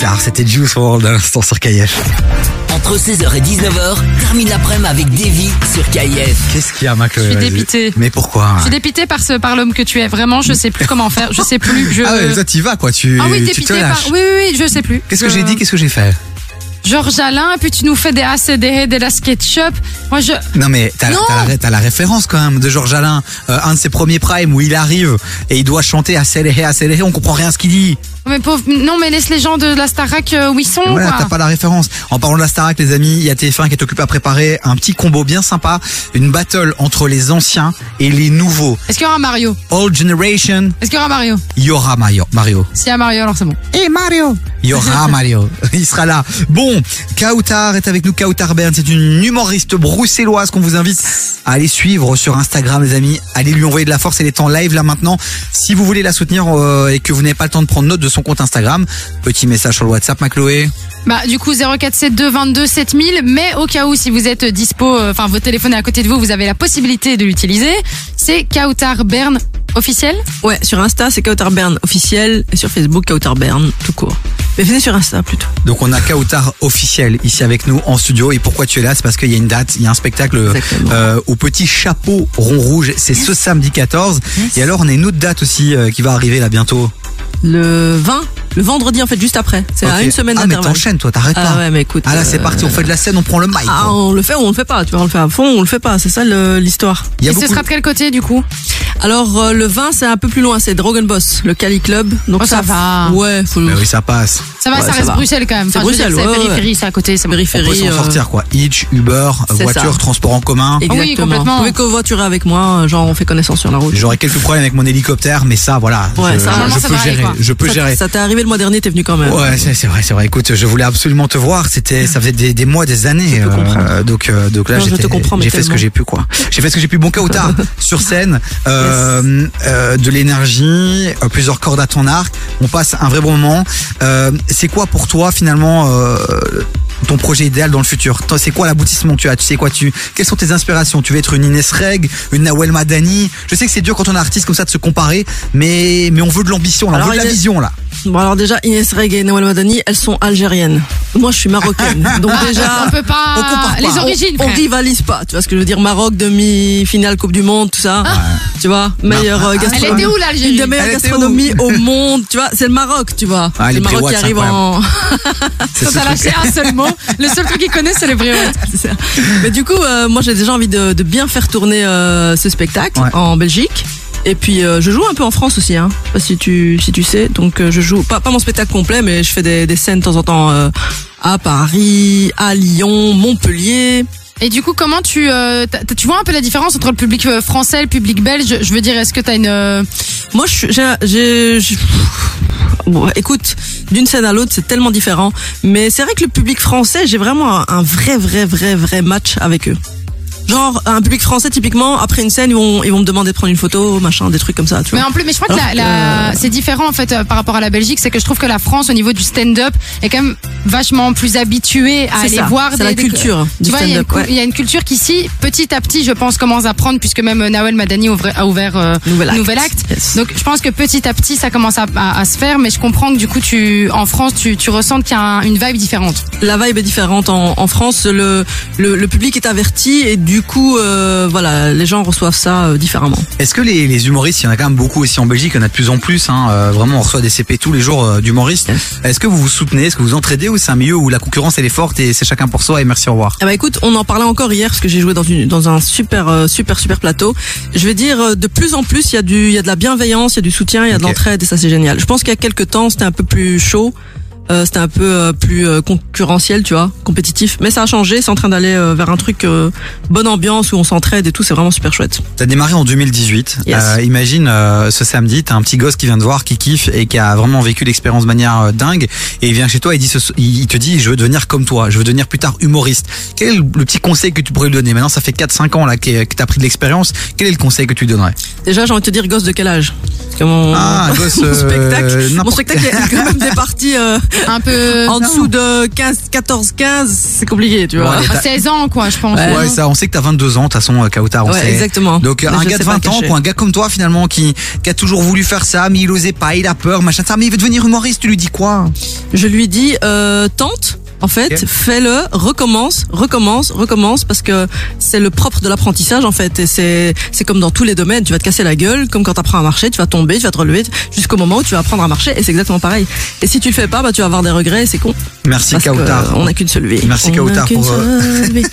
guitare, c'était Juice WRLD à l'instant sur KIF. Entre 16h et 19h, termine l'après-midi avec Davy sur KIF. Qu'est-ce qu'il y a, Mac Je suis dépitée. Mais pourquoi Je suis dépitée par ce par l'homme que tu es. Vraiment, je sais plus comment faire. Je sais plus. Je... Ah ouais, toi t'y vas quoi, tu, Ah oui, tu te par. lâches. Oui, oui, oui, je sais plus. Qu'est-ce que j'ai dit, qu'est-ce que j'ai fait Georges Alain, puis tu nous fais des ACDR, de la SketchUp. Moi, je. Non mais t'as Non. t'as la, t'as la référence quand même de Georges Alain, euh, un de ses premiers primes où il arrive et il doit chanter accéléré, accéléré, on comprend rien à ce qu'il dit. Mais pauvre, non, mais laisse les gens de la Starac euh, où ils sont, voilà, t'as pas la référence. En parlant de la Starac, les amis, il y a TF1 qui est occupé à préparer un petit combo bien sympa, une battle entre les anciens et les nouveaux. Est-ce qu'il y aura Mario Old Generation, Est-ce qu'il y aura Mario il y aura Mario. Mario. S'il y a Mario, alors c'est bon. Et Mario Il y aura Mario. Il sera là. Bon, Kautar est avec nous. Kautar Bern, c'est une humoriste bruxelloise qu'on vous invite à aller suivre sur Instagram, les amis. Allez lui envoyer de la force. Elle est en live là maintenant. Si vous voulez la soutenir euh, et que vous n'avez pas le temps de prendre note de son compte Instagram, petit message sur le WhatsApp, ma Chloé. Bah, du coup, 0472 22 7000. Mais au cas où, si vous êtes dispo, euh, enfin, votre téléphone est à côté de vous, vous avez la possibilité de l'utiliser. C'est Kautar Bern officiel? Ouais, sur Insta, c'est Kautar Bern officiel et sur Facebook, Kautar Bern tout court. Mais venez sur Insta plutôt. Donc on a Kautar officiel ici avec nous en studio. Et pourquoi tu es là? C'est parce qu'il y a une date, il y a un spectacle euh, au petit chapeau rond rouge. C'est ce samedi 14. Et alors on a une autre date aussi euh, qui va arriver là bientôt. Le 20, le vendredi en fait, juste après. C'est à une semaine Ah mais t'enchaînes toi, t'arrêtes Ah pas. ouais, mais écoute. Ah là c'est euh, parti, on fait de la scène, on prend le mic. Ah, quoi. on le fait ou on le fait pas, tu vois, on le fait à fond on le fait pas, c'est ça l'histoire. Et ce beaucoup- sera de quel côté, du coup? Alors euh, le 20 c'est un peu plus loin, c'est Dragon Boss, le Cali Club. Donc Oh, ça va. Ouais, faut Mais oui, ça passe. Ça va, Ouais, ça ça reste va. Bruxelles quand même. C'est Enfin, Bruxelles, c'est ouais, périphérie, c'est à côté, c'est bon. On peut Périphérie. s'en euh, sortir quoi. Hitch, Uber, c'est voiture, ça. transport en commun. Exactement. Oui, complètement. Vous pouvez covoiturer avec moi, genre on fait connaissance sur la route. J'aurais quelques problèmes avec mon hélicoptère, mais ça voilà, Ouais, je, peux gérer. Je peux ça, gérer. Ça t'est arrivé le mois dernier, t'es venu quand même. Ouais, c'est c'est vrai, c'est vrai. Écoute, je voulais absolument te voir. C'était, ça faisait des, des mois, des années. Euh, donc, euh, donc là, Non, je j'étais- te comprends, mais j'ai fait ce que j'ai pu, quoi. J'ai fait ce que j'ai pu. Bon, Kautar, sur scène, euh, euh, de l'énergie, euh, plusieurs cordes à ton arc. On passe un vrai bon moment. Euh, c'est quoi pour toi, finalement, euh, ton projet idéal dans le futur C'est quoi l'aboutissement que tu as? Tu sais quoi tu Quelles sont tes inspirations? Tu veux être une Inès Reg, une Nawel Madani? Je sais que c'est dur quand on est artiste comme ça de se comparer, mais mais on veut de l'ambition, on veut de la Inès- vision là. Bon alors déjà Inès Reg et Nawal Madani, elles sont algériennes. Moi je suis marocaine. Donc déjà On peut pas. On compare pas. Les origines, on, on rivalise pas, tu vois ce que je veux dire? Maroc demi-finale Coupe du monde, tout ça. Tu vois, meilleure euh, Elle gastronomie. était où, l'Algérie? Une des meilleures Elle gastronomies au monde, tu vois, c'est le Maroc, tu vois. Ah, le Maroc qui arrive en C'est Quand truc. lâché un seul mot, le seul truc qu'il connaît, c'est les ça. Mais du coup, euh, moi j'ai déjà envie de, de bien faire tourner euh, ce spectacle Ouais. en Belgique. Et puis euh, je joue un peu en France aussi, hein. Je sais pas si tu si tu sais. Donc euh, je joue pas pas mon spectacle complet, mais je fais des, des scènes de temps en temps euh, à Paris, à Lyon, Montpellier. Et du coup, comment tu, euh, tu vois un peu la différence entre le public euh, français et le public belge? Je veux dire, est-ce que t'as une. euh, Moi, j'ai, écoute, d'une scène à l'autre, c'est tellement différent. Mais c'est vrai que le public français, j'ai vraiment un, un vrai, vrai, vrai, vrai match avec eux. Genre, un public français, typiquement, après une scène, ils vont, ils vont me demander de prendre une photo, machin, des trucs comme ça, tu Mais vois. en plus, mais je crois que la, c'est différent en fait euh, par rapport à la Belgique, c'est que je trouve que la France au niveau du stand-up est quand même vachement plus habituée à aller ça, voir des, la des- culture Tu du vois, il y, a une stand-up, cou- ouais. il y a une culture qui ici, petit à petit, je pense, commence à prendre puisque même euh, Nawel Madani a ouvert euh, Nouvel acte. Yes. Donc, je pense que petit à petit, ça commence à, à- à se faire, mais je comprends que du coup, tu, en France, tu, tu ressens qu'il y a un- une vibe différente. La vibe est différente en, en France. Le, le, le public est averti et du coup, euh, voilà, les gens reçoivent ça euh, différemment. Est-ce que les, les humoristes, il y en a quand même beaucoup aussi en Belgique, il y en a de plus en plus, hein, euh, vraiment on reçoit des CP tous les jours euh, d'humoristes. Est-ce que vous vous soutenez, est-ce que vous entraidez ou c'est un milieu où la concurrence elle est forte et c'est chacun pour soi et merci au revoir Eh ben écoute, on en parlait encore hier parce que j'ai joué dans une dans un super euh, super super plateau. Je vais dire euh, de plus en plus il y a du il y a de la bienveillance, il y a du soutien, il y a de l'entraide et ça c'est génial. Je pense qu'il y a quelques temps c'était un peu plus chaud. Euh, c'était un peu euh, plus euh, concurrentiel, tu vois, compétitif. Mais ça a changé, c'est en train d'aller euh, vers un truc euh, bonne ambiance où on s'entraide et tout, c'est vraiment super chouette. T'as démarré en 2018. Yes. Euh, imagine euh, ce samedi, t'as un petit gosse qui vient te voir, qui kiffe et qui a vraiment vécu l'expérience de manière euh, dingue. Et il vient chez toi et il, dit ce- il te dit je veux devenir comme toi, je veux devenir plus tard humoriste. Quel est le, petit conseil que tu pourrais lui donner? Maintenant ça fait 4-5 ans là que, t'as pris de l'expérience. Quel est le conseil que tu lui donnerais? Déjà, j'ai envie de te dire gosse de quel âge? Parce que mon, Ah, gosse, mon euh, spectacle, mon n'importe- spectacle il y a quand même des parties euh, Un peu. en dessous de 15, 14, 15, c'est compliqué, tu vois. Ouais, À 16 ans, quoi, je pense. Ouais. Ouais, ça, on sait que t'as 22 ans, de toute façon, euh, Kautar, on Ouais, sait. exactement. Donc, Mais un je gars de sais pas 20 ans, cacher. quoi, un gars comme toi, finalement, qui, qui a toujours voulu faire ça, mais il osait pas, il a peur, machin, ça, mais il veut devenir humoriste, tu lui dis quoi? Je lui dis, euh, tente, En fait, fais-le, recommence, recommence, recommence, parce que c'est le propre de l'apprentissage en fait. Et c'est c'est comme dans tous les domaines. Tu vas te casser la gueule, comme quand tu apprends à marcher, tu vas tomber, tu vas te relever, jusqu'au moment où tu vas apprendre à marcher. Et c'est exactement pareil. Et si tu le fais pas, bah tu vas avoir des regrets. et C'est con. Merci Kautar. On n'a qu'une seule vie. Merci Kautar pour, euh, seule vie.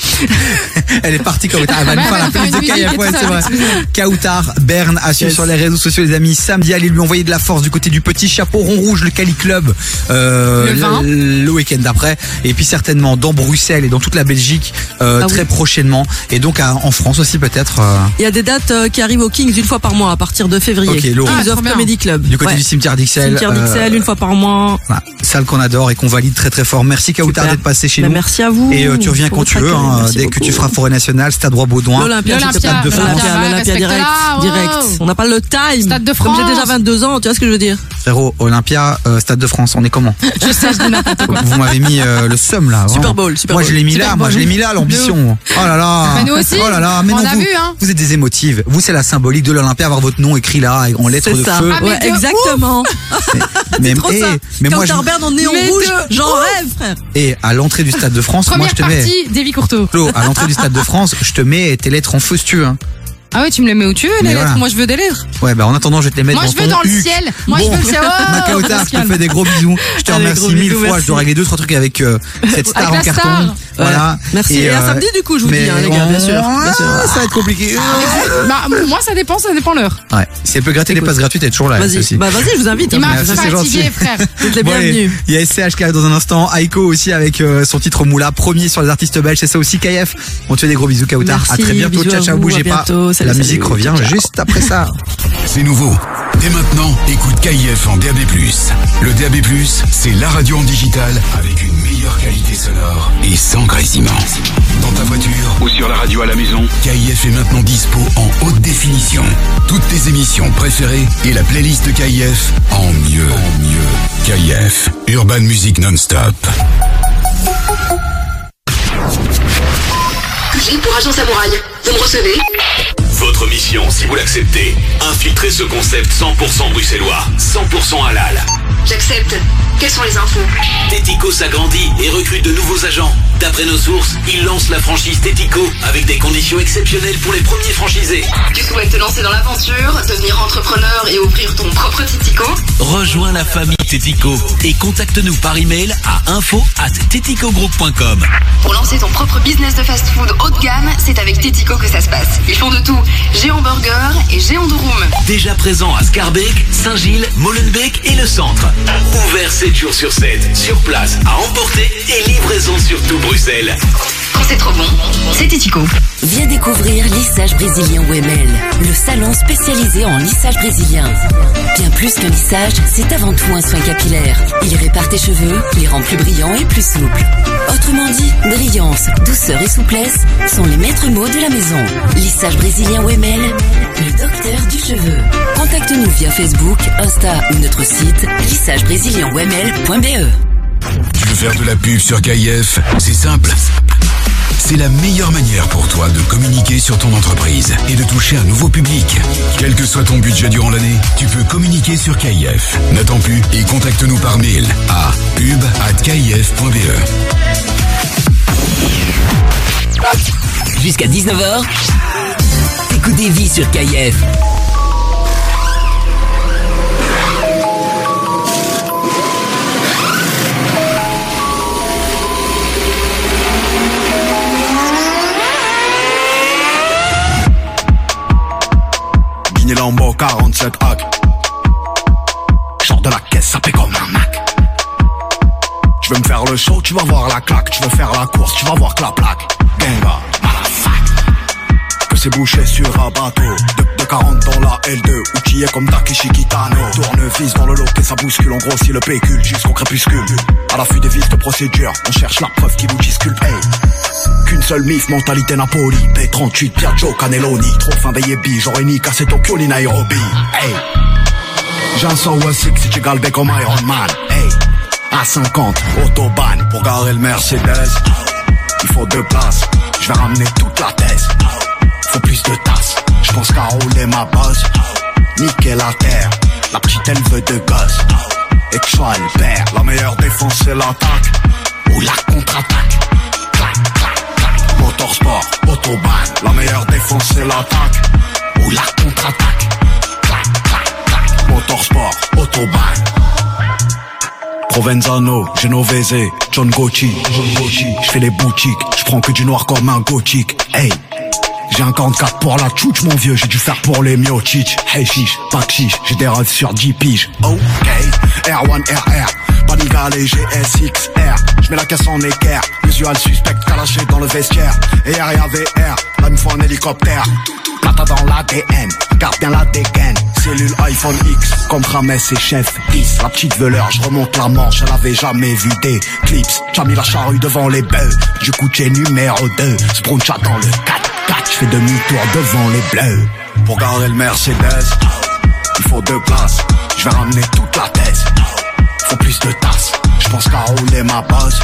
Elle est partie Kautar. Elle va nous faire la playlist de c'est vrai. Kautar, Berne, à Yes. sur les réseaux sociaux, les amis. Samedi, allez lui envoyer de la force du côté du petit chapeau rond rouge, le Cali Club, euh, Le 20. le week-end d'après. Et puis certainement dans Bruxelles et dans toute la Belgique, euh, Ah oui. très prochainement. Et donc à- en France aussi peut-être. euh, Il y a des dates euh, qui arrivent au Kings une fois par mois à partir de février. Ok, Laurent. Kings Ah. Comedy Club. du côté Ouais. du cimetière d'Ixelles. Cimetière d'Ixelles, euh, une fois par mois. voilà, salle qu'on adore et qu'on valide très très fort. Merci Kautar Super. d'être passé chez Bah, nous. merci à vous. Et euh, tu reviens quand tu veux, hein, dès que tu feras Forêt Nationale, Stade Roi Baudouin. L'Olympia, Stade de France. l'Olympia, direct, direct. wow. On n'a pas le time. Stade de Comme j'ai France. déjà 22 ans, tu vois ce que je veux dire Frérot, Olympia, euh, Stade de France, on est comment? Je sais, je dis n'importe quoi. Vous m'avez mis euh, le seum là. Super. Bowl, Super Moi Bowl. je l'ai mis Super là, moi Bowl. je l'ai mis là l'ambition. Oh là là. Bah, nous aussi. Oh là là, mais On non a vous, vu, hein. vous êtes des émotives. Vous c'est la symbolique de l'Olympia, avoir votre nom écrit là en lettres de ça. feu. Ah, mais ouais, de exactement. mais Trop eh, ça. mais moi je, Quand Berne en néon Mais rouge, de j'en ouf. rêve, frère. et à l'entrée du Stade de France, moi Première je te mets partie, Davy Courteau. Flo, à l'entrée du Stade de France, je te mets tes lettres en feu si tu hein. Ah ouais, tu me les mets où tu veux, Mais les lettres. voilà. Moi, je veux des lettres. Ouais, bah en attendant, je vais te les mettre Moi, dans je veux ton dans le huc. ciel. Moi, je Bon. veux le ciel. Oh, Macaota, je te Pascal. fais des gros bisous. Je te Allez, remercie gros mille bisous, fois. merci. Je dois régler deux, trois trucs avec euh, cette star Avec en la carton. star. Voilà. Merci. Et à euh, samedi, du coup, je vous dis, hein, les gars, bien sûr. Bien sûr. Ça va être compliqué. Bah, moi, ça dépend, ça dépend l'heure. Ouais. Si elle peut gratter les passes gratuites, elle est toujours là. Vas-y, bah vas-y, je vous invite. Il m'a hein. Merci, c'est fatigué, gentil. frère. Vous êtes les bienvenus. il y a SCH qui arrive dans un instant. Aiko aussi avec euh, son titre Moula, premier sur les artistes belges. C'est ça aussi, KF. On te fait des gros bisous, Kautar. À très bientôt. Ciao, ciao, bougez pas. La musique revient juste après ça. C'est nouveau. Dès maintenant, écoute KIF en DAB+. Le DAB+, c'est la radio en digital avec une meilleure qualité sonore et sans grésillement. Dans ta voiture ou sur la radio à la maison, KIF est maintenant dispo en haute définition. Toutes tes émissions préférées et la playlist de KIF en mieux. En mieux. KIF, Urban Music Non-Stop. J'ai pour agent samouraï. Vous me recevez? Votre mission, si vous l'acceptez, infiltrer ce concept 100% bruxellois, 100% halal. J'accepte. Quelles sont les infos Tético s'agrandit et recrute de nouveaux agents. D'après nos sources, il lance la franchise Tético avec des conditions exceptionnelles pour les premiers franchisés. Tu souhaites te lancer dans l'aventure, devenir entrepreneur et ouvrir ton propre Titico Rejoins la famille Tético et contacte-nous par email à info at. Pour lancer ton propre business de fast-food haut de gamme, c'est avec Titico que ça se passe. Ils font de tout. Géant Burger et Géant de Room. Déjà présent à Scarbeck, Saint-Gilles, Molenbeek et le centre. Ouvert 7 jours sur 7, sur place, à emporter et livraison sur tout Bruxelles. Quand c'est trop bon, c'est Titico. Viens découvrir Lissage Brésilien Wemel, le salon spécialisé en lissage brésilien. Bien plus qu'un lissage, c'est avant tout un soin capillaire. Il répare tes cheveux, les rend plus brillants et plus souples. Autrement dit, brillance, douceur et souplesse sont les maîtres mots de la maison. Lissage Brésilien Wemel, le docteur du cheveu. Contacte-nous via Facebook, Insta ou notre site lissagebrésilien.wemel.be. Tu veux faire de la pub sur KIF C'est simple. C'est la meilleure manière pour toi de communiquer sur ton entreprise et de toucher un nouveau public. Quel que soit ton budget durant l'année, tu peux communiquer sur KIF. N'attends plus et contacte-nous par mail à pub@kif.be. Jusqu'à 19h, des vies sur KIF. Guiné Lambo 47 hack. Sors de la caisse, ça fait comme un Mac. Tu veux me faire le show, tu vas voir la claque. Tu veux faire la course, tu vas voir que la plaque. Ganga, c'est bouché sur un bateau. De, de 40 dans la L2, outillé comme Takeshi Kitano. Tournevis dans le loquet, ça bouscule. On grossit le pécule jusqu'au crépuscule. À l'affût des vis de procédure, on cherche la preuve qui vous disculpe. Hey. Qu'une seule mif, mentalité Napoli B38, Piaggio, Cannelloni Trop fin des yébis, j'aurais ni cassé Tokyo ni Nairobi Hey J'ai un 106 si tu galbais comme Iron Man Hey À 50, autobahn Pour garer le Mercedes Il faut deux places Je vais ramener toute la thèse Plus de tasses. Je pense qu'à rouler ma base Niquer la terre. La petite elle veut de gosse. Et que je sois le père La meilleure défense c'est l'attaque. Ou la contre-attaque. Clac, clac, clac. Motorsport, autobahn, la meilleure défense c'est l'attaque. Ou la contre-attaque. Clac, clac, clac. Motorsport, autobahn. Provenzano, Genovese, John Gucci, je fais les boutiques, je prends que du noir comme un gothique, hey j'ai un 44 pour la tchouch mon vieux, j'ai dû faire pour les miochich Hey chiche, pas chiche, j'ai des rêves sur 10 piges. Ok, R1 RR, Paniga les GSXR Je mets la caisse en équerre, visual suspect calaché dans le vestiaire. Et RIA VR, là me faut un hélicoptère. Plata dans l'ADN, garde bien la dégaine. Cellule iPhone X, comme Rames et Chef 10 La petite veleur, je remonte la manche, elle avait jamais vu des clips. J'ai mis la charrue devant les bœufs, du coup t'es numéro 2 Spruncha dans le 4 4 je fais demi-tour devant les bleus. Pour garder le Mercedes, il faut deux places. Je vais ramener toute la thèse. Faut plus de tasses, je pense qu'à rouler ma base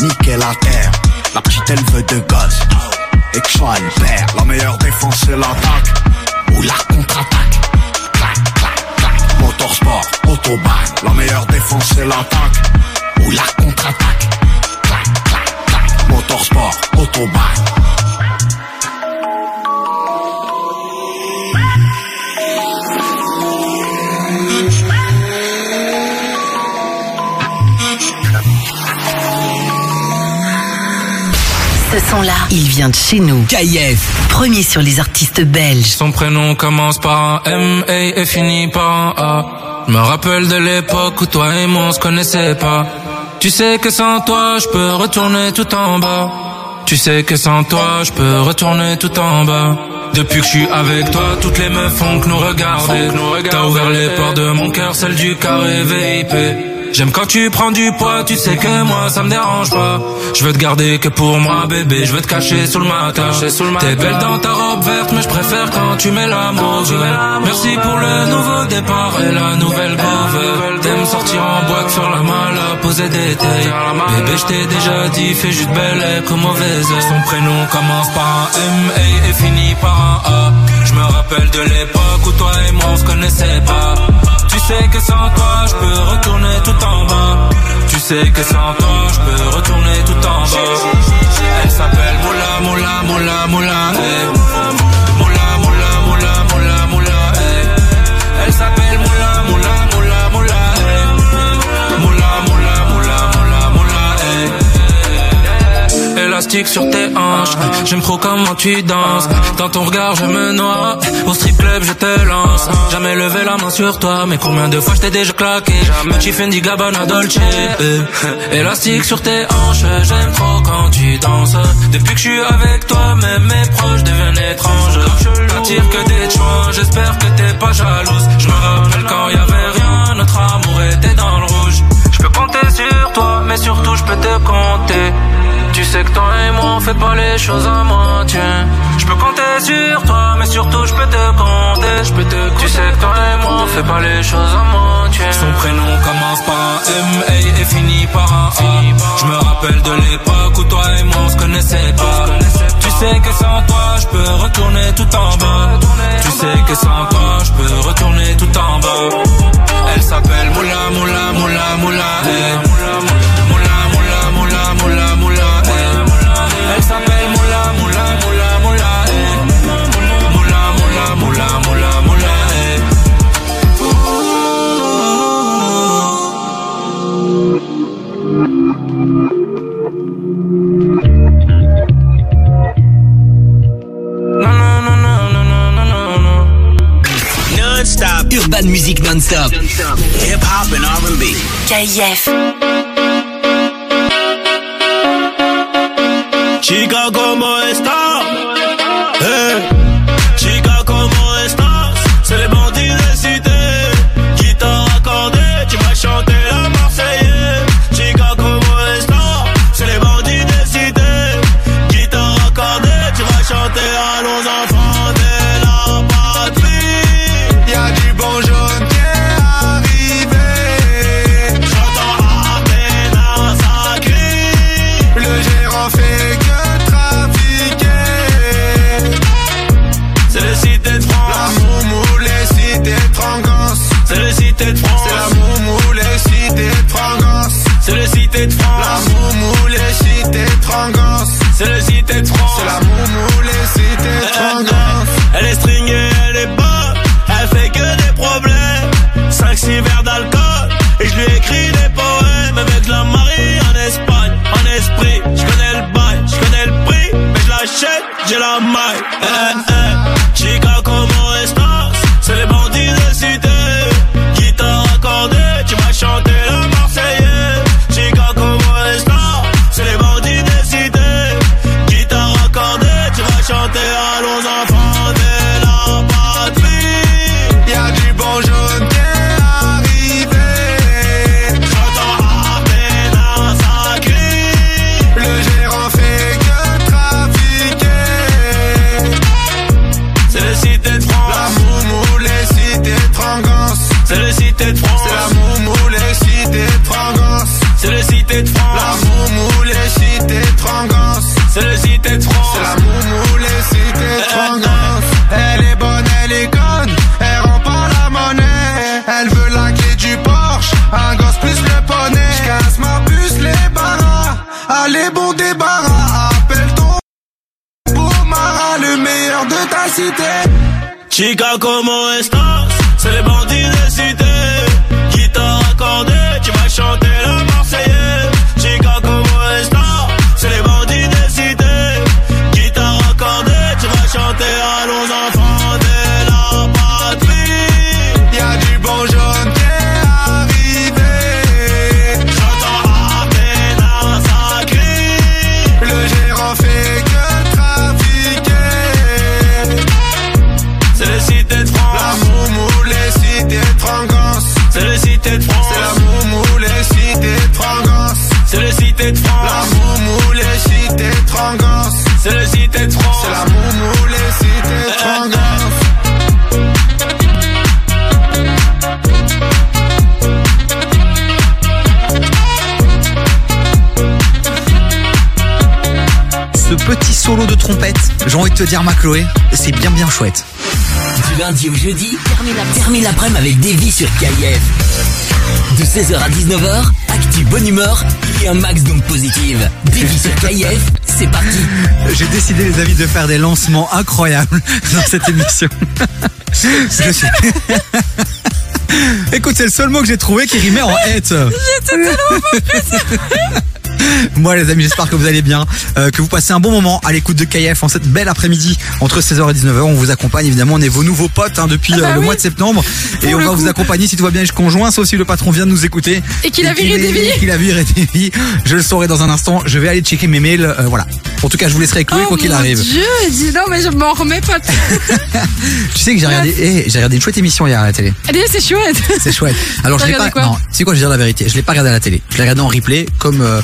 Niquer la terre, la petite elle veut de gosse Et que je sois le père, la meilleure défense c'est l'attaque. Ou la contre-attaque. Clac, clac, clac, motorsport, autobahn. La meilleure défense c'est l'attaque. Ou la contre-attaque. Clac, clac, clac, motorsport, autobahn Ce son-là, il vient de chez nous. KIF. Premier sur les artistes belges. Son prénom commence par un M et est fini par un A. Je me rappelle de l'époque où toi et moi on se connaissait pas. Tu sais que sans toi, je peux retourner tout en bas. Tu sais que sans toi, je peux retourner tout en bas. Depuis que je suis avec toi, toutes les meufs font que nous regarder. T'as ouvert les portes de mon cœur, celle du carré VIP. J'aime quand tu prends du poids, tu sais que moi ça me dérange pas. Je veux te garder que pour moi, bébé, je veux te cacher sous le matelas. T'es belle dans ta robe verte, mais je préfère quand tu mets la mauve. Merci pour le nouveau départ et la nouvelle grave. T'aimes sortir en boîte, faire la malle, poser des tailles. Bébé, je t'ai déjà dit, fais juste belle et comme mauvaise. Son prénom commence par un M et est fini par un A. Je me rappelle de l'époque où toi et moi on se connaissait pas. Tu sais que sans toi, je peux retourner tout en bas. Tu sais que sans toi, je peux retourner tout en bas. Elle s'appelle Moula, Moula, Moula, Moula, hey. Élastique sur tes hanches, j'aime trop comment tu danses. Dans ton regard, je me noie. Au strip club, je te lance. Jamais levé la main sur toi, mais combien de fois je t'ai déjà claqué? Petit Fendi Gabbana Dolce. euh. Élastique sur tes hanches, j'aime trop quand tu danses. Depuis que je suis avec toi, même mes proches deviennent étranges. T'attires que des choix, j'espère que t'es pas jalouse. Je me rappelle quand y avait rien, notre amour était dans le rouge. Je peux compter sur toi, mais surtout je peux te compter. Tu sais que toi et moi on fait pas les choses à moitié. Je peux compter sur toi, mais surtout je peux te compter. Je peux te Tu sais que toi et moi on fait pas les choses à moitié. Son prénom commence par un M et est fini par un A. Je me rappelle de l'époque où toi et moi on se connaissait pas. Tu sais que sans toi je peux retourner tout en bas. Tu sais que sans toi je peux retourner tout en bas. Elle s'appelle Moula Moula Moula Moula. Urban Music Non-stop. Hip hop and R&B. KIF. Chica, ¿cómo estás? Chica como estas, c'est les bandits de cité. Guitare accordée, tu vas chanter la cité de France. La moumou, les cités de Trangance. C'est le cité de France. C'est la moumou, les cités de Trangance. Ce petit solo de trompette, j'ai envie de te dire ma Chloé, c'est bien bien chouette. Du lundi au jeudi, termine la- termine l'après-midi avec Davy sur KIF. De 16h à 19h, actu bonne humeur et un max d'ondes positives. KIF, c'est parti. J'ai décidé les amis de faire des lancements incroyables dans cette émission. Je suis... Écoute, c'est le seul mot que j'ai trouvé qui rimait en hête. J'étais tellement Moi les amis, j'espère que vous allez bien, euh, que vous passez un bon moment à l'écoute de KF en cette belle après-midi entre 16h et 19h. On vous accompagne évidemment, on est vos nouveaux potes hein, depuis Ah bah euh, le oui. mois de septembre et on va coup. vous accompagner si tout va bien jusqu'en juin, sauf si le patron vient de nous écouter. Et qu'il a viré est- Davy. Qu'il a viré Davy. Je le saurai dans un instant. Je vais aller checker mes mails. euh, voilà. En tout cas, je vous laisserai Chloé Oh quoi qu'il mon arrive. Dieu, dis non, mais je m'en remets pas. Tu sais que j'ai regardé, eh, j'ai regardé une chouette émission hier à la télé. Allez, c'est chouette. C'est chouette. Alors je l'ai pas. non, sais quoi, je vais dire la vérité? Je l'ai pas regardé à la télé. Je l'ai regardé en replay, comme euh,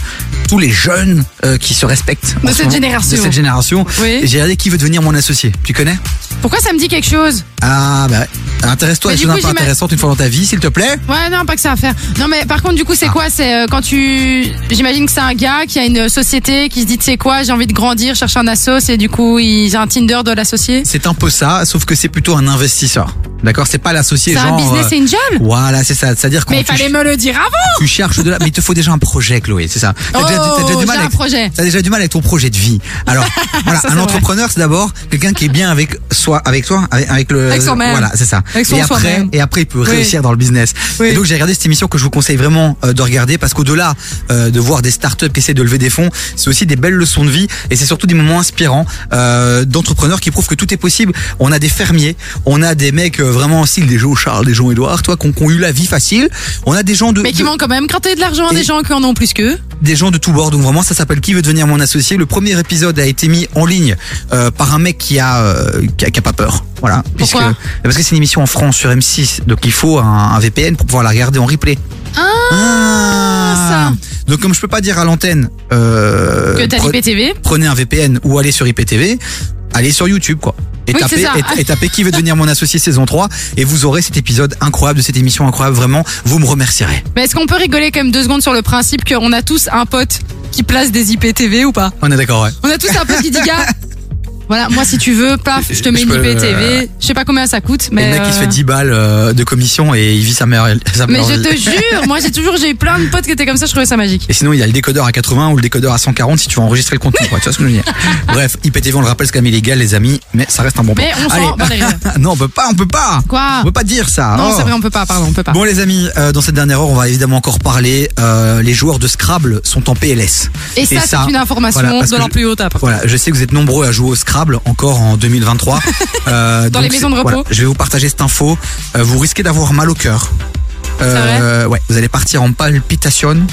tous les jeunes euh, qui se respectent en De ce cette génération. De cette génération. Oui. Et J'ai regardé qui veut devenir mon associé. Tu connais? Pourquoi ça me dit quelque chose? Ah bah intéresse-toi à des choses un peu intéressantes une fois dans ta vie, s'il te plaît. Ouais, non, pas que ça à faire. Non, mais par contre, du coup, Ah. c'est quoi C'est euh, quand tu. J'imagine que c'est un gars qui a une société qui se dit, tu sais quoi, j'ai envie de grandir, chercher un assos, et du coup, il a un Tinder de l'associé. C'est un peu ça, sauf que c'est plutôt un investisseur. D'accord, c'est pas l'associé C'est un business euh, angel Voilà, c'est ça. C'est-à-dire quand Mais il tu, fallait me le dire avant tu cherches de la, mais il te faut déjà un projet, Chloé. C'est ça. T'as Oh, déjà, t'as déjà du mal j'ai un avec, projet. T'as déjà du mal avec ton projet de vie. Alors, voilà, Ça, un entrepreneur, c'est d'abord quelqu'un qui est bien avec soi, avec toi, avec, avec le. Avec soi-même. Voilà, c'est ça. Avec son et après, et après, il peut Oui. réussir dans le business. Et donc, j'ai regardé cette émission que je vous conseille vraiment euh, de regarder parce qu'au-delà euh, de voir des startups qui essaient de lever des fonds, c'est aussi des belles leçons de vie et c'est surtout des moments inspirants euh, d'entrepreneurs qui prouvent que tout est possible. On a des fermiers, on a des mecs vraiment en style des Jean Charles, des Jean Édouard, toi, qui ont, eu la vie facile. On a des gens de, Mais qui de- vont quand même gratter de l'argent, Et- des gens qui en ont plus qu'eux. des gens de tous bords. Donc vraiment, ça s'appelle Qui veut devenir mon associé? Le premier épisode a été mis en ligne euh, par un mec qui a, euh, qui a qui a pas peur. Voilà. Puisque, Pourquoi? parce que c'est une émission en France sur M6, donc il faut un, un VPN pour pouvoir la regarder en replay. Ah, Donc comme je peux pas dire à l'antenne euh, Que t'as pre- l'IPTV. prenez un VPN ou allez sur IPTV, allez sur YouTube quoi. Et Oui, tapez, ça. et tapez qui veut devenir mon associé saison 3 et vous aurez cet épisode incroyable de cette émission incroyable vraiment vous me remercierez. Mais est-ce qu'on peut rigoler quand même deux secondes sur le principe qu'on a tous un pote qui place des IPTV ou pas? On est d'accord ouais. On a tous un pote qui dit, gars, Voilà, moi si tu veux, paf, je te mets Je une IPTV. Je sais pas combien ça coûte, mais. Le mec, il se euh, fait 10 balles euh, de commission et il vit sa mère. Sa Mais mère- je te jure, moi j'ai toujours j'ai eu plein de potes qui étaient comme ça, je trouvais ça magique. Et sinon, il y a le décodeur à 80 ou le décodeur à 140 si tu veux enregistrer le contenu. Quoi. Tu vois ce que je veux dire? Bref, IPTV, on le rappelle, c'est quand même illégal, les amis, mais ça reste un bon plan. Mais on s'en non, on peut pas, on peut pas. Quoi? On peut pas dire ça. Non, Oh. c'est vrai, on peut pas, pardon, on peut pas. Bon les amis, euh, dans cette dernière heure, on va évidemment encore parler. euh, les joueurs de Scrabble sont en PLS. Et ça, c'est une information de je- plus haut top. Voilà, je sais que vous êtes nombreux à jouer au Scrabble encore en 2023. Euh, Dans les maisons de repos. voilà, je vais vous partager cette info. Euh, vous risquez d'avoir mal au cœur. Euh, ouais, vous allez partir en palpitation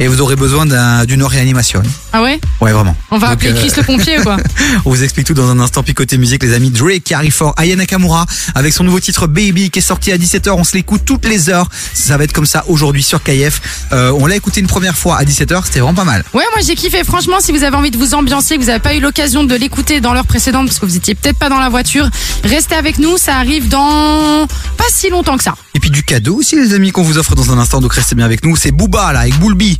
et vous aurez besoin d'un- d'une réanimation. Ah ouais? Ouais, vraiment. On va Donc, appeler euh, Chris le pompier ou quoi? On vous explique tout dans un instant. Puis côté musique, les amis, Drake qui arrive fort. Aya Nakamura avec son nouveau titre Baby qui est sorti à 17h. On se l'écoute toutes les heures. Ça va être comme ça aujourd'hui sur KF. Euh, on l'a écouté une première fois à 17h. C'était vraiment pas mal. Ouais, moi j'ai kiffé. Franchement, si vous avez envie de vous ambiancer, que vous n'avez pas eu l'occasion de l'écouter dans l'heure précédente parce que vous étiez peut-être pas dans la voiture, restez avec nous. Ça arrive dans pas si longtemps que ça. Et puis du cadeau aussi, les amis, qu'on vous offre dans un instant. Donc restez bien avec nous. C'est Booba là, avec Boulby.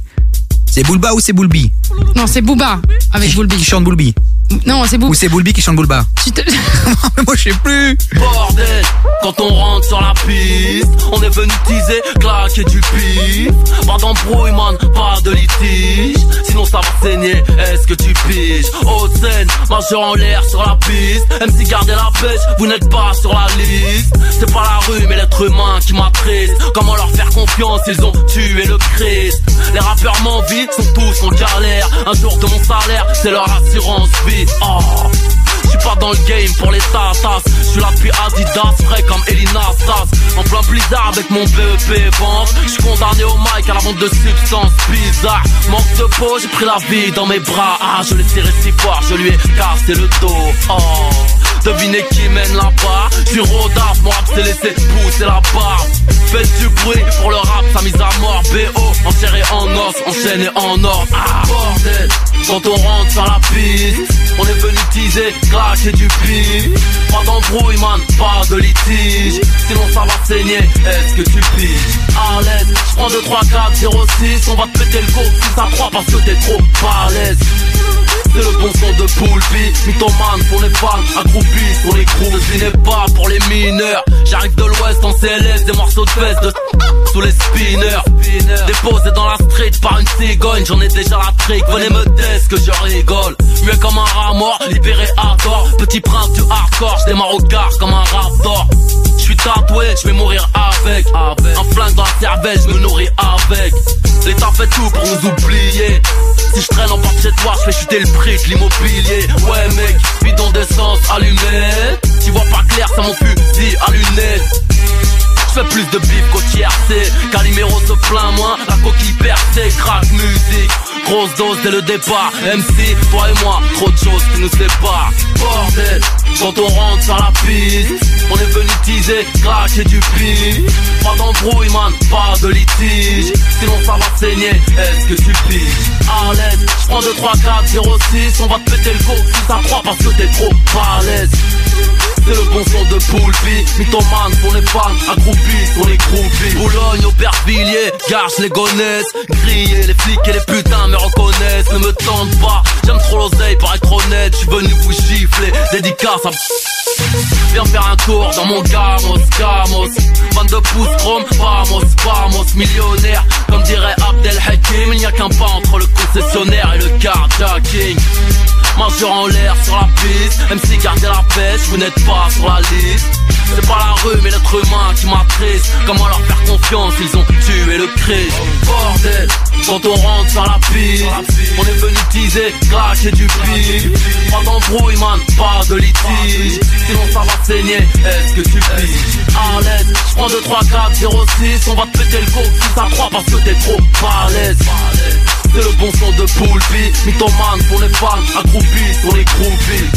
C'est Boulba ou c'est Boulby Non, c'est Booba avec Boulby. Qui chante Boulby Non, c'est Booba. Ou c'est Boulby qui chante Boulba Tu te- Moi je sais plus. Bordel, quand on rentre sur la piste, on est venu teaser, claquer du pif. Pas d'embrouille, man, pas de litige. Sinon ça va saigner, est-ce que tu piges? Haute scène, majeur en l'air sur la piste. Même si gardez la pêche, vous n'êtes pas sur la liste. C'est pas la rue, mais l'être humain qui m'attriste. Comment leur faire confiance, ils ont tué le Christ. Les rappeurs m'envient, sont tous en galère. Un jour de mon salaire, c'est leur assurance vie. Oh. Je suis pas dans le game pour les tatas. Je suis là depuis Adidas, frais comme Elina Stas En plein blizzard avec mon BEP vente Je suis condamné au mic à la vente de substances bizarres. Manque de peau, j'ai pris la vie dans mes bras. Ah, je l'ai tiré si fort, je lui ai cassé le dos Oh Devinez qui mène là-bas. Je suis rodaf, mon rap s'est laissé pousser la barbe Faites du bruit pour le rap, sa mise à mort. BO, enchéré en os, enchaîné en or. Ah, bordel. Quand on rentre sur la piste On est venu teaser, cracher du pif. Pas d'embrouille, man, pas de litige. Sinon ça va saigner, est-ce que tu piges? À l'aise, je prends 2, 3, 4, 0, 6 On va te péter le go, 6 à 3 parce que t'es trop balèze c'est le bon son de Poulpi Mythomane pour les fans, accroupis pour les crews Je pas pour les mineurs. J'arrive de l'ouest en CLS, des morceaux de fesses de sous les spinners. Déposé dans la street par une cigogne. J'en ai déjà la trick, venez me test que je rigole. Mieux comme un rat mort, libéré à tort. Petit prince du hardcore, je démarre au gare comme un raptor. Je suis tatoué, je vais mourir avec. Un flingue dans la cervelle, je me nourris avec. L'État fait tout pour nous oublier. Si je traîne en bas chez toi, je chuter le prix de l'immobilier. Ouais mec, bidon d'essence allumé. Tu vois pas clair, ça mon fusil à lunettes je fais plus de bif qu'au tiercé. Calimero se plaint moins, la coquille percée. Crack musique, grosse dose dès le départ. MC, toi et moi, trop de choses qui nous séparent. Bordel, quand on rentre sur la piste On est venu teaser, cracher du pif. Pas d'embrouille man, pas de litige. Sinon ça va saigner, est-ce que tu piges? À l'aise, je prends 2, 3, 4, 0, 6 On va te péter le go, 6 à 3 parce que t'es trop balèze c'est le bon son de Poulpi Mythomane pour les fans, accroupis pour les groupies Boulogne, Aubervilliers, gare, je les connaisse. Grillés, les flics et les putains me reconnaissent. Ne me tente pas, j'aime trop l'oseille pour être honnête. Je suis venu vous gifler, dédicace à... Viens faire un tour dans mon gamos, gamos. 22 pouces chrome, vamos, vamos. Millionnaire, comme dirait Abdel Hakim Il n'y a qu'un pas entre le concessionnaire et le carjacking Majeur en l'air sur la piste Même si gardez la pêche, vous n'êtes pas sur la liste. C'est pas la rue mais l'être humain qui m'attriste. Comment leur faire confiance, ils ont tué le Christ. Bordel, quand on rentre sur la piste On est venu teaser, cracher du pif. Pas d'embrouille man, pas de litige. Sinon ça va saigner, est-ce que tu piges? À l'aise, je prends 2, 3, 4, 0, 6 On va te péter le go, 6 à 3 parce que t'es trop balèze c'est le bon son de Poulpi Mythomane pour les fans, accroupis pour les groupies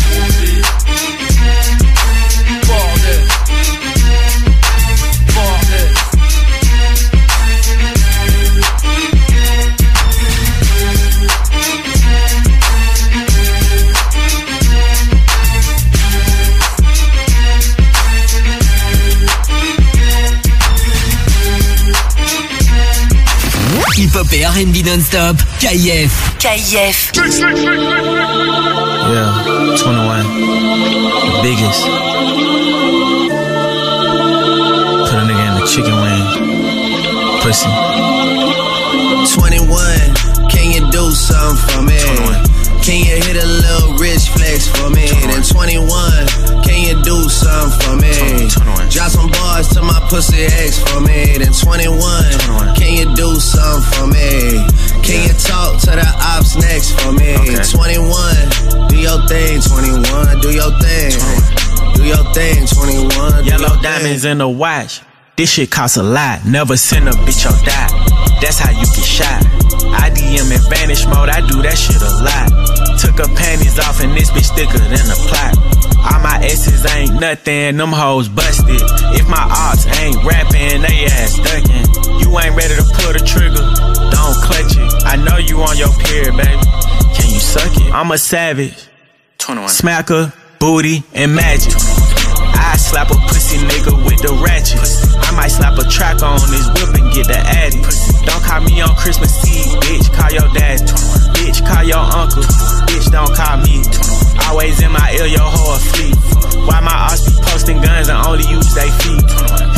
R&B non-stop, KIF. KIF. Yeah, 21. The biggest. Put a nigga in the chicken wing. Pussy. 21, can you do something for me? Can you hit a little rich flex for me? Then 21, can you do something for me? Drop some bars to my pussy ex for me. Then 21, can you do something for me? Can you talk to the ops next for me? 21, do your thing, 21, do your thing. Do your thing, 21. do Yellow diamonds in the watch. This shit costs a lot. Never send a bitch or die. That's how you get shot. I DM in vanish mode. I do that shit a lot. Took her panties off and this bitch thicker than a plot. All my S's ain't nothing. Them hoes busted. If my ops ain't rapping, they ass ducking. You ain't ready to pull the trigger. Don't clutch it. I know you on your period, baby. Can you suck it? I'm a savage. 21. Smacker, booty, and magic. I slap a pussy nigga with the ratchet. I might slap a track on his whip and get the addy. Don't call me on Christmas Eve, bitch. Call your dad. Bitch, call your uncle. Bitch, don't call me. Always in my ear, your whole fleet. Why my ass be posting guns and only use they feet?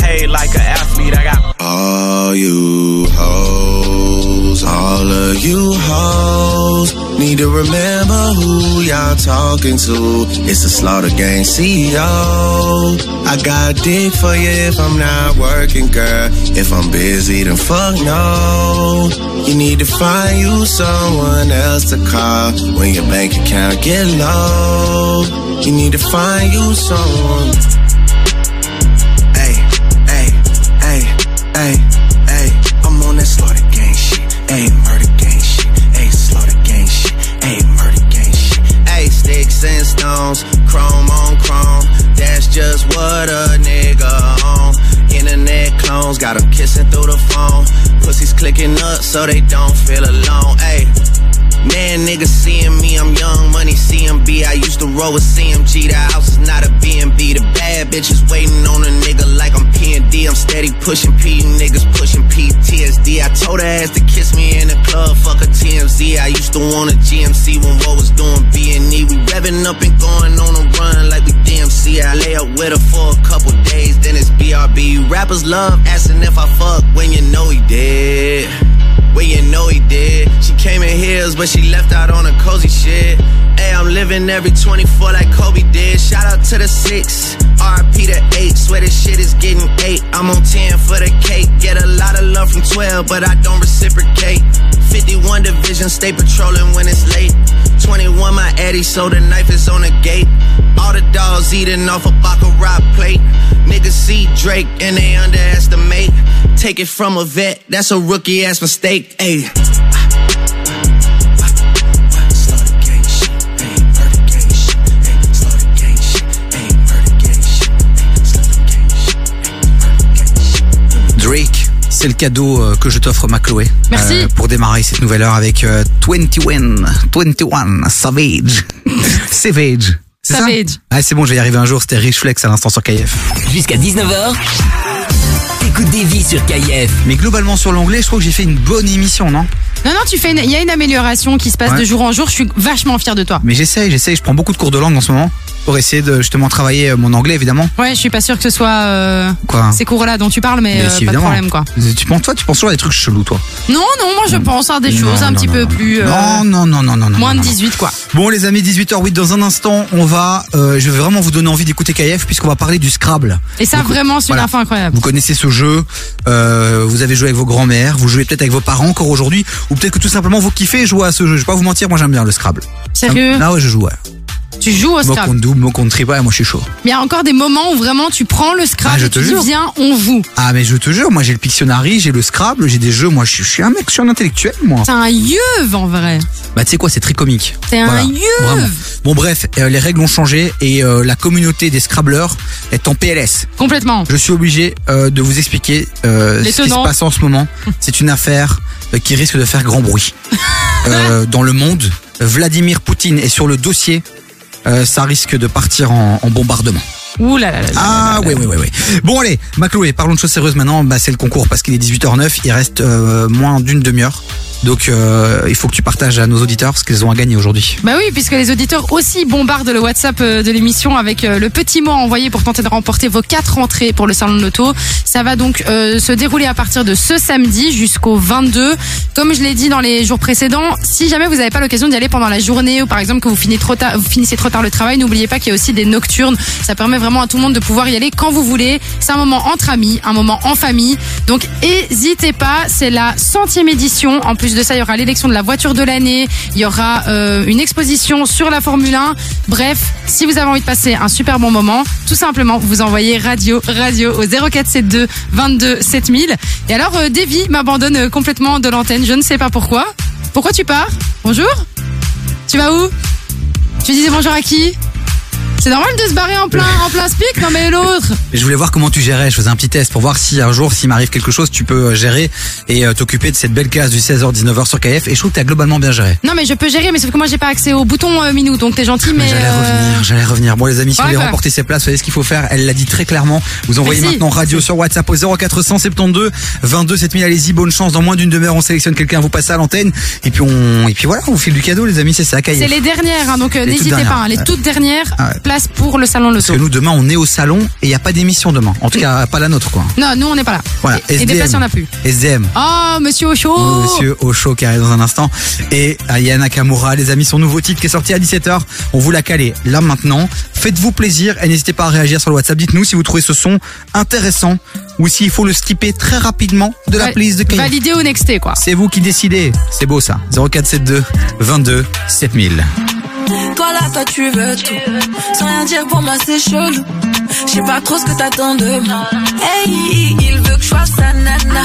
Paid like an athlete, I got All you hoes, all of you hoes need to remember who y'all talking to. It's the Slaughter Gang CEO. I got dick for you if I'm not working, girl. If I'm busy, then fuck no. You need to find you someone else to call when your bank account get low. You need to find you someone. Hey, hey, hey, hey, hey. I'm on that slaughter gang shit. Hey, murder gang shit. Hey, slaughter gang shit. Hey, murder gang shit. Hey, sticks and stones, chrome on chrome. That's just what a nigga on. Internet clones got 'em kissing through the phone. Pussies clicking up so they don't feel alone. Hey. Man, niggas seeing me, I'm young money CMB. I used to roll with CMG. The house is not a B&B. The bad bitches waiting on a nigga like I'm P&D. I'm steady pushing P, niggas pushing PTSD. I told her ass to kiss me in the club, fuck a TMZ. I used to want a GMC when what was doing B&E. We revving up and going on a run like we DMC. I lay up with her for a couple days, then it's BRB. Rappers love asking if I fuck when you know he did. Well, you know he did. She came in heels, but she left out on a cozy shit. Hey, I'm living every 24 like Kobe did. Shout out to the six, RP to eight. Swear this shit is getting eight. I'm on 10 for the cake. Get a lot of love from 12, but I don't reciprocate. 51 division, stay patrolling when it's late. 21 my Eddie, so the knife is on the gate. All the dogs eating off a Baccarat plate. Niggas see Drake and they underestimate. Take it from a vet, that's a rookie ass mistake. Ayy. Drake, c'est le cadeau euh, que je t'offre, ma Chloé. Merci. Euh, pour démarrer cette nouvelle heure avec euh, 21, 21, Savage. Savage. Ça Savage. Ah, c'est bon, je vais y arriver un jour. C'était Rich Flex à l'instant sur KF. Jusqu'à 19h, des vies sur KIF. Mais globalement, sur l'anglais, je trouve que j'ai fait une bonne émission, non? Non, non, tu fais une- il y a une amélioration qui se passe Ouais. de jour en jour. Je suis vachement fière de toi. Mais j'essaye, j'essaye. Je prends beaucoup de cours de langue en ce moment pour essayer de justement travailler euh, mon anglais, évidemment. Ouais, je suis pas sûre que ce soit euh, Quoi ces cours-là dont tu parles, mais, Mais euh, si, pas de problème, quoi. Tu penses, toi, tu penses toujours à des trucs chelous, toi Non, non, moi je pense à des Non, choses un non, petit peu plus. euh, Non, non, non, non. Moins de non. 18, quoi. Bon les amis, 18h08 dans un instant, on va, euh, je vais vraiment vous donner envie d'écouter KF puisqu'on va parler du Scrabble. Et ça, Vous- vraiment, c'est une voilà. info incroyable. Vous connaissez ce jeu, vous avez joué avec vos grands-mères, vous jouez peut-être avec vos parents encore aujourd'hui, ou peut-être que tout simplement vous kiffez jouer à ce jeu. Je vais pas vous mentir, moi j'aime bien le Scrabble. Sérieux? Ah ouais, je joue. Ouais. Tu joues au Moi Scrabble. contre double, moi contre triple, moi je suis chaud. Mais il y a encore des moments où vraiment tu prends le Scrabble Ah, je et te tu jure. dis viens, on joue. Ah mais je te jure, moi j'ai le Pictionary, j'ai le Scrabble, j'ai des jeux, moi je suis, je suis un mec, je suis un intellectuel moi. C'est un yeuve en vrai. Bah tu sais quoi, c'est très comique. C'est un Voilà, yeuve. Bon bref, euh, les règles ont changé et euh, la communauté des Scrabbleurs est en PLS. Complètement. Je suis obligé euh, de vous expliquer ce qui se passe en ce moment. C'est une affaire qui risque de faire grand bruit dans le monde. Vladimir Poutine est sur le dossier. Euh, ça risque de partir en, en bombardement. Ouh là là. Ah oui, oui, oui, oui. Bon allez, Macloé, parlons de choses sérieuses maintenant. Bah, c'est le concours parce qu'il est 18h09, il reste euh, moins d'une demi-heure. Donc euh, il faut que tu partages à nos auditeurs ce qu'ils ont à gagner aujourd'hui. Bah oui, puisque les auditeurs aussi bombardent le WhatsApp euh, de l'émission avec le petit mot envoyé pour tenter de remporter vos quatre entrées pour le salon de l'auto. Ça va donc euh, se dérouler à partir de ce samedi jusqu'au 22. Comme je l'ai dit dans les jours précédents, si jamais vous n'avez pas l'occasion d'y aller pendant la journée ou par exemple que vous finissez trop tard, vous finissez trop tard le travail, n'oubliez pas qu'il y a aussi des nocturnes. Ça permet vraiment à tout le monde de pouvoir y aller quand vous voulez. C'est un moment entre amis, un moment en famille. Donc n'hésitez pas, c'est la centième édition. En plus de ça, il y aura l'élection de la voiture de l'année, il y aura euh, une exposition sur la Formule 1. Bref, si vous avez envie de passer un super bon moment, tout simplement, vous envoyez radio, radio au 0472 22 7000. Et alors, euh, Davy m'abandonne euh, complètement de l'antenne, je ne sais pas pourquoi. Pourquoi tu pars? Bonjour Tu vas où? Tu disais bonjour à qui? C'est normal de se barrer en plein, en plein speak, non mais l'autre. Je voulais voir comment tu gérais. Je faisais un petit test pour voir si un jour, s'il m'arrive quelque chose, tu peux euh, gérer et euh, t'occuper de cette belle classe du 16h-19h sur KF. Et je trouve que t'as globalement bien géré. Non mais je peux gérer, mais sauf que moi j'ai pas accès au bouton euh, Minou, donc t'es gentil, mais. J'allais euh, revenir, j'allais revenir. Bon les amis, si vous voulez remporter ces places, vous savez ce qu'il faut faire. Elle l'a dit très clairement. Vous envoyez Merci. maintenant radio sur WhatsApp au 0472 22 7000. Allez-y, bonne chance. Dans moins d'une demi-heure, on sélectionne quelqu'un, vous passez à l'antenne. Et puis on, et puis voilà, on vous file du cadeau, les amis. C'est ça, KF. C'est les dernières, hein, donc n'hésitez pas. hein, les toutes dernières Ah ouais. Pour le salon Parce Loto. que nous demain, on est au salon et il y a pas d'émission demain. En tout cas, pas la nôtre quoi. Non, nous on n'est pas là. Voilà. Et, et des places, il y en a plus. SDM. Oh, monsieur Ocho Monsieur Ocho qui arrive dans un instant. Et Aya Nakamura, les amis, son nouveau titre qui est sorti à 17h. On vous l'a calé là maintenant. Faites-vous plaisir et n'hésitez pas à réagir sur le WhatsApp. Dites-nous si vous trouvez ce son intéressant ou s'il faut le skipper très rapidement de la Val- playlist de KF. Validé ou nexté, quoi. C'est vous qui décidez. C'est beau ça. 0472 22 7000. Toi là, toi tu veux tout. Sans rien dire pour moi, c'est chelou. Je sais pas trop ce que t'attends de moi. Hey, il veut que je sois sa nana.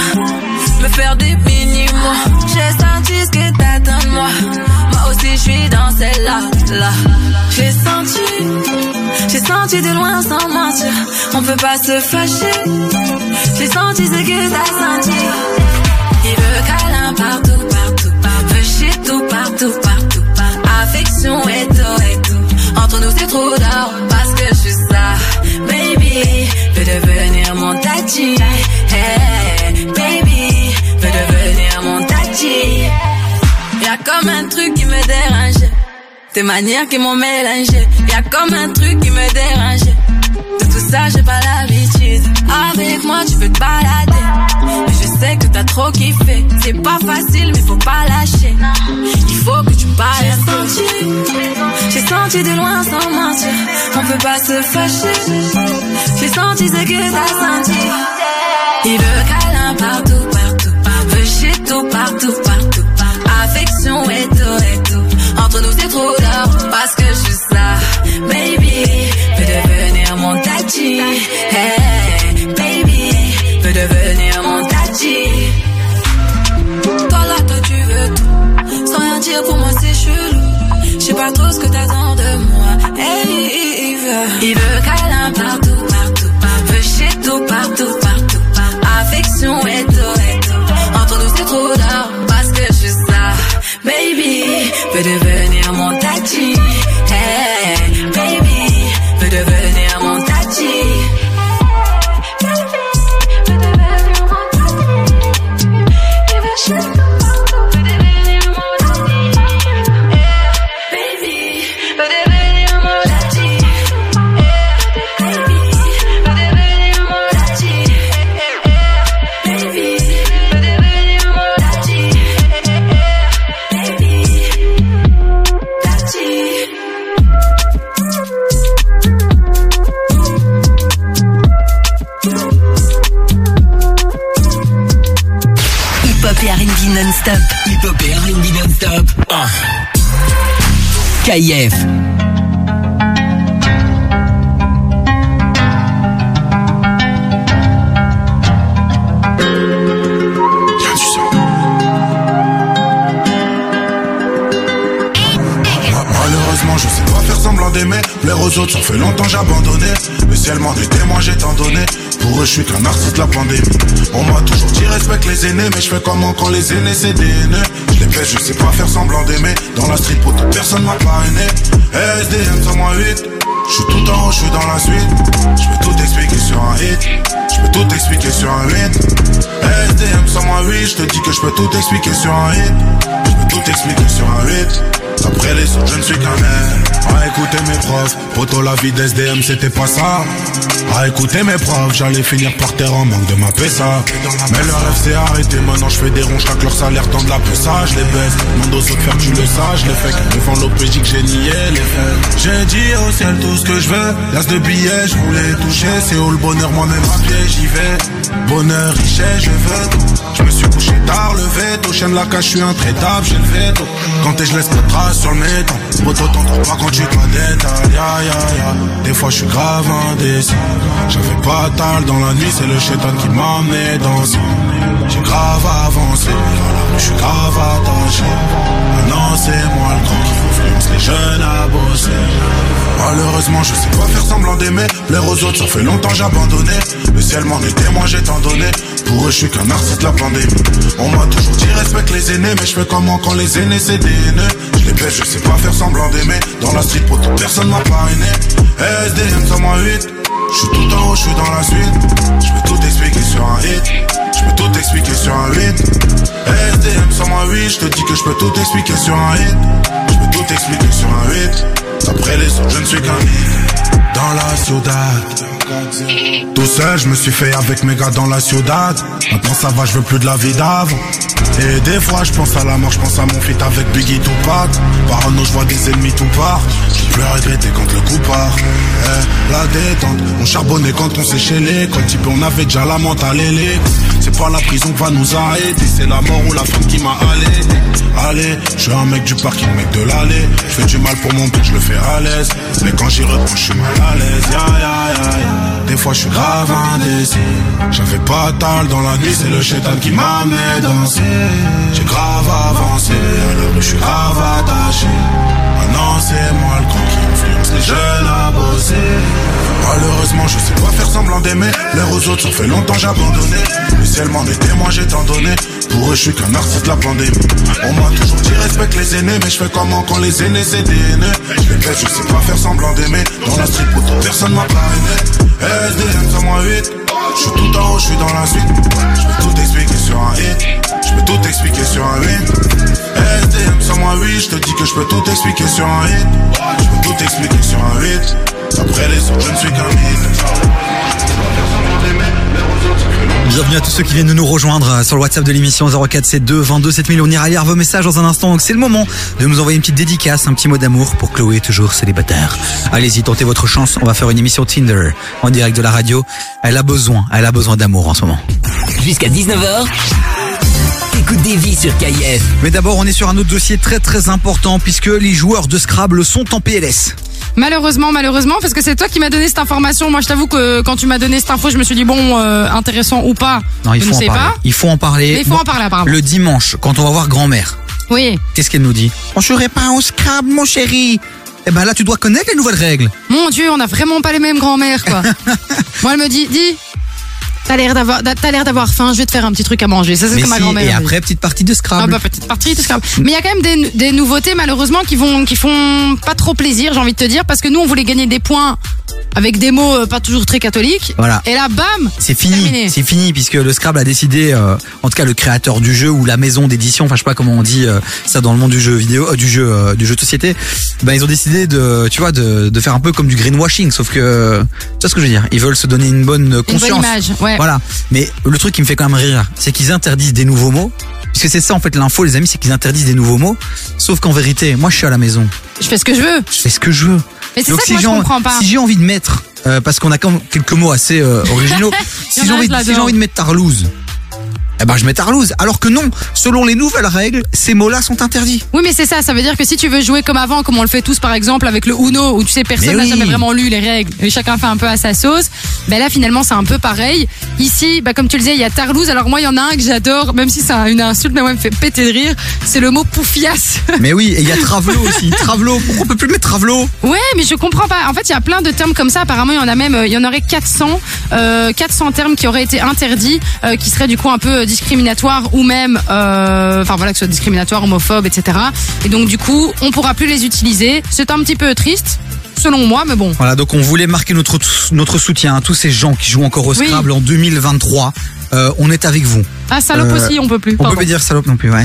Me faire des mini-mois. J'ai senti ce que t'attends de moi. Moi aussi, je suis dans celle-là. Là. J'ai senti. J'ai senti de loin sans mentir. On peut pas se fâcher. J'ai senti ce que t'as senti. Il veut câlin partout, partout, partout. Shit tout, partout, partout, et tout, et tout. Entre nous, c'est trop d'or parce que je suis ça. Baby, veux devenir mon tati. Hey, baby, veux devenir mon tati. Y'a comme un truc qui me dérange. Tes manières qui m'ont mélangé. Y'a comme un truc qui me dérange. De tout ça, j'ai pas l'habitude. Avec moi, tu peux te balader. Sais que t'as trop kiffé. C'est pas facile, mais faut pas lâcher. Il faut que tu parles. J'ai senti, j'ai senti de loin sans mentir. On peut pas se fâcher. J'ai senti ce que t'as senti. Il veut câlin partout. Pour moi, c'est chelou. Je sais pas trop ce que t'attends de moi. Hey, il veut, il veut KIF. Malheureusement, je sais pas faire semblant d'aimer. Plaire aux autres, ça fait longtemps. Mais si elle m'en des témoins, j'ai tant donné. Pour eux, je suis qu'un de la pandémie. On m'a toujours dit respecte les aînés, mais je fais comment quand les aînés c'est des haineux. Les je sais pas faire semblant d'aimer. Dans la street, toute personne m'a parrainé. SDM 108. Je suis tout en haut, je suis dans la suite. Je peux tout expliquer sur un hit. Je peux tout expliquer sur un hit. SDM sans moi, oui, je te dis que je peux tout expliquer sur un hit. Je peux tout expliquer sur un hit. Après les autres, je ne suis qu'un air. À écouter mes profs, poto la vie d'SDM, c'était pas ça. À écouter mes profs, j'allais finir par terre en manque de ma PSA. Mais le rêve s'est arrêté, maintenant je fais des ronds, chaque leur salaire dans de la PSA, je les baisse. Mon dos saute faire, tu le je les fais. Devant l'OPJ que j'ai nié les faits. J'ai dit au ciel tout ce que je veux. L'as de billets, je voulais toucher. C'est où le bonheur, moi-même à pied, j'y vais. Bonheur, richesse, je veux tard, le veto. Chaîne la cache, je suis intraitable, j'ai le veto. Quand t'es, je laisse pas de traces sur le métal. Poto, t'en trouves pas quand tu dois détail. Ya, ya, ya. Des fois, je suis grave indécis. J'avais pas tal dans la nuit, c'est le chétan qui m'a amené dans J'ai grave avancé, je suis grave attaché. Maintenant, c'est moi le grand qui influence les jeunes à bosser. Malheureusement, je sais pas faire semblant d'aimer. Plaire aux autres, ça fait longtemps j'ai abandonné. Le ciel m'en est témoin, j'ai tant donné. Pour eux, je suis qu'un artiste de la pandémie. On m'a toujours dit respecte les aînés, mais je fais comment quand les aînés c'est des haineux. Je les baisse, je sais pas faire semblant d'aimer. Dans la street, pour personne m'a parrainé. SDM, ça moi 8. Je suis tout en haut, je suis dans la suite. Je peux tout expliquer sur un hit. Je peux tout expliquer sur un hit. SDM sans moi, oui, je te dis que je peux tout expliquer sur un hit. Je peux tout expliquer sur un hit. Après les autres, je ne suis qu'un hit. Dans la ciudad. Tout seul, je me suis fait avec mes gars dans la ciudad. Maintenant ça va, je veux plus de la vie d'avant. Et des fois, je pense à la mort, je pense à mon feat avec Biggie Tupac. Parano, je vois des ennemis tout part. Je peux regretter quand le coup part. Eh, la détente, on charbonnait quand on séchait les Quand type, on avait déjà la et les C'est pas la prison qui va nous arrêter, c'est la mort ou la femme qui m'a allé. Allez, je suis un mec du parking, mec de l'allée. Je fais du mal pour mon but, je le fais à l'aise. Mais quand j'y reprends, je suis mal à l'aise. Ya, ya, ya. Des fois, je suis grave indécis. J'avais pas tal dans la nuit, c'est le chétan qui m'a amené danser. J'ai grave avancé, alors je suis grave attaché. Maintenant, c'est moi le con qui influence les jeunes à bosser. Malheureusement, je sais pas faire semblant d'aimer. L'air aux autres, ça fait longtemps j'ai abandonné. Le ciel m'en est témoin, j'ai tant donné. Pour eux, je suis qu'un artiste la pandémie. On m'a toujours dit respecte les aînés, mais je fais comment quand les aînés c'est des. Je les je sais pas faire semblant d'aimer. Dans la street, pour personne m'a parrainé. SDM, ça moi 8. Je suis tout en haut, je suis dans la suite. Je peux tout expliquer sur un hit. Je peux tout expliquer sur un hit. SDM, sans moi, oui, je te dis que je peux tout expliquer sur un hit. Je peux tout expliquer sur un hit. Après les autres, je ne suis qu'un hit. Bienvenue à tous ceux qui viennent de nous rejoindre sur le WhatsApp de l'émission 0472 22 7000. On ira lire vos messages dans un instant. Donc c'est le moment de nous envoyer une petite dédicace, un petit mot d'amour pour Chloé, toujours célibataire. Allez-y, tentez votre chance. On va faire une émission Tinder en direct de la radio. Elle a besoin, elle a besoin d'amour en ce moment. Jusqu'à 19h, des vies sur KIF. Mais d'abord, on est sur un autre dossier très très important puisque les joueurs de Scrabble sont en PLS. Malheureusement, malheureusement, parce que c'est toi qui m'as donné cette information. Moi, je t'avoue que quand tu m'as donné cette info, je me suis dit bon, euh, intéressant ou pas, Non, il je faut ne en sais parler. pas. Il faut en parler. Mais il faut en parler, apparemment. Le dimanche, quand on va voir grand-mère, Oui. qu'est-ce qu'elle nous dit? On jouerait pas au Scrabble, mon chéri. Eh ben là, tu dois connaître les nouvelles règles. Mon Dieu, on a vraiment pas les mêmes grands-mères, quoi. Moi, elle me dit, dis, t'as l'air d'avoir, t'as l'air d'avoir faim. Je vais te faire un petit truc à manger. Ça, c'est ce Mais que ma si, grand-mère. et après, petite partie de Ah Scrabble. bah petite partie de Scrabble. Mais il y a quand même des, des nouveautés malheureusement qui vont qui font pas trop plaisir, j'ai envie de te dire, parce que nous on voulait gagner des points avec des mots euh, pas toujours très catholiques. Voilà. Et là, bam, C'est fini, c'est fini puisque le Scrabble a décidé, euh, en tout cas le créateur du jeu ou la maison d'édition, enfin je sais pas comment on dit euh, ça dans le monde du jeu vidéo, du jeu, du jeu de société. Ben ils ont décidé de, tu vois, de, de faire un peu comme du greenwashing, sauf que, tu vois ce que je veux dire? Ils veulent se donner une bonne conscience. image, ouais. Voilà. Mais le truc qui me fait quand même rire, c'est qu'ils interdisent des nouveaux mots. Puisque c'est ça en fait l'info les amis, c'est qu'ils interdisent des nouveaux mots. Sauf qu'en vérité, moi je suis à la maison, Je fais ce que je veux. je fais ce que je veux. Mais c'est ça que moi, je comprends pas. si j'ai envie de mettre, euh, parce qu'on a quand même quelques mots assez euh, originaux, si j'ai envie, de- si j'ai envie de mettre Tarlouse, eh ben je mets Tarlouse. Alors que non, selon les nouvelles règles, ces mots-là sont interdits. Oui, mais c'est ça. Ça veut dire que si tu veux jouer comme avant, comme on le fait tous, par exemple, avec le Uno, où tu sais, personne n'a oui. jamais vraiment lu les règles, et chacun fait un peu à sa sauce. Ben là, finalement, c'est un peu pareil. Ici, bah, comme tu le disais, il y a Tarlouse. Alors moi, il y en a un que j'adore, même si c'est un- une insulte, mais moi, il me fait péter de rire. C'est le mot poufias. Mais oui, et il y a Travelo aussi. Travelo, pourquoi on peut plus mettre Travelo Ouais, mais je comprends pas. En fait, il y a plein de termes comme ça. Apparemment, il y en a même, euh, il y en aurait 400, euh, 400 termes qui auraient été interdits, euh, qui seraient du coup un peu euh, discriminatoires ou même, euh, enfin voilà, que ce soit discriminatoire, homophobe, etc. Et donc du coup, on pourra plus les utiliser. C'est un petit peu triste. selon moi, mais bon. Voilà, donc on voulait marquer notre, notre soutien à tous ces gens qui jouent encore au Oui. Scrabble en 2023. Euh, on est avec vous. Ah, salope Euh, aussi, on peut plus. On Pardon. peut pas dire salope non plus, ouais.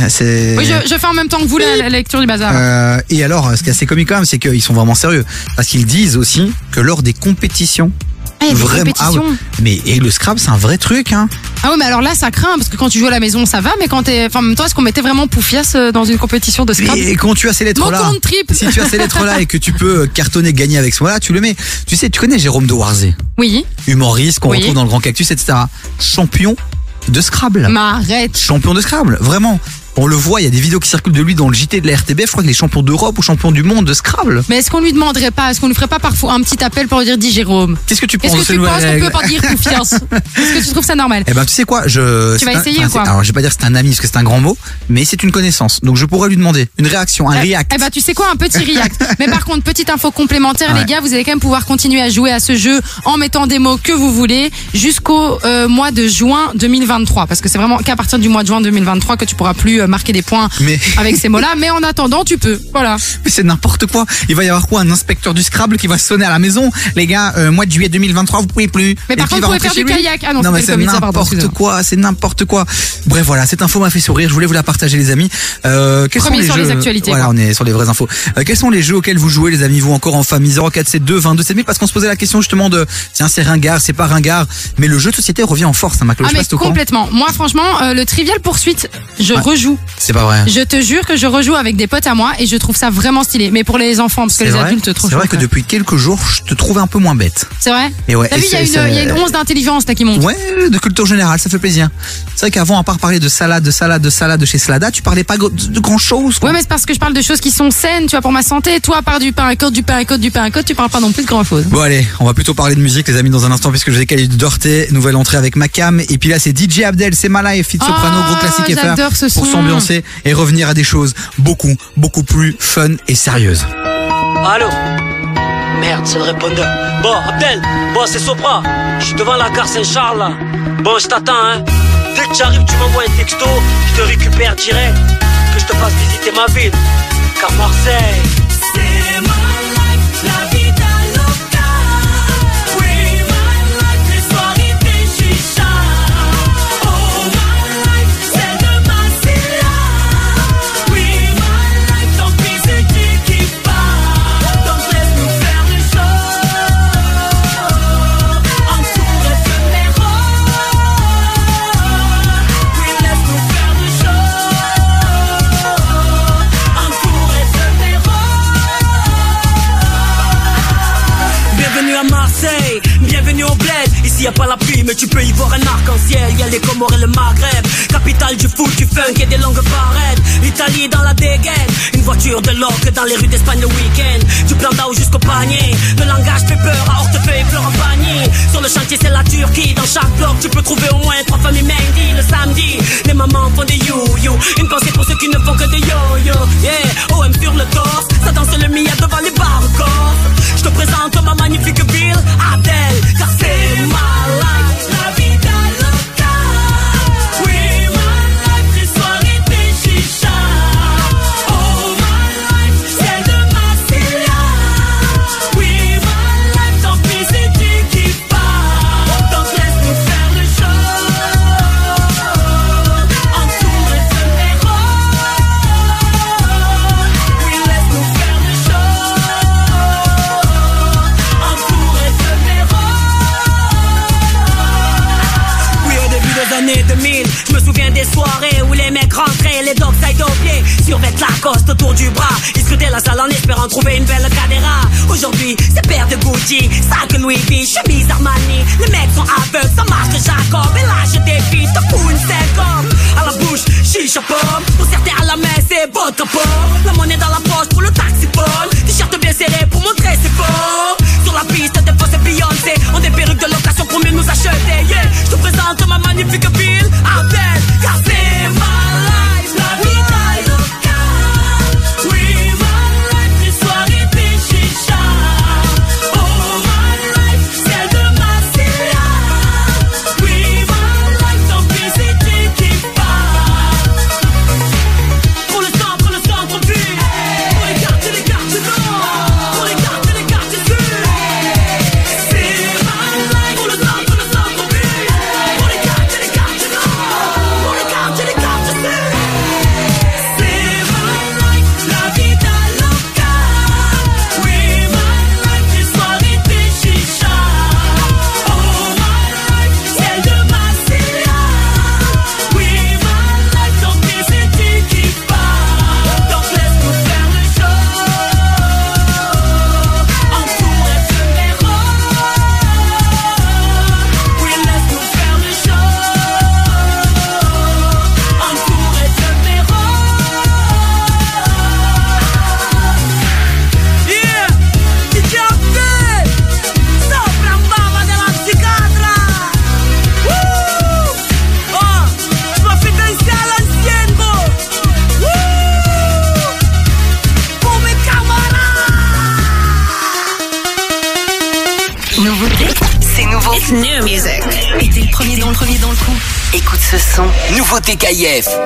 Oui, je, je fais en même temps que vous la, la lecture du bazar. Euh, et alors, ce qui est assez comique quand même, c'est qu'ils sont vraiment sérieux. Parce qu'ils disent aussi que lors des compétitions, Ah, il y a des vraiment, ouais. mais et le Scrabble, c'est un vrai truc, hein. Ah oui, mais alors là, ça craint, parce que quand tu joues à la maison, ça va, mais quand t'es. Enfin, en même temps, est-ce qu'on mettait vraiment Poufias euh, dans une compétition de Scrabble Et quand tu as ces lettres-là, compte si tu as ces lettres-là et que tu peux cartonner, gagner avec ce mot-là, tu le mets. Tu sais, tu connais Jérôme de Warzé, Oui. humoriste qu'on Oui. retrouve dans le Grand Cactus, etc. Champion de Scrabble. Mais arrête. Champion de Scrabble, vraiment. On le voit, il y a des vidéos qui circulent de lui dans le JT de la RTB. Je crois qu'il est champion d'Europe ou champion du monde de Scrabble. Mais est-ce qu'on lui demanderait pas, est-ce qu'on lui ferait pas parfois un petit appel pour lui dire dis Jérôme Qu'est-ce que tu penses Est-ce que tu penses qu'on peut pas dire confiance Est-ce que tu trouves ça normal Eh ben, tu sais quoi, je. Tu vas un- essayer enfin, ou quoi Alors, je vais pas dire c'est un ami parce que c'est un grand mot, mais c'est une connaissance. Donc, je pourrais lui demander une réaction, un react. Eh ben, tu sais quoi, un petit react. Mais par contre, petite info complémentaire, Ouais. les gars, vous allez quand même pouvoir continuer à jouer à ce jeu en mettant des mots que vous voulez jusqu'au euh, mois de juin 2023. Parce que c'est vraiment qu'à partir du mois de juin 2023 que tu pourras plus euh, marquer des points Mais- avec ces mots-là. Mais en attendant, tu peux. Voilà. Mais c'est n'importe quoi. Il va y avoir quoi? Un inspecteur du Scrabble qui va sonner à la maison. Les gars, euh, mois de juillet 2023, vous pouvez plus. Mais par contre, vous pouvez faire du kayak. Ah non, mais c'est n'importe quoi, c'est n'importe quoi. Bref, voilà, cette info m'a fait sourire. Je voulais vous la partager, les amis. Euh, quels Premier sont les sur jeux les actualités, Voilà, quoi. on est sur les vraies infos. Euh, quels sont les jeux auxquels vous jouez, les amis, vous encore en famille? 0472 22 7000 Parce qu'on se posait la question justement de tiens, c'est ringard, c'est pas ringard, mais le jeu de société revient en force, hein, Maclo. Ah mais complètement. Moi franchement, euh, le Trivial Poursuite, je Ouais. rejoue. C'est pas vrai. Je te jure que je rejoue avec des potes à moi et je trouve ça vraiment stylé. Mais pour les enfants, parce que les vrai, adultes trop c'est vrai que depuis quelques jours, je te trouve un peu moins bête. C'est vrai Et ouais, T'as et vu, il y, a une- c'est- il y a une once d'intelligence là qui monte. Ouais, de culture générale, ça fait plaisir. C'est vrai qu'avant, à part parler de salade, de salade, de salade de chez Salada, tu parlais pas de grand chose. Ouais, mais c'est parce que je parle de choses qui sont saines, tu vois, pour ma santé. Toi, à part du pain à côte, du pain à côte, du pain à côte, tu parles pas non plus de grand chose. Bon allez, on va plutôt parler de musique les amis dans un instant puisque je vais caler du Dorté, nouvelle entrée avec Macam et puis là c'est DJ Abdel, c'est Ma Life, Fit Soprano, Ah, gros classique ce pour son. Et revenir à des choses beaucoup beaucoup plus fun et sérieuses. Allô? Merde, c'est le répondeur. Bon, Abdel, bon, c'est Sopra. Je suis devant la gare Saint-Charles, là. Bon, je t'attends, hein. Dès que tu arrives, tu m'envoies un texto, je te récupère direct. Que je te fasse visiter ma ville. Car Marseille. Y a pas la pluie, mais tu peux y voir un arc-en-ciel. Y a les Comores et le Maghreb, capitale du foot, du funk et des longues barrettes. L'Italie dans la dégaine, une voiture de loc dans les rues d'Espagne le week-end. Du plan d'Ao jusqu'au panier, le langage fait peur à Hortefeux, fleurs en panier. Sur le chantier, c'est la Turquie. Dans chaque bloc, tu peux trouver au moins trois familles Mendy le samedi. Les mamans font des you-you, une pensée pour ceux qui ne font que des yo-yo. Yeah, OM sur le torse, ça danse le mia devant les bars corps. Je te présente ma magnifique ville, Adèle, car c'est ma KF.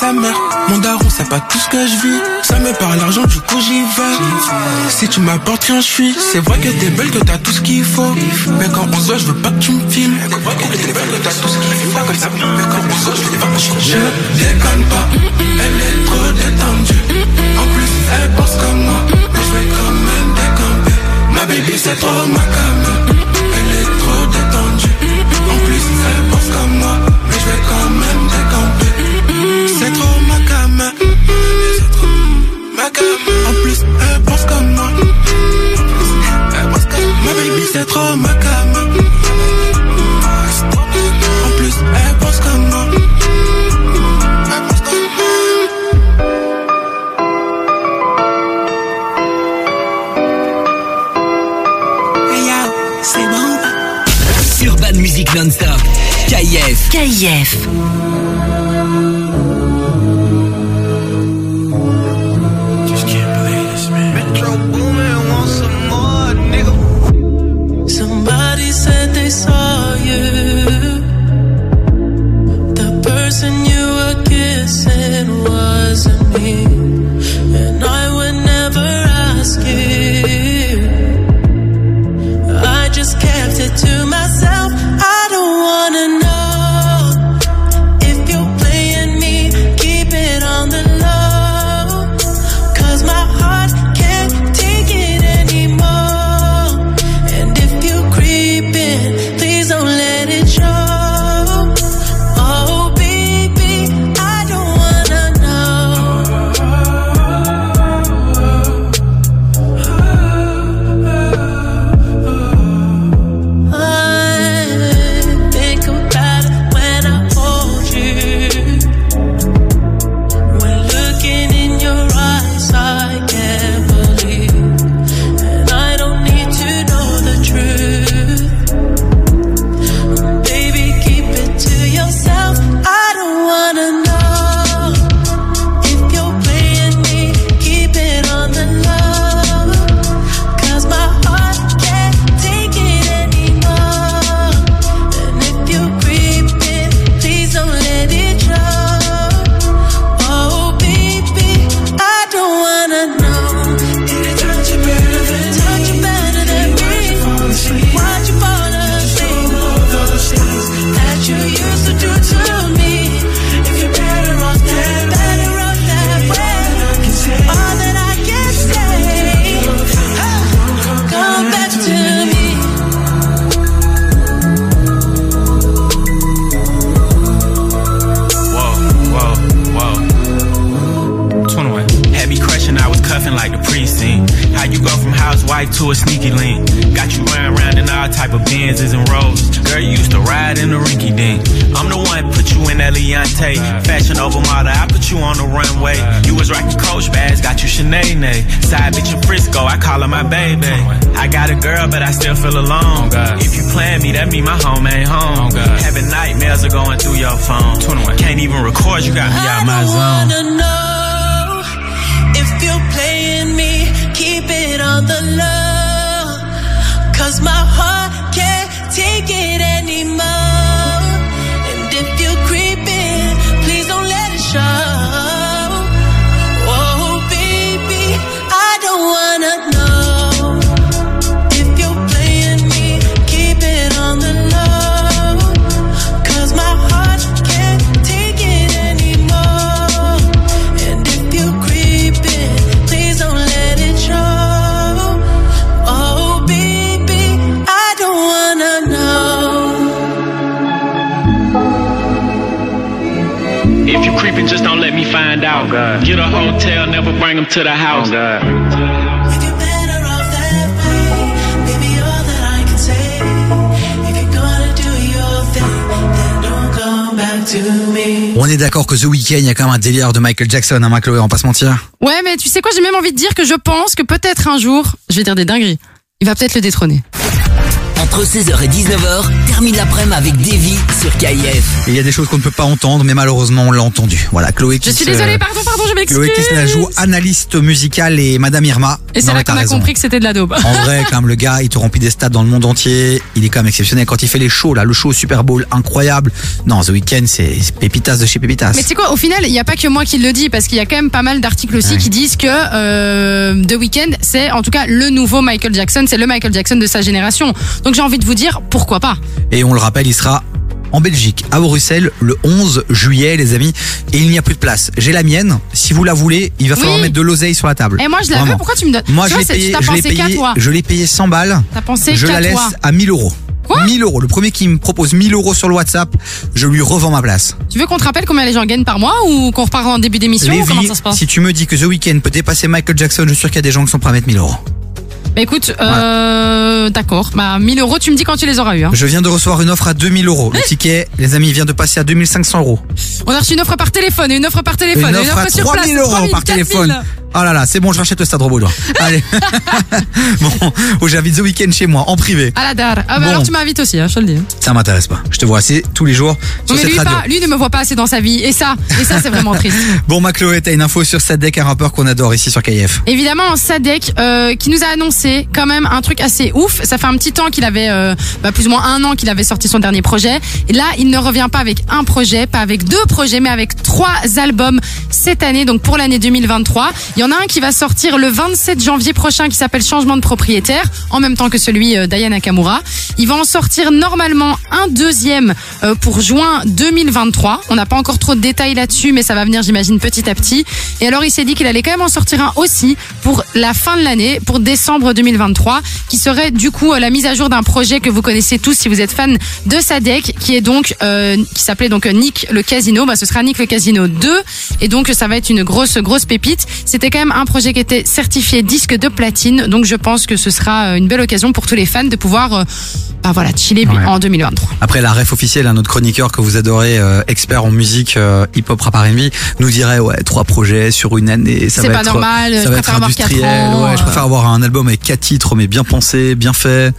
sa mère. Mon daron, c'est pas tout ce que je vis. Ça me parle l'argent, du coup j'y vais. Si tu m'apportes rien, je suis. C'est vrai que t'es belle, que t'as tout ce qu'il faut. Mais quand on se voit, je veux pas que tu me filmes. C'est vrai tout faut. Mais quand on se voit, je veux pas que Je déconne pas, elle est trop détendue. En plus, elle pense comme moi. Mais je vais quand même décamper. Ma baby, c'est trop ma cam. Elle est trop détendue. En plus, elle pense comme moi. En plus, elle pense comme moi. Ma baby, c'est trop ma cam. En plus, elle pense comme moi. C'est bon. Urban Music Non-Stop. KIF. KIF. Il y a quand même un délire de Michael Jackson, hein, ma Chloé, on va pas se mentir. Ouais, mais tu sais quoi, j'ai même envie de dire que je pense que peut-être un jour, je vais dire des dingueries, il va peut-être le détrôner. Entre 16h et 19h, termine l'après-midi avec Davy sur KIF. Il y a des choses qu'on ne peut pas entendre, mais malheureusement, on l'a entendu. Voilà, Chloé qui Je suis se- désolée, pardon, pardon, je m'excuse. Chloé la joue analyste musicale et Madame Irma. Et c'est là qu'on a raison. compris que c'était de la daube. En vrai, quand même, le gars, il te remplit des stades dans le monde entier. Il est quand même exceptionnel. Quand il fait les shows, là, le show au Super Bowl, incroyable. Non, The Weeknd, c'est c'est pépitas de chez pépitas. Mais tu sais quoi, au final, il n'y a pas que moi qui le dis, parce qu'il y a quand même pas mal d'articles aussi qui disent que euh, The Weeknd, c'est en tout cas le nouveau Michael Jackson, c'est le Michael Jackson de sa génération. Donc j'ai envie de vous dire, pourquoi pas? Et on le rappelle, il sera en Belgique, à Bruxelles, le 11 juillet, les amis. Et il n'y a plus de place. J'ai la mienne. Si vous la voulez, il va falloir Oui. mettre de l'oseille sur la table. Et moi, je la veux, Vraiment. pourquoi tu me donnes Moi, Tu je vois, l'ai c'est- payé, tu je l'ai pensé qu'à payé, toi. je l'ai payé 100 balles. T'as pensé je qu'à la laisse toi. à 1000 euros. 1000 euros. Le premier qui me propose 1000 euros sur le WhatsApp, je lui revends ma place. Tu veux qu'on te rappelle combien les gens gagnent par mois ou qu'on repart en début d'émission ou comment ça se passe si tu me dis que The Weeknd peut dépasser Michael Jackson, je suis sûr qu'il y a des gens qui sont prêts à mettre 1000 euros. Bah écoute, euh, d'accord. Bah 1000 euros, tu me dis quand tu les auras eu. Hein. Je viens de recevoir une offre à 2000 euros. Le ticket, les amis, vient de passer à 2500 euros. On a reçu une offre par téléphone, une offre par téléphone, Une offre à sur place, 3000 euros 3000, par 4000. Oh là là, c'est bon, je rachète le stade Robaudois. Allez. bon, oh, j'invite The Weeknd chez moi, en privé. À la dare. Ah bah Bon. alors tu m'invites aussi, hein, je te le dis. Ça m'intéresse pas. Je te vois assez tous les jours sur mais cette lui, radio. pas, lui ne me voit pas assez dans sa vie. Et ça, et ça c'est vraiment triste. Bon, ma Chloé, t'as une info sur Sadek, un rappeur qu'on adore ici sur KF. Évidemment, Sadek euh, qui nous a annoncé quand même un truc assez ouf. Ça fait un petit temps qu'il avait, euh, bah, plus ou moins un an qu'il avait sorti son dernier projet. Et là, il ne revient pas avec un projet, pas avec deux projets, mais avec trois albums cette année, donc pour l'année 2023. Il y en a un qui va sortir le 27 janvier prochain qui s'appelle Changement de propriétaire, en même temps que celui euh, d'Aya Nakamura. Il va en sortir normalement un deuxième euh, pour juin 2023. On n'a pas encore trop de détails là-dessus, mais ça va venir, j'imagine, petit à petit. Et alors, il s'est dit qu'il allait quand même en sortir un aussi pour la fin de l'année, pour décembre 2023, qui serait du coup euh, la mise à jour d'un projet que vous connaissez tous si vous êtes fan de Sadek, qui est donc euh, qui s'appelait donc Nick le Casino. Bah, ce sera Nick le Casino 2, et donc ça va être une grosse grosse pépite. C'était quand même un projet qui était certifié disque de platine, donc je pense que ce sera euh, une belle occasion pour tous les fans de pouvoir, euh, bah voilà, chiller Ouais. en 2023. Après la ref officielle, un autre chroniqueur que vous adorez, euh, expert en musique euh, hip-hop rap R&B, nous dirait ouais trois projets sur une année, ça C'est pas être normal, ça je va préfère être avoir industriel. ans, ouais, je préfère avoir un album avec quatre titres mais bien pensé, bien fait.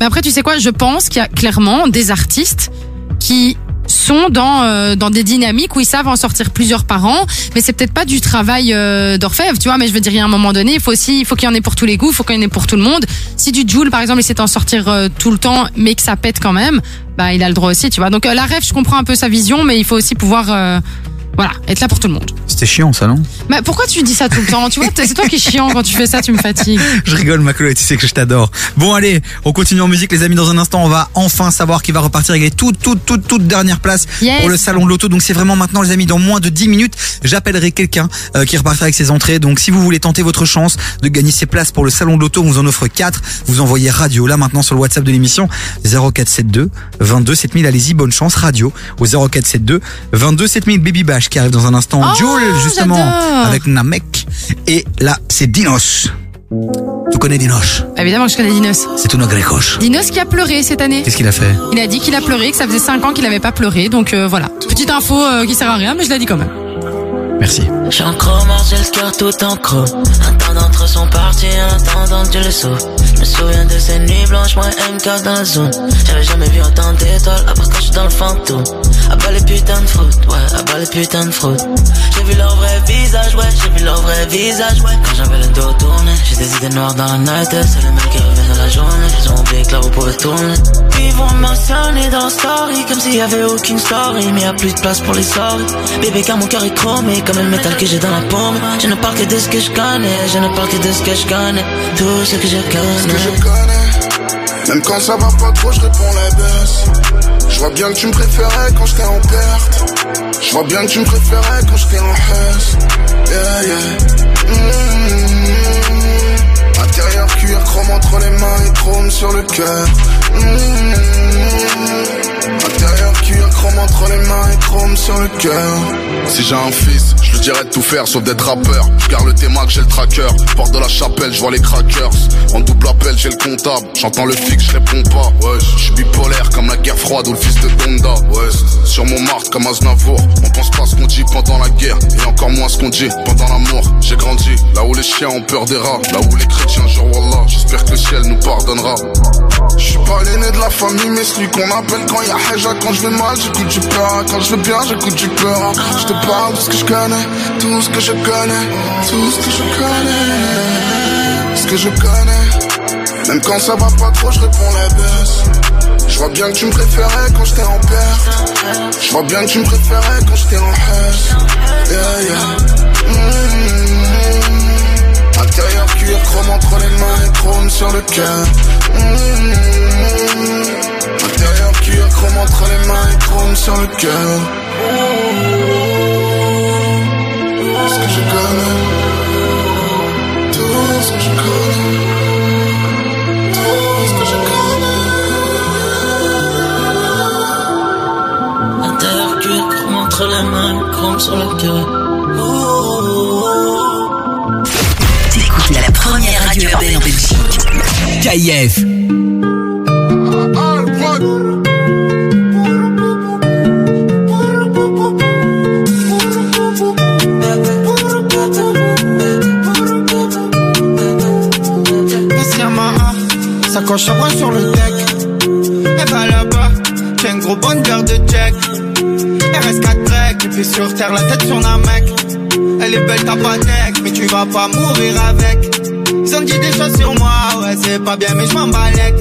Mais après, tu sais quoi, je pense qu'il y a clairement des artistes qui sont dans euh, dans des dynamiques où ils savent en sortir plusieurs par an. Mais c'est peut-être pas du travail euh, d'orfèvre tu vois. Mais je veux dire il y a un moment donné il faut aussi il faut qu'il y en ait pour tous les goûts il faut qu'il y en ait pour tout le monde. Si du Joule par exemple il sait en sortir euh, tout le temps mais que ça pète quand même bah il a le droit aussi tu vois. Donc euh, la rêve je comprends un peu sa vision mais il faut aussi pouvoir euh, voilà être là pour tout le monde C'était chiant ça non? Mais pourquoi tu dis ça tout le temps? Tu vois c'est toi qui es chiant quand tu fais ça tu me fatigues Je rigole ma Chloé, tu sais que je t'adore. Bon allez, on continue en musique les amis. Dans un instant, on va enfin savoir qui va repartir avec les toutes toutes toutes toutes dernières places Yes. pour le salon de l'auto. Donc c'est vraiment maintenant les amis, dans moins de 10 minutes, j'appellerai quelqu'un euh, qui repartira avec ses entrées. Donc si vous voulez tenter votre chance de gagner ces places pour le salon de l'auto, on vous en offre 4. Vous envoyez radio là maintenant sur le WhatsApp de l'émission 0472 22 7000. Allez-y, bonne chance radio au 0472 22 7000 Baby Bash qui arrive dans un instant. Oh, Joule justement avec Namek et là c'est Dinos. Tu connais Dinoche Évidemment que je connais Dinos. C'est tout notre grécoche. Dinos qui a pleuré cette année. Qu'est-ce qu'il a fait? Il a dit qu'il a pleuré, que ça faisait 5 ans qu'il avait pas pleuré, donc euh, voilà. Petite info euh, qui sert à rien, mais je l'ai dit quand même. Merci. J'suis en chrome, j'ai le cœur tout en croc. Un temps d'entre sont partis attendant que Dieu le sauve. Je me souviens de ces nuits blanches, moi MK dans la zone. J'avais jamais vu autant d'étoiles, à part quand j'suis dans le fantôme. À bas les putains de fraude, ouais, à bas les putains de fraude. J'ai vu leur vrai visage, ouais, j'ai vu leur vrai visage, ouais. Quand j'avais le dos tourné, j'ai des idées noires dans la night, c'est les mecs qui reviennent dans la journée. Ils ont oublié que là vous pouvez tourner. Ils vont mentionner dans la story, comme s'il y avait aucune story, mais y a plus de place pour les stories. Bébé, car mon cœur est chromé, comme le métal que j'ai dans la paume. Je ne parle que de ce que je connais, je ne parle que de ce que je connais. Tout ce que je connais. Même quand ça va pas trop, je réponds la. Je vois bien que tu me préférais quand j'étais en perte. Je vois bien que tu me préférais quand j'étais en hausse. Yeah, yeah. Mmh. Intérieur cuir, chrome entre les mains et chrome sur le cœur. Mmh. Chrome entre les mains et chrome sur le cœur. Si j'ai un fils, je lui dirais de tout faire sauf d'être rappeur. Je garde le T-Mac, j'ai le tracker. Porte de la chapelle, je vois les crackers. En double appel, j'ai le comptable. J'entends le fixe, je réponds pas. Ouais, je suis bipolaire comme la guerre froide ou le fils de Donda. Ouais, sur mon marque comme Aznavour. On pense pas ce qu'on dit pendant la guerre et encore moins ce qu'on dit pendant l'amour. J'ai grandi là où les chiens ont peur des rats, là où les chrétiens jurent Wallah. J'espère que le ciel nous pardonnera. Je suis pas l'aîné de la famille, mais celui qu'on appelle quand y a Haja. Quand je vais mal, j'écoute du peur. Quand je vais bien, j'écoute du peur. Je te parle de ce que je connais, tout ce que je connais, tout ce que je connais, ce que je connais. Même quand ça va pas trop, je réponds la baisse. Je vois bien que tu me préférais quand j'étais en perte. Je vois bien que tu me préférais quand j'étais en hausse. Yeah, yeah. Mmh. Intérieur cuir, chrome entre les mains et chrome sur le cœur. Mmh. Chrome entre les mains et chrome sur le cœur. Ce que je connais, tout ce que je connais, tout ce que je connais. Intérieur cuir, chrome entre les mains, chrome sur le cœur. T'écoutes la première radio urbaine en Belgique. KIF. À bras sur le deck. Elle va là-bas, j'ai une gros bonheur de check. RS4 trek, et puis sur terre, la tête sur un mec. Elle est belle, t'as pas deck, mais tu vas pas mourir avec. Ils ont dit des choses sur moi, ouais, c'est pas bien, mais je m'en balèque.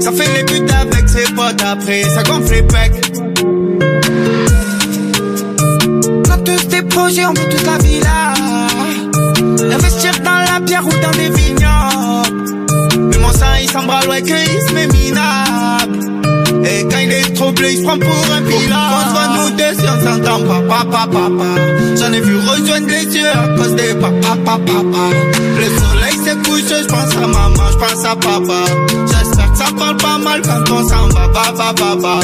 Ça fait les buts avec ses potes, après ça gonfle les pecs. On a tous des projets, on veut toute la villa. Investir dans la pierre ou dans des vignobles. Mon sang il s'embralle, ouais, qu'il se met minable. Et quand il est troublé, il se prend pour un pilote. On se voit nous deux si on s'entend pas, papa, papa. J'en ai vu rejoindre les yeux à cause des papa, papa, papa. Le soleil s'est couché, je pense à maman, je pense à papa. J'espère que ça parle pas mal quand on s'en va, papa, papa.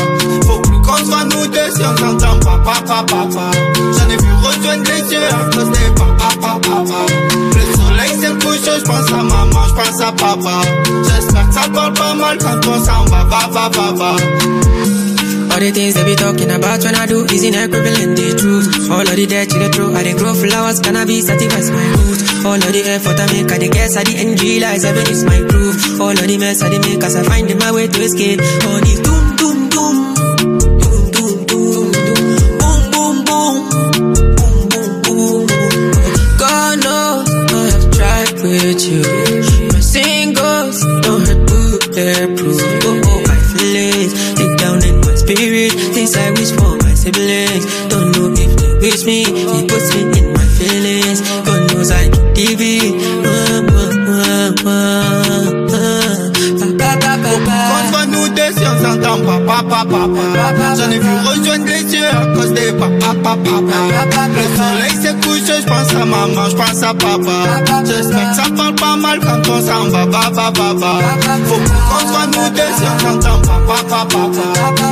Faut plus qu'on se voit nous deux si on s'entend pas, papa, papa. J'en ai vu rejoindre les yeux à cause des papa, papa, papa. Je pense à maman, je pense à papa. J'espère que ça parle pas mal quand on s'en va, papa, papa. All the things they be talking about when I do is in equivalent the truth. All of the dirt in the throat, I dey grow flowers, cannabis satisfies my roots. All of the effort I make, I dey guess, I the NG lies, heaven is my proof. All of the mess I dey make, as I find in my way to escape. All the doom, me. It puts me in my feelings. God knows I. Uh, uh, uh, uh, uh. On se voit nous deux si on s'entend pas, papa, papa. J'en ai vu rejoindre les yeux à cause des papa, papa, papa. Le soleil s'est couché, je pense à maman, je pense à papa. J'espère que ça parle pas mal quand on s'en va, papa, papa. Faut qu'on se voit nous deux si on s'entend pas, papa, papa.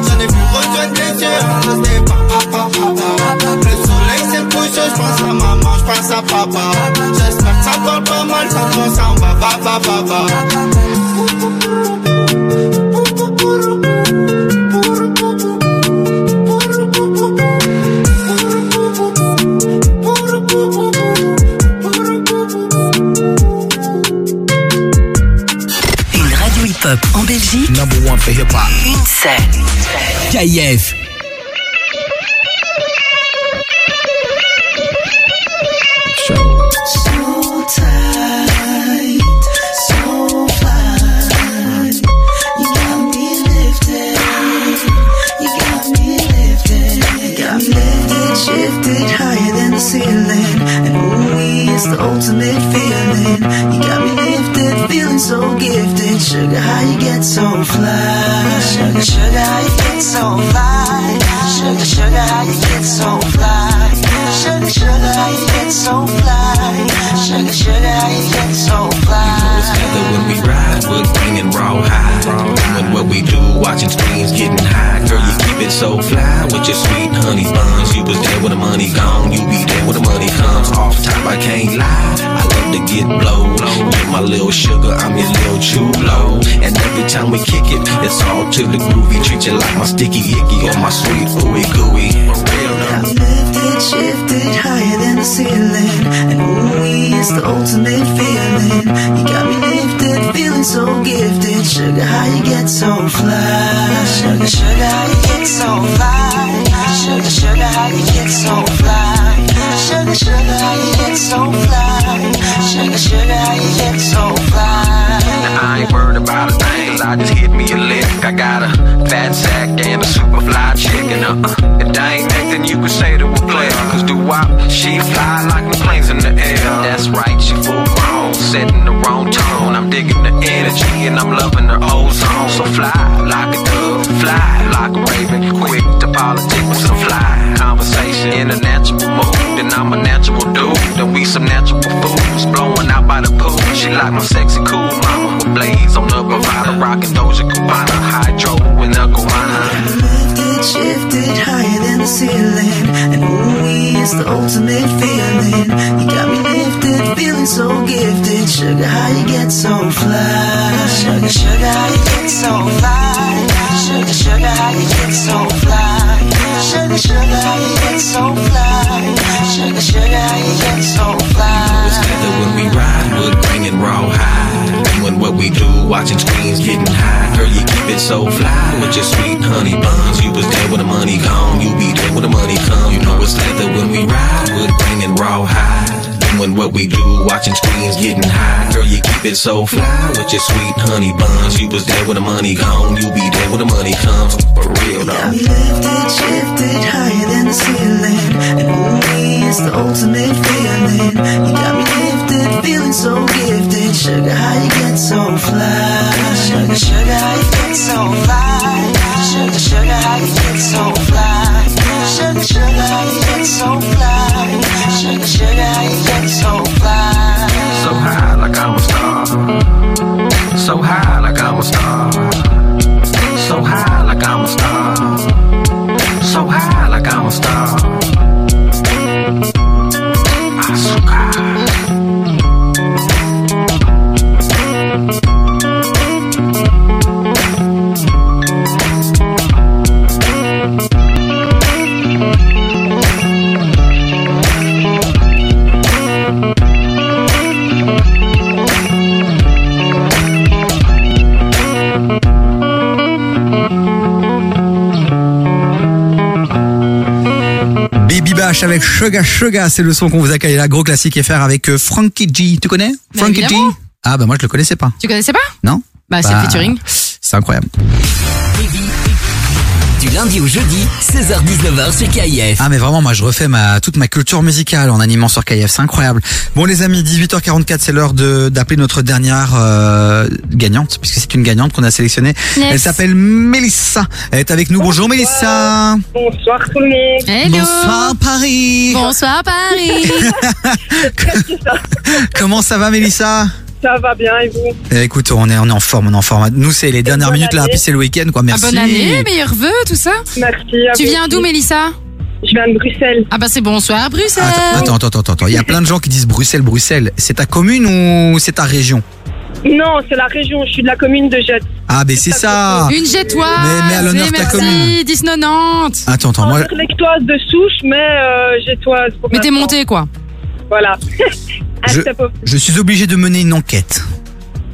J'en ai vu rejoindre les yeux à cause des papa, papa. Le je pense à maman, je pense à papa. J'espère que ça parle pas mal quand on s'en va, Une radio hip-hop en Belgique. Number one for hip hop. Une seule. KIF. Ultimate feeling. You got me feeling so gifted. Sugar, how you get so fly? Sugar, sugar, how you get so fly? Sugar, sugar, how you get so fly? Sugar, sugar, how you get so fly? Sugar, sugar, how you get so fly? Together when we ride, we're bringing raw high. Doing what we do, watching screens getting high. Girl, you keep it so fly with your sweet honey buns. You was there when the money gone, you be there when the money comes. Off top, I can't lie. I love to get blow. You're my little sugar, I'm your little chulo. And every time we kick it, it's all to the groovy. Treat you like my sticky icky or my sweet ooey gooey. Me lifted, shifted higher than the ceiling. And ooh, is the ultimate feeling. You got me lifted, feeling so gifted. Sugar, how you get so fly? Sugar, sugar, how you get so fly? Sugar, sugar, how you get so fly? Sugar, sugar, how you get so fly? Sugar, sugar, how you get so fly? I ain't worried about a thing, I just hit me a lick. I got a fat sack and a super fly chicken. Uh-uh. If that ain't that, then you could say to a player. Cause do wop, she fly like the planes in the air. That's right, she full grown, setting the wrong tone. I'm digging the energy and I'm loving her ozone. So fly like a dove, fly like a raven. Quick to politic with some fly conversation. In a natural mood, and I'm a natural dude. Then we some natural fools, blowing out by the pool. She like my sexy cool mama with blades on the Bravada, rocking Doja Cabana, hydro in the Guana. Shifted higher than the ceiling. And ooh, it's the ultimate feeling. You got me lifted, feeling so gifted. Sugar, how you get so fly? Sugar, sugar, how you get so fly? Sugar, sugar, how you get so fly? Sugar, sugar, you get so fly? Sugar, sugar, you get so fly? Together when we ride, we're bringing raw high. Doing what we do, watching screens getting high. Girl, you keep it so fly with your sweet honey buns. You was there when the money gone, you be there when the money come. You know it's leather when we ride, we're bringing raw high. Doing what we do, watching screens getting high. Girl, you keep it so fly with your sweet honey buns. You was there when the money gone, you be there when the money comes. For real Got though. me lifted, shifted higher than the ceiling. And ooh, it's the ultimate feeling. You got me lifted, feeling so gifted. Sugar, how you get so fly? Sugar, sugar, how you get so fly? Sugar, sugar, how you get so fly? Sugar, sugar, you get so fly? Sugar, sugar, you get so fly? So high like I'm a star. So high like I'm a star. So high like I'm a star. So high like I'm a star. Avec Suga Suga, c'est le son qu'on vous a calé là, gros classique FR avec euh, Frankie G. Tu connais Mais Frankie G? Ah bah moi je le connaissais pas. Tu connaissais pas? Non Bah, c'est le featuring. C'est incroyable. Du lundi au jeudi, 16h-19h sur KIF. Ah mais vraiment moi je refais ma toute ma culture musicale en animant sur KF, c'est incroyable. Bon les amis, 18h44, c'est l'heure de d'appeler notre dernière euh, gagnante puisque c'est une gagnante qu'on a sélectionnée. Yes. Elle s'appelle Mélissa. Elle est avec nous. Bonjour Mélissa. Bonsoir tout le monde. Hello. Bonsoir Paris. Bonsoir Paris. Comment ça va Mélissa? Ça va bien et vous Eh, Écoute, on est on est en forme, on est en forme. Nous c'est les dernières minutes là, puis c'est le week-end quoi. Merci. Ah, bonne année, meilleurs vœux, tout ça. Merci. à Tu vous viens d'où, Mélissa Je viens de Bruxelles. Ah bah c'est bonsoir, Bruxelles. Attends, attends, attends, attends. Il y a plein de gens qui disent Bruxelles, Bruxelles. C'est ta commune ou c'est ta région Non, c'est la région. Je suis de la commune de Jette. Ah, ben c'est ça. Une jettoise. Mais- mais à l'honneur de ta merci, commune. 10,90. Attends, attends, moi, Lectoise de souche, mais euh, jettoise. Mais t'es l'instant. monté quoi Voilà. Un je, suis obligé de mener une enquête.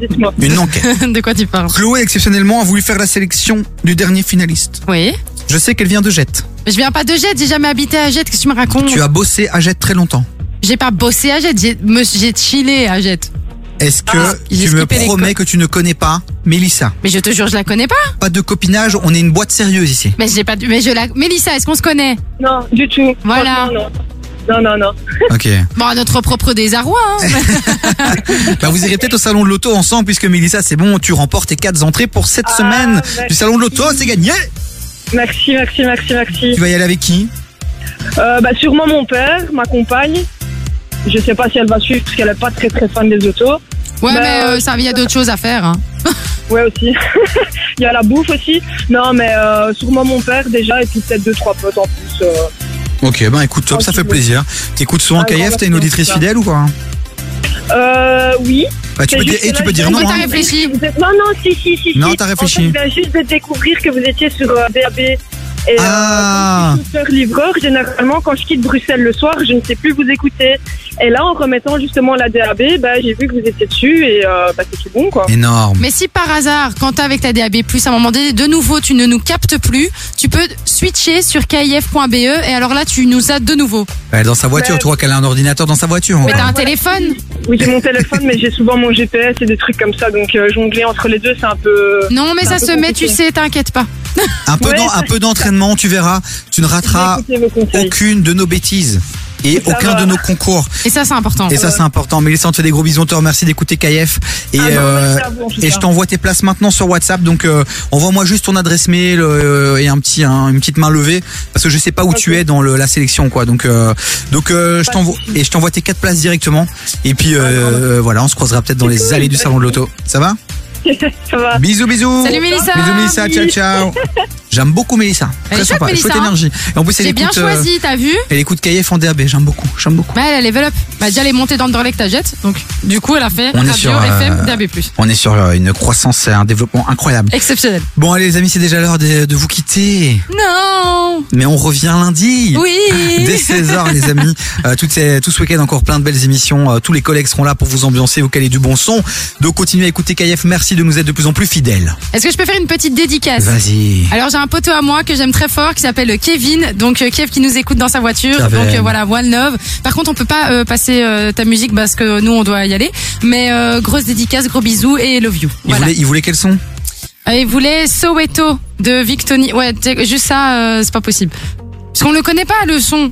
dites-moi. Une enquête. De quoi tu parles Chloé, exceptionnellement, a voulu faire la sélection du dernier finaliste. Oui. Je sais qu'elle vient de Jette. Je viens pas de Jette, j'ai jamais habité à Jette, qu'est-ce que tu me racontes Tu as bossé à Jette très longtemps. J'ai pas bossé à Jette, j'ai me- j'ai chillé à Jette. Est-ce que Ah, j'ai tu me skippé promets que tu ne connais pas Mélissa Mais je te jure, je la connais pas. Pas de copinage, on est une boîte sérieuse ici. Mais j'ai pas du- mais je la Mélissa, est-ce qu'on se connaît? Non, du tout. Voilà. Franchement, Non, non, non. Ok. Bon, à notre propre désarroi. Hein. Bah, vous irez peut-être au salon de l'auto ensemble puisque Mélissa, c'est bon, tu remportes tes quatre entrées pour cette Ah, semaine merci. du salon de l'auto, c'est gagné. Merci, merci, merci, merci. Tu vas y aller avec qui? Euh, bah, sûrement mon père, ma compagne. Je sais pas si elle va suivre parce qu'elle est pas très très fan des autos. Ouais, mais euh, ça, il y a d'autres choses à faire. Hein. Ouais aussi. Il y a la bouffe aussi. Non mais euh, sûrement mon père déjà et puis peut-être deux trois potes en plus. Ok, ben écoute, top, ça fait plaisir. T'écoutes souvent grand KF, t'es une auditrice fidèle ou quoi Euh, oui. Bah, tu peux dire- et que tu peux dire non, Vous hein. réfléchi. Non, non, si, si, si. Non, si. t'as En réfléchi. fait, je viens juste de découvrir que vous étiez sur euh, DAB. Et Ah. euh, comme je suis chauffeur-livreur, généralement, quand je quitte Bruxelles le soir, je ne sais plus vous écouter. Et là, en remettant justement la DAB, bah, j'ai vu que vous étiez dessus et euh, bah, c'est tout bon, quoi. Énorme. Mais si par hasard, quand t'es avec ta DAB+, à un moment donné, de nouveau, tu ne nous captes plus, tu peux switcher sur kif.be et alors là, tu nous as de nouveau. Elle est dans sa voiture, tu vois qu'elle a un ordinateur dans sa voiture. Mais t'as un téléphone? Oui, j'ai mon téléphone, mais j'ai souvent mon GPS et des trucs comme ça, donc euh, jongler entre les deux, c'est un peu. Non, mais ça se met, tu sais, t'inquiète pas. Un peu, Ouais, d'en- tu verras. Tu ne rateras aucune de nos bêtises et Ça aucun va. de nos concours. Et ça, c'est important. Et ça, c'est important. Mélissa, on te fait des gros bisous. On te remercie d'écouter KF. Et, Ah non, euh, vous, et je t'envoie tes places maintenant sur WhatsApp. Donc, euh, envoie-moi juste ton adresse mail euh, et un petit, un- une petite main levée. Parce que je sais pas où tu es dans le- la sélection, quoi. Donc, euh, donc, euh, je t'envoie, et je t'envoie tes quatre places directement. Et puis, Ah, euh, voilà, on se croisera peut-être dans les allées du salon de l'auto. Ça va? Ça va. Bisous, bisous. Salut, Mélissa. Bisous, Mélissa. Ciao, ciao. J'aime beaucoup Mélissa. Elle Très est chouette, sympa. Mélissa, Chouette hein. énergie. Et en plus, elle J'ai bien écoute, euh, choisi, t'as vu elle écoute KF en DAB. J'aime beaucoup. J'aime beaucoup. Bah, elle, elle level up. Bah, déjà, elle est montée dans le Dorlec, ta jette. Donc, du coup, elle a fait On est radio, sur, euh, FM, DAB+. On est sur euh, une croissance et un développement incroyable. Exceptionnel. Bon allez les amis, c'est déjà l'heure de, de vous quitter. Non Mais on revient lundi. Oui Dès 16h les amis. Euh, tout, ces- tout ce week-end encore plein de belles émissions. Euh, tous les collègues seront là pour vous ambiancer, vous caler du bon son. Donc continuez à écouter KF. Merci de nous être de plus en plus fidèles. Est-ce que je peux faire une petite dédicace Vas-y. Alors j'ai un poteau à moi que j'aime très fort qui s'appelle Kevin, donc euh, Kev qui nous écoute dans sa voiture, Kevin. donc euh, voilà voile neuve. Par contre on peut pas euh, passer ta musique parce que nous on doit y aller, mais grosse dédicace, gros bisous et love you. Il Voilà. voulait, il voulait quel son? Il voulait Soweto de Victoni. Ouais, juste ça c'est pas possible. Parce qu'on le connaît pas le son.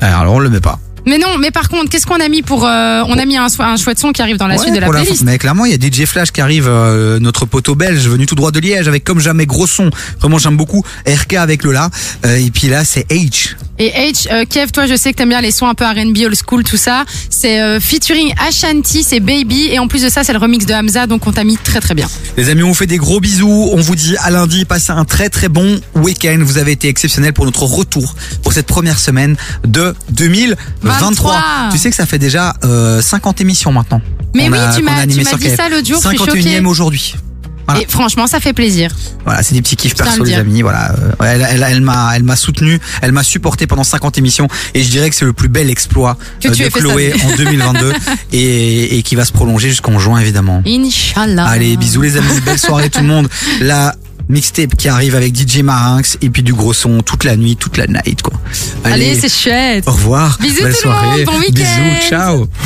Alors on le met pas. Mais non, mais par contre, qu'est-ce qu'on a mis pour euh, on a mis un, un chouette son qui arrive dans la Ouais, suite de la playlist. Mais clairement, il y a DJ Flash qui arrive, euh, notre poteau belge venu tout droit de Liège avec comme jamais gros son. Vraiment, j'aime beaucoup. RK avec Lola. Euh, et puis là, c'est H. Et H, euh, Kev, toi, je sais que t'aimes bien les sons un peu R&B, old school, tout ça. C'est euh, featuring Ashanti, c'est Baby, et en plus de ça, c'est le remix de Hamza, donc on t'a mis très très bien. Les amis, on vous fait des gros bisous. On vous dit à lundi. Passez un très très bon week-end. Vous avez été exceptionnels pour notre retour pour cette première semaine de 2023. 23. Tu sais que ça fait déjà euh, 50 émissions maintenant. Mais oui, a- tu m'as- dit ça suis 51e choquée. aujourd'hui. Voilà. Et franchement, ça fait plaisir. Voilà, c'est des petits kiffs perso, le les amis. Voilà, Euh, elle, elle, elle m'a, elle m'a soutenu, elle m'a supporté pendant 50 émissions, et je dirais que c'est le plus bel exploit Que euh, tu de Chloé en 2022, et, et qui va se prolonger jusqu'en juin évidemment. Inch'Allah. Allez, bisous les amis, belle soirée tout le monde. La mixtape qui arrive avec DJ Marinx et puis du gros son toute la nuit, toute la night quoi. Allez, c'est chouette. Au revoir. Bisous belle tout le monde, soirée. bon week-end. Bisous, ciao.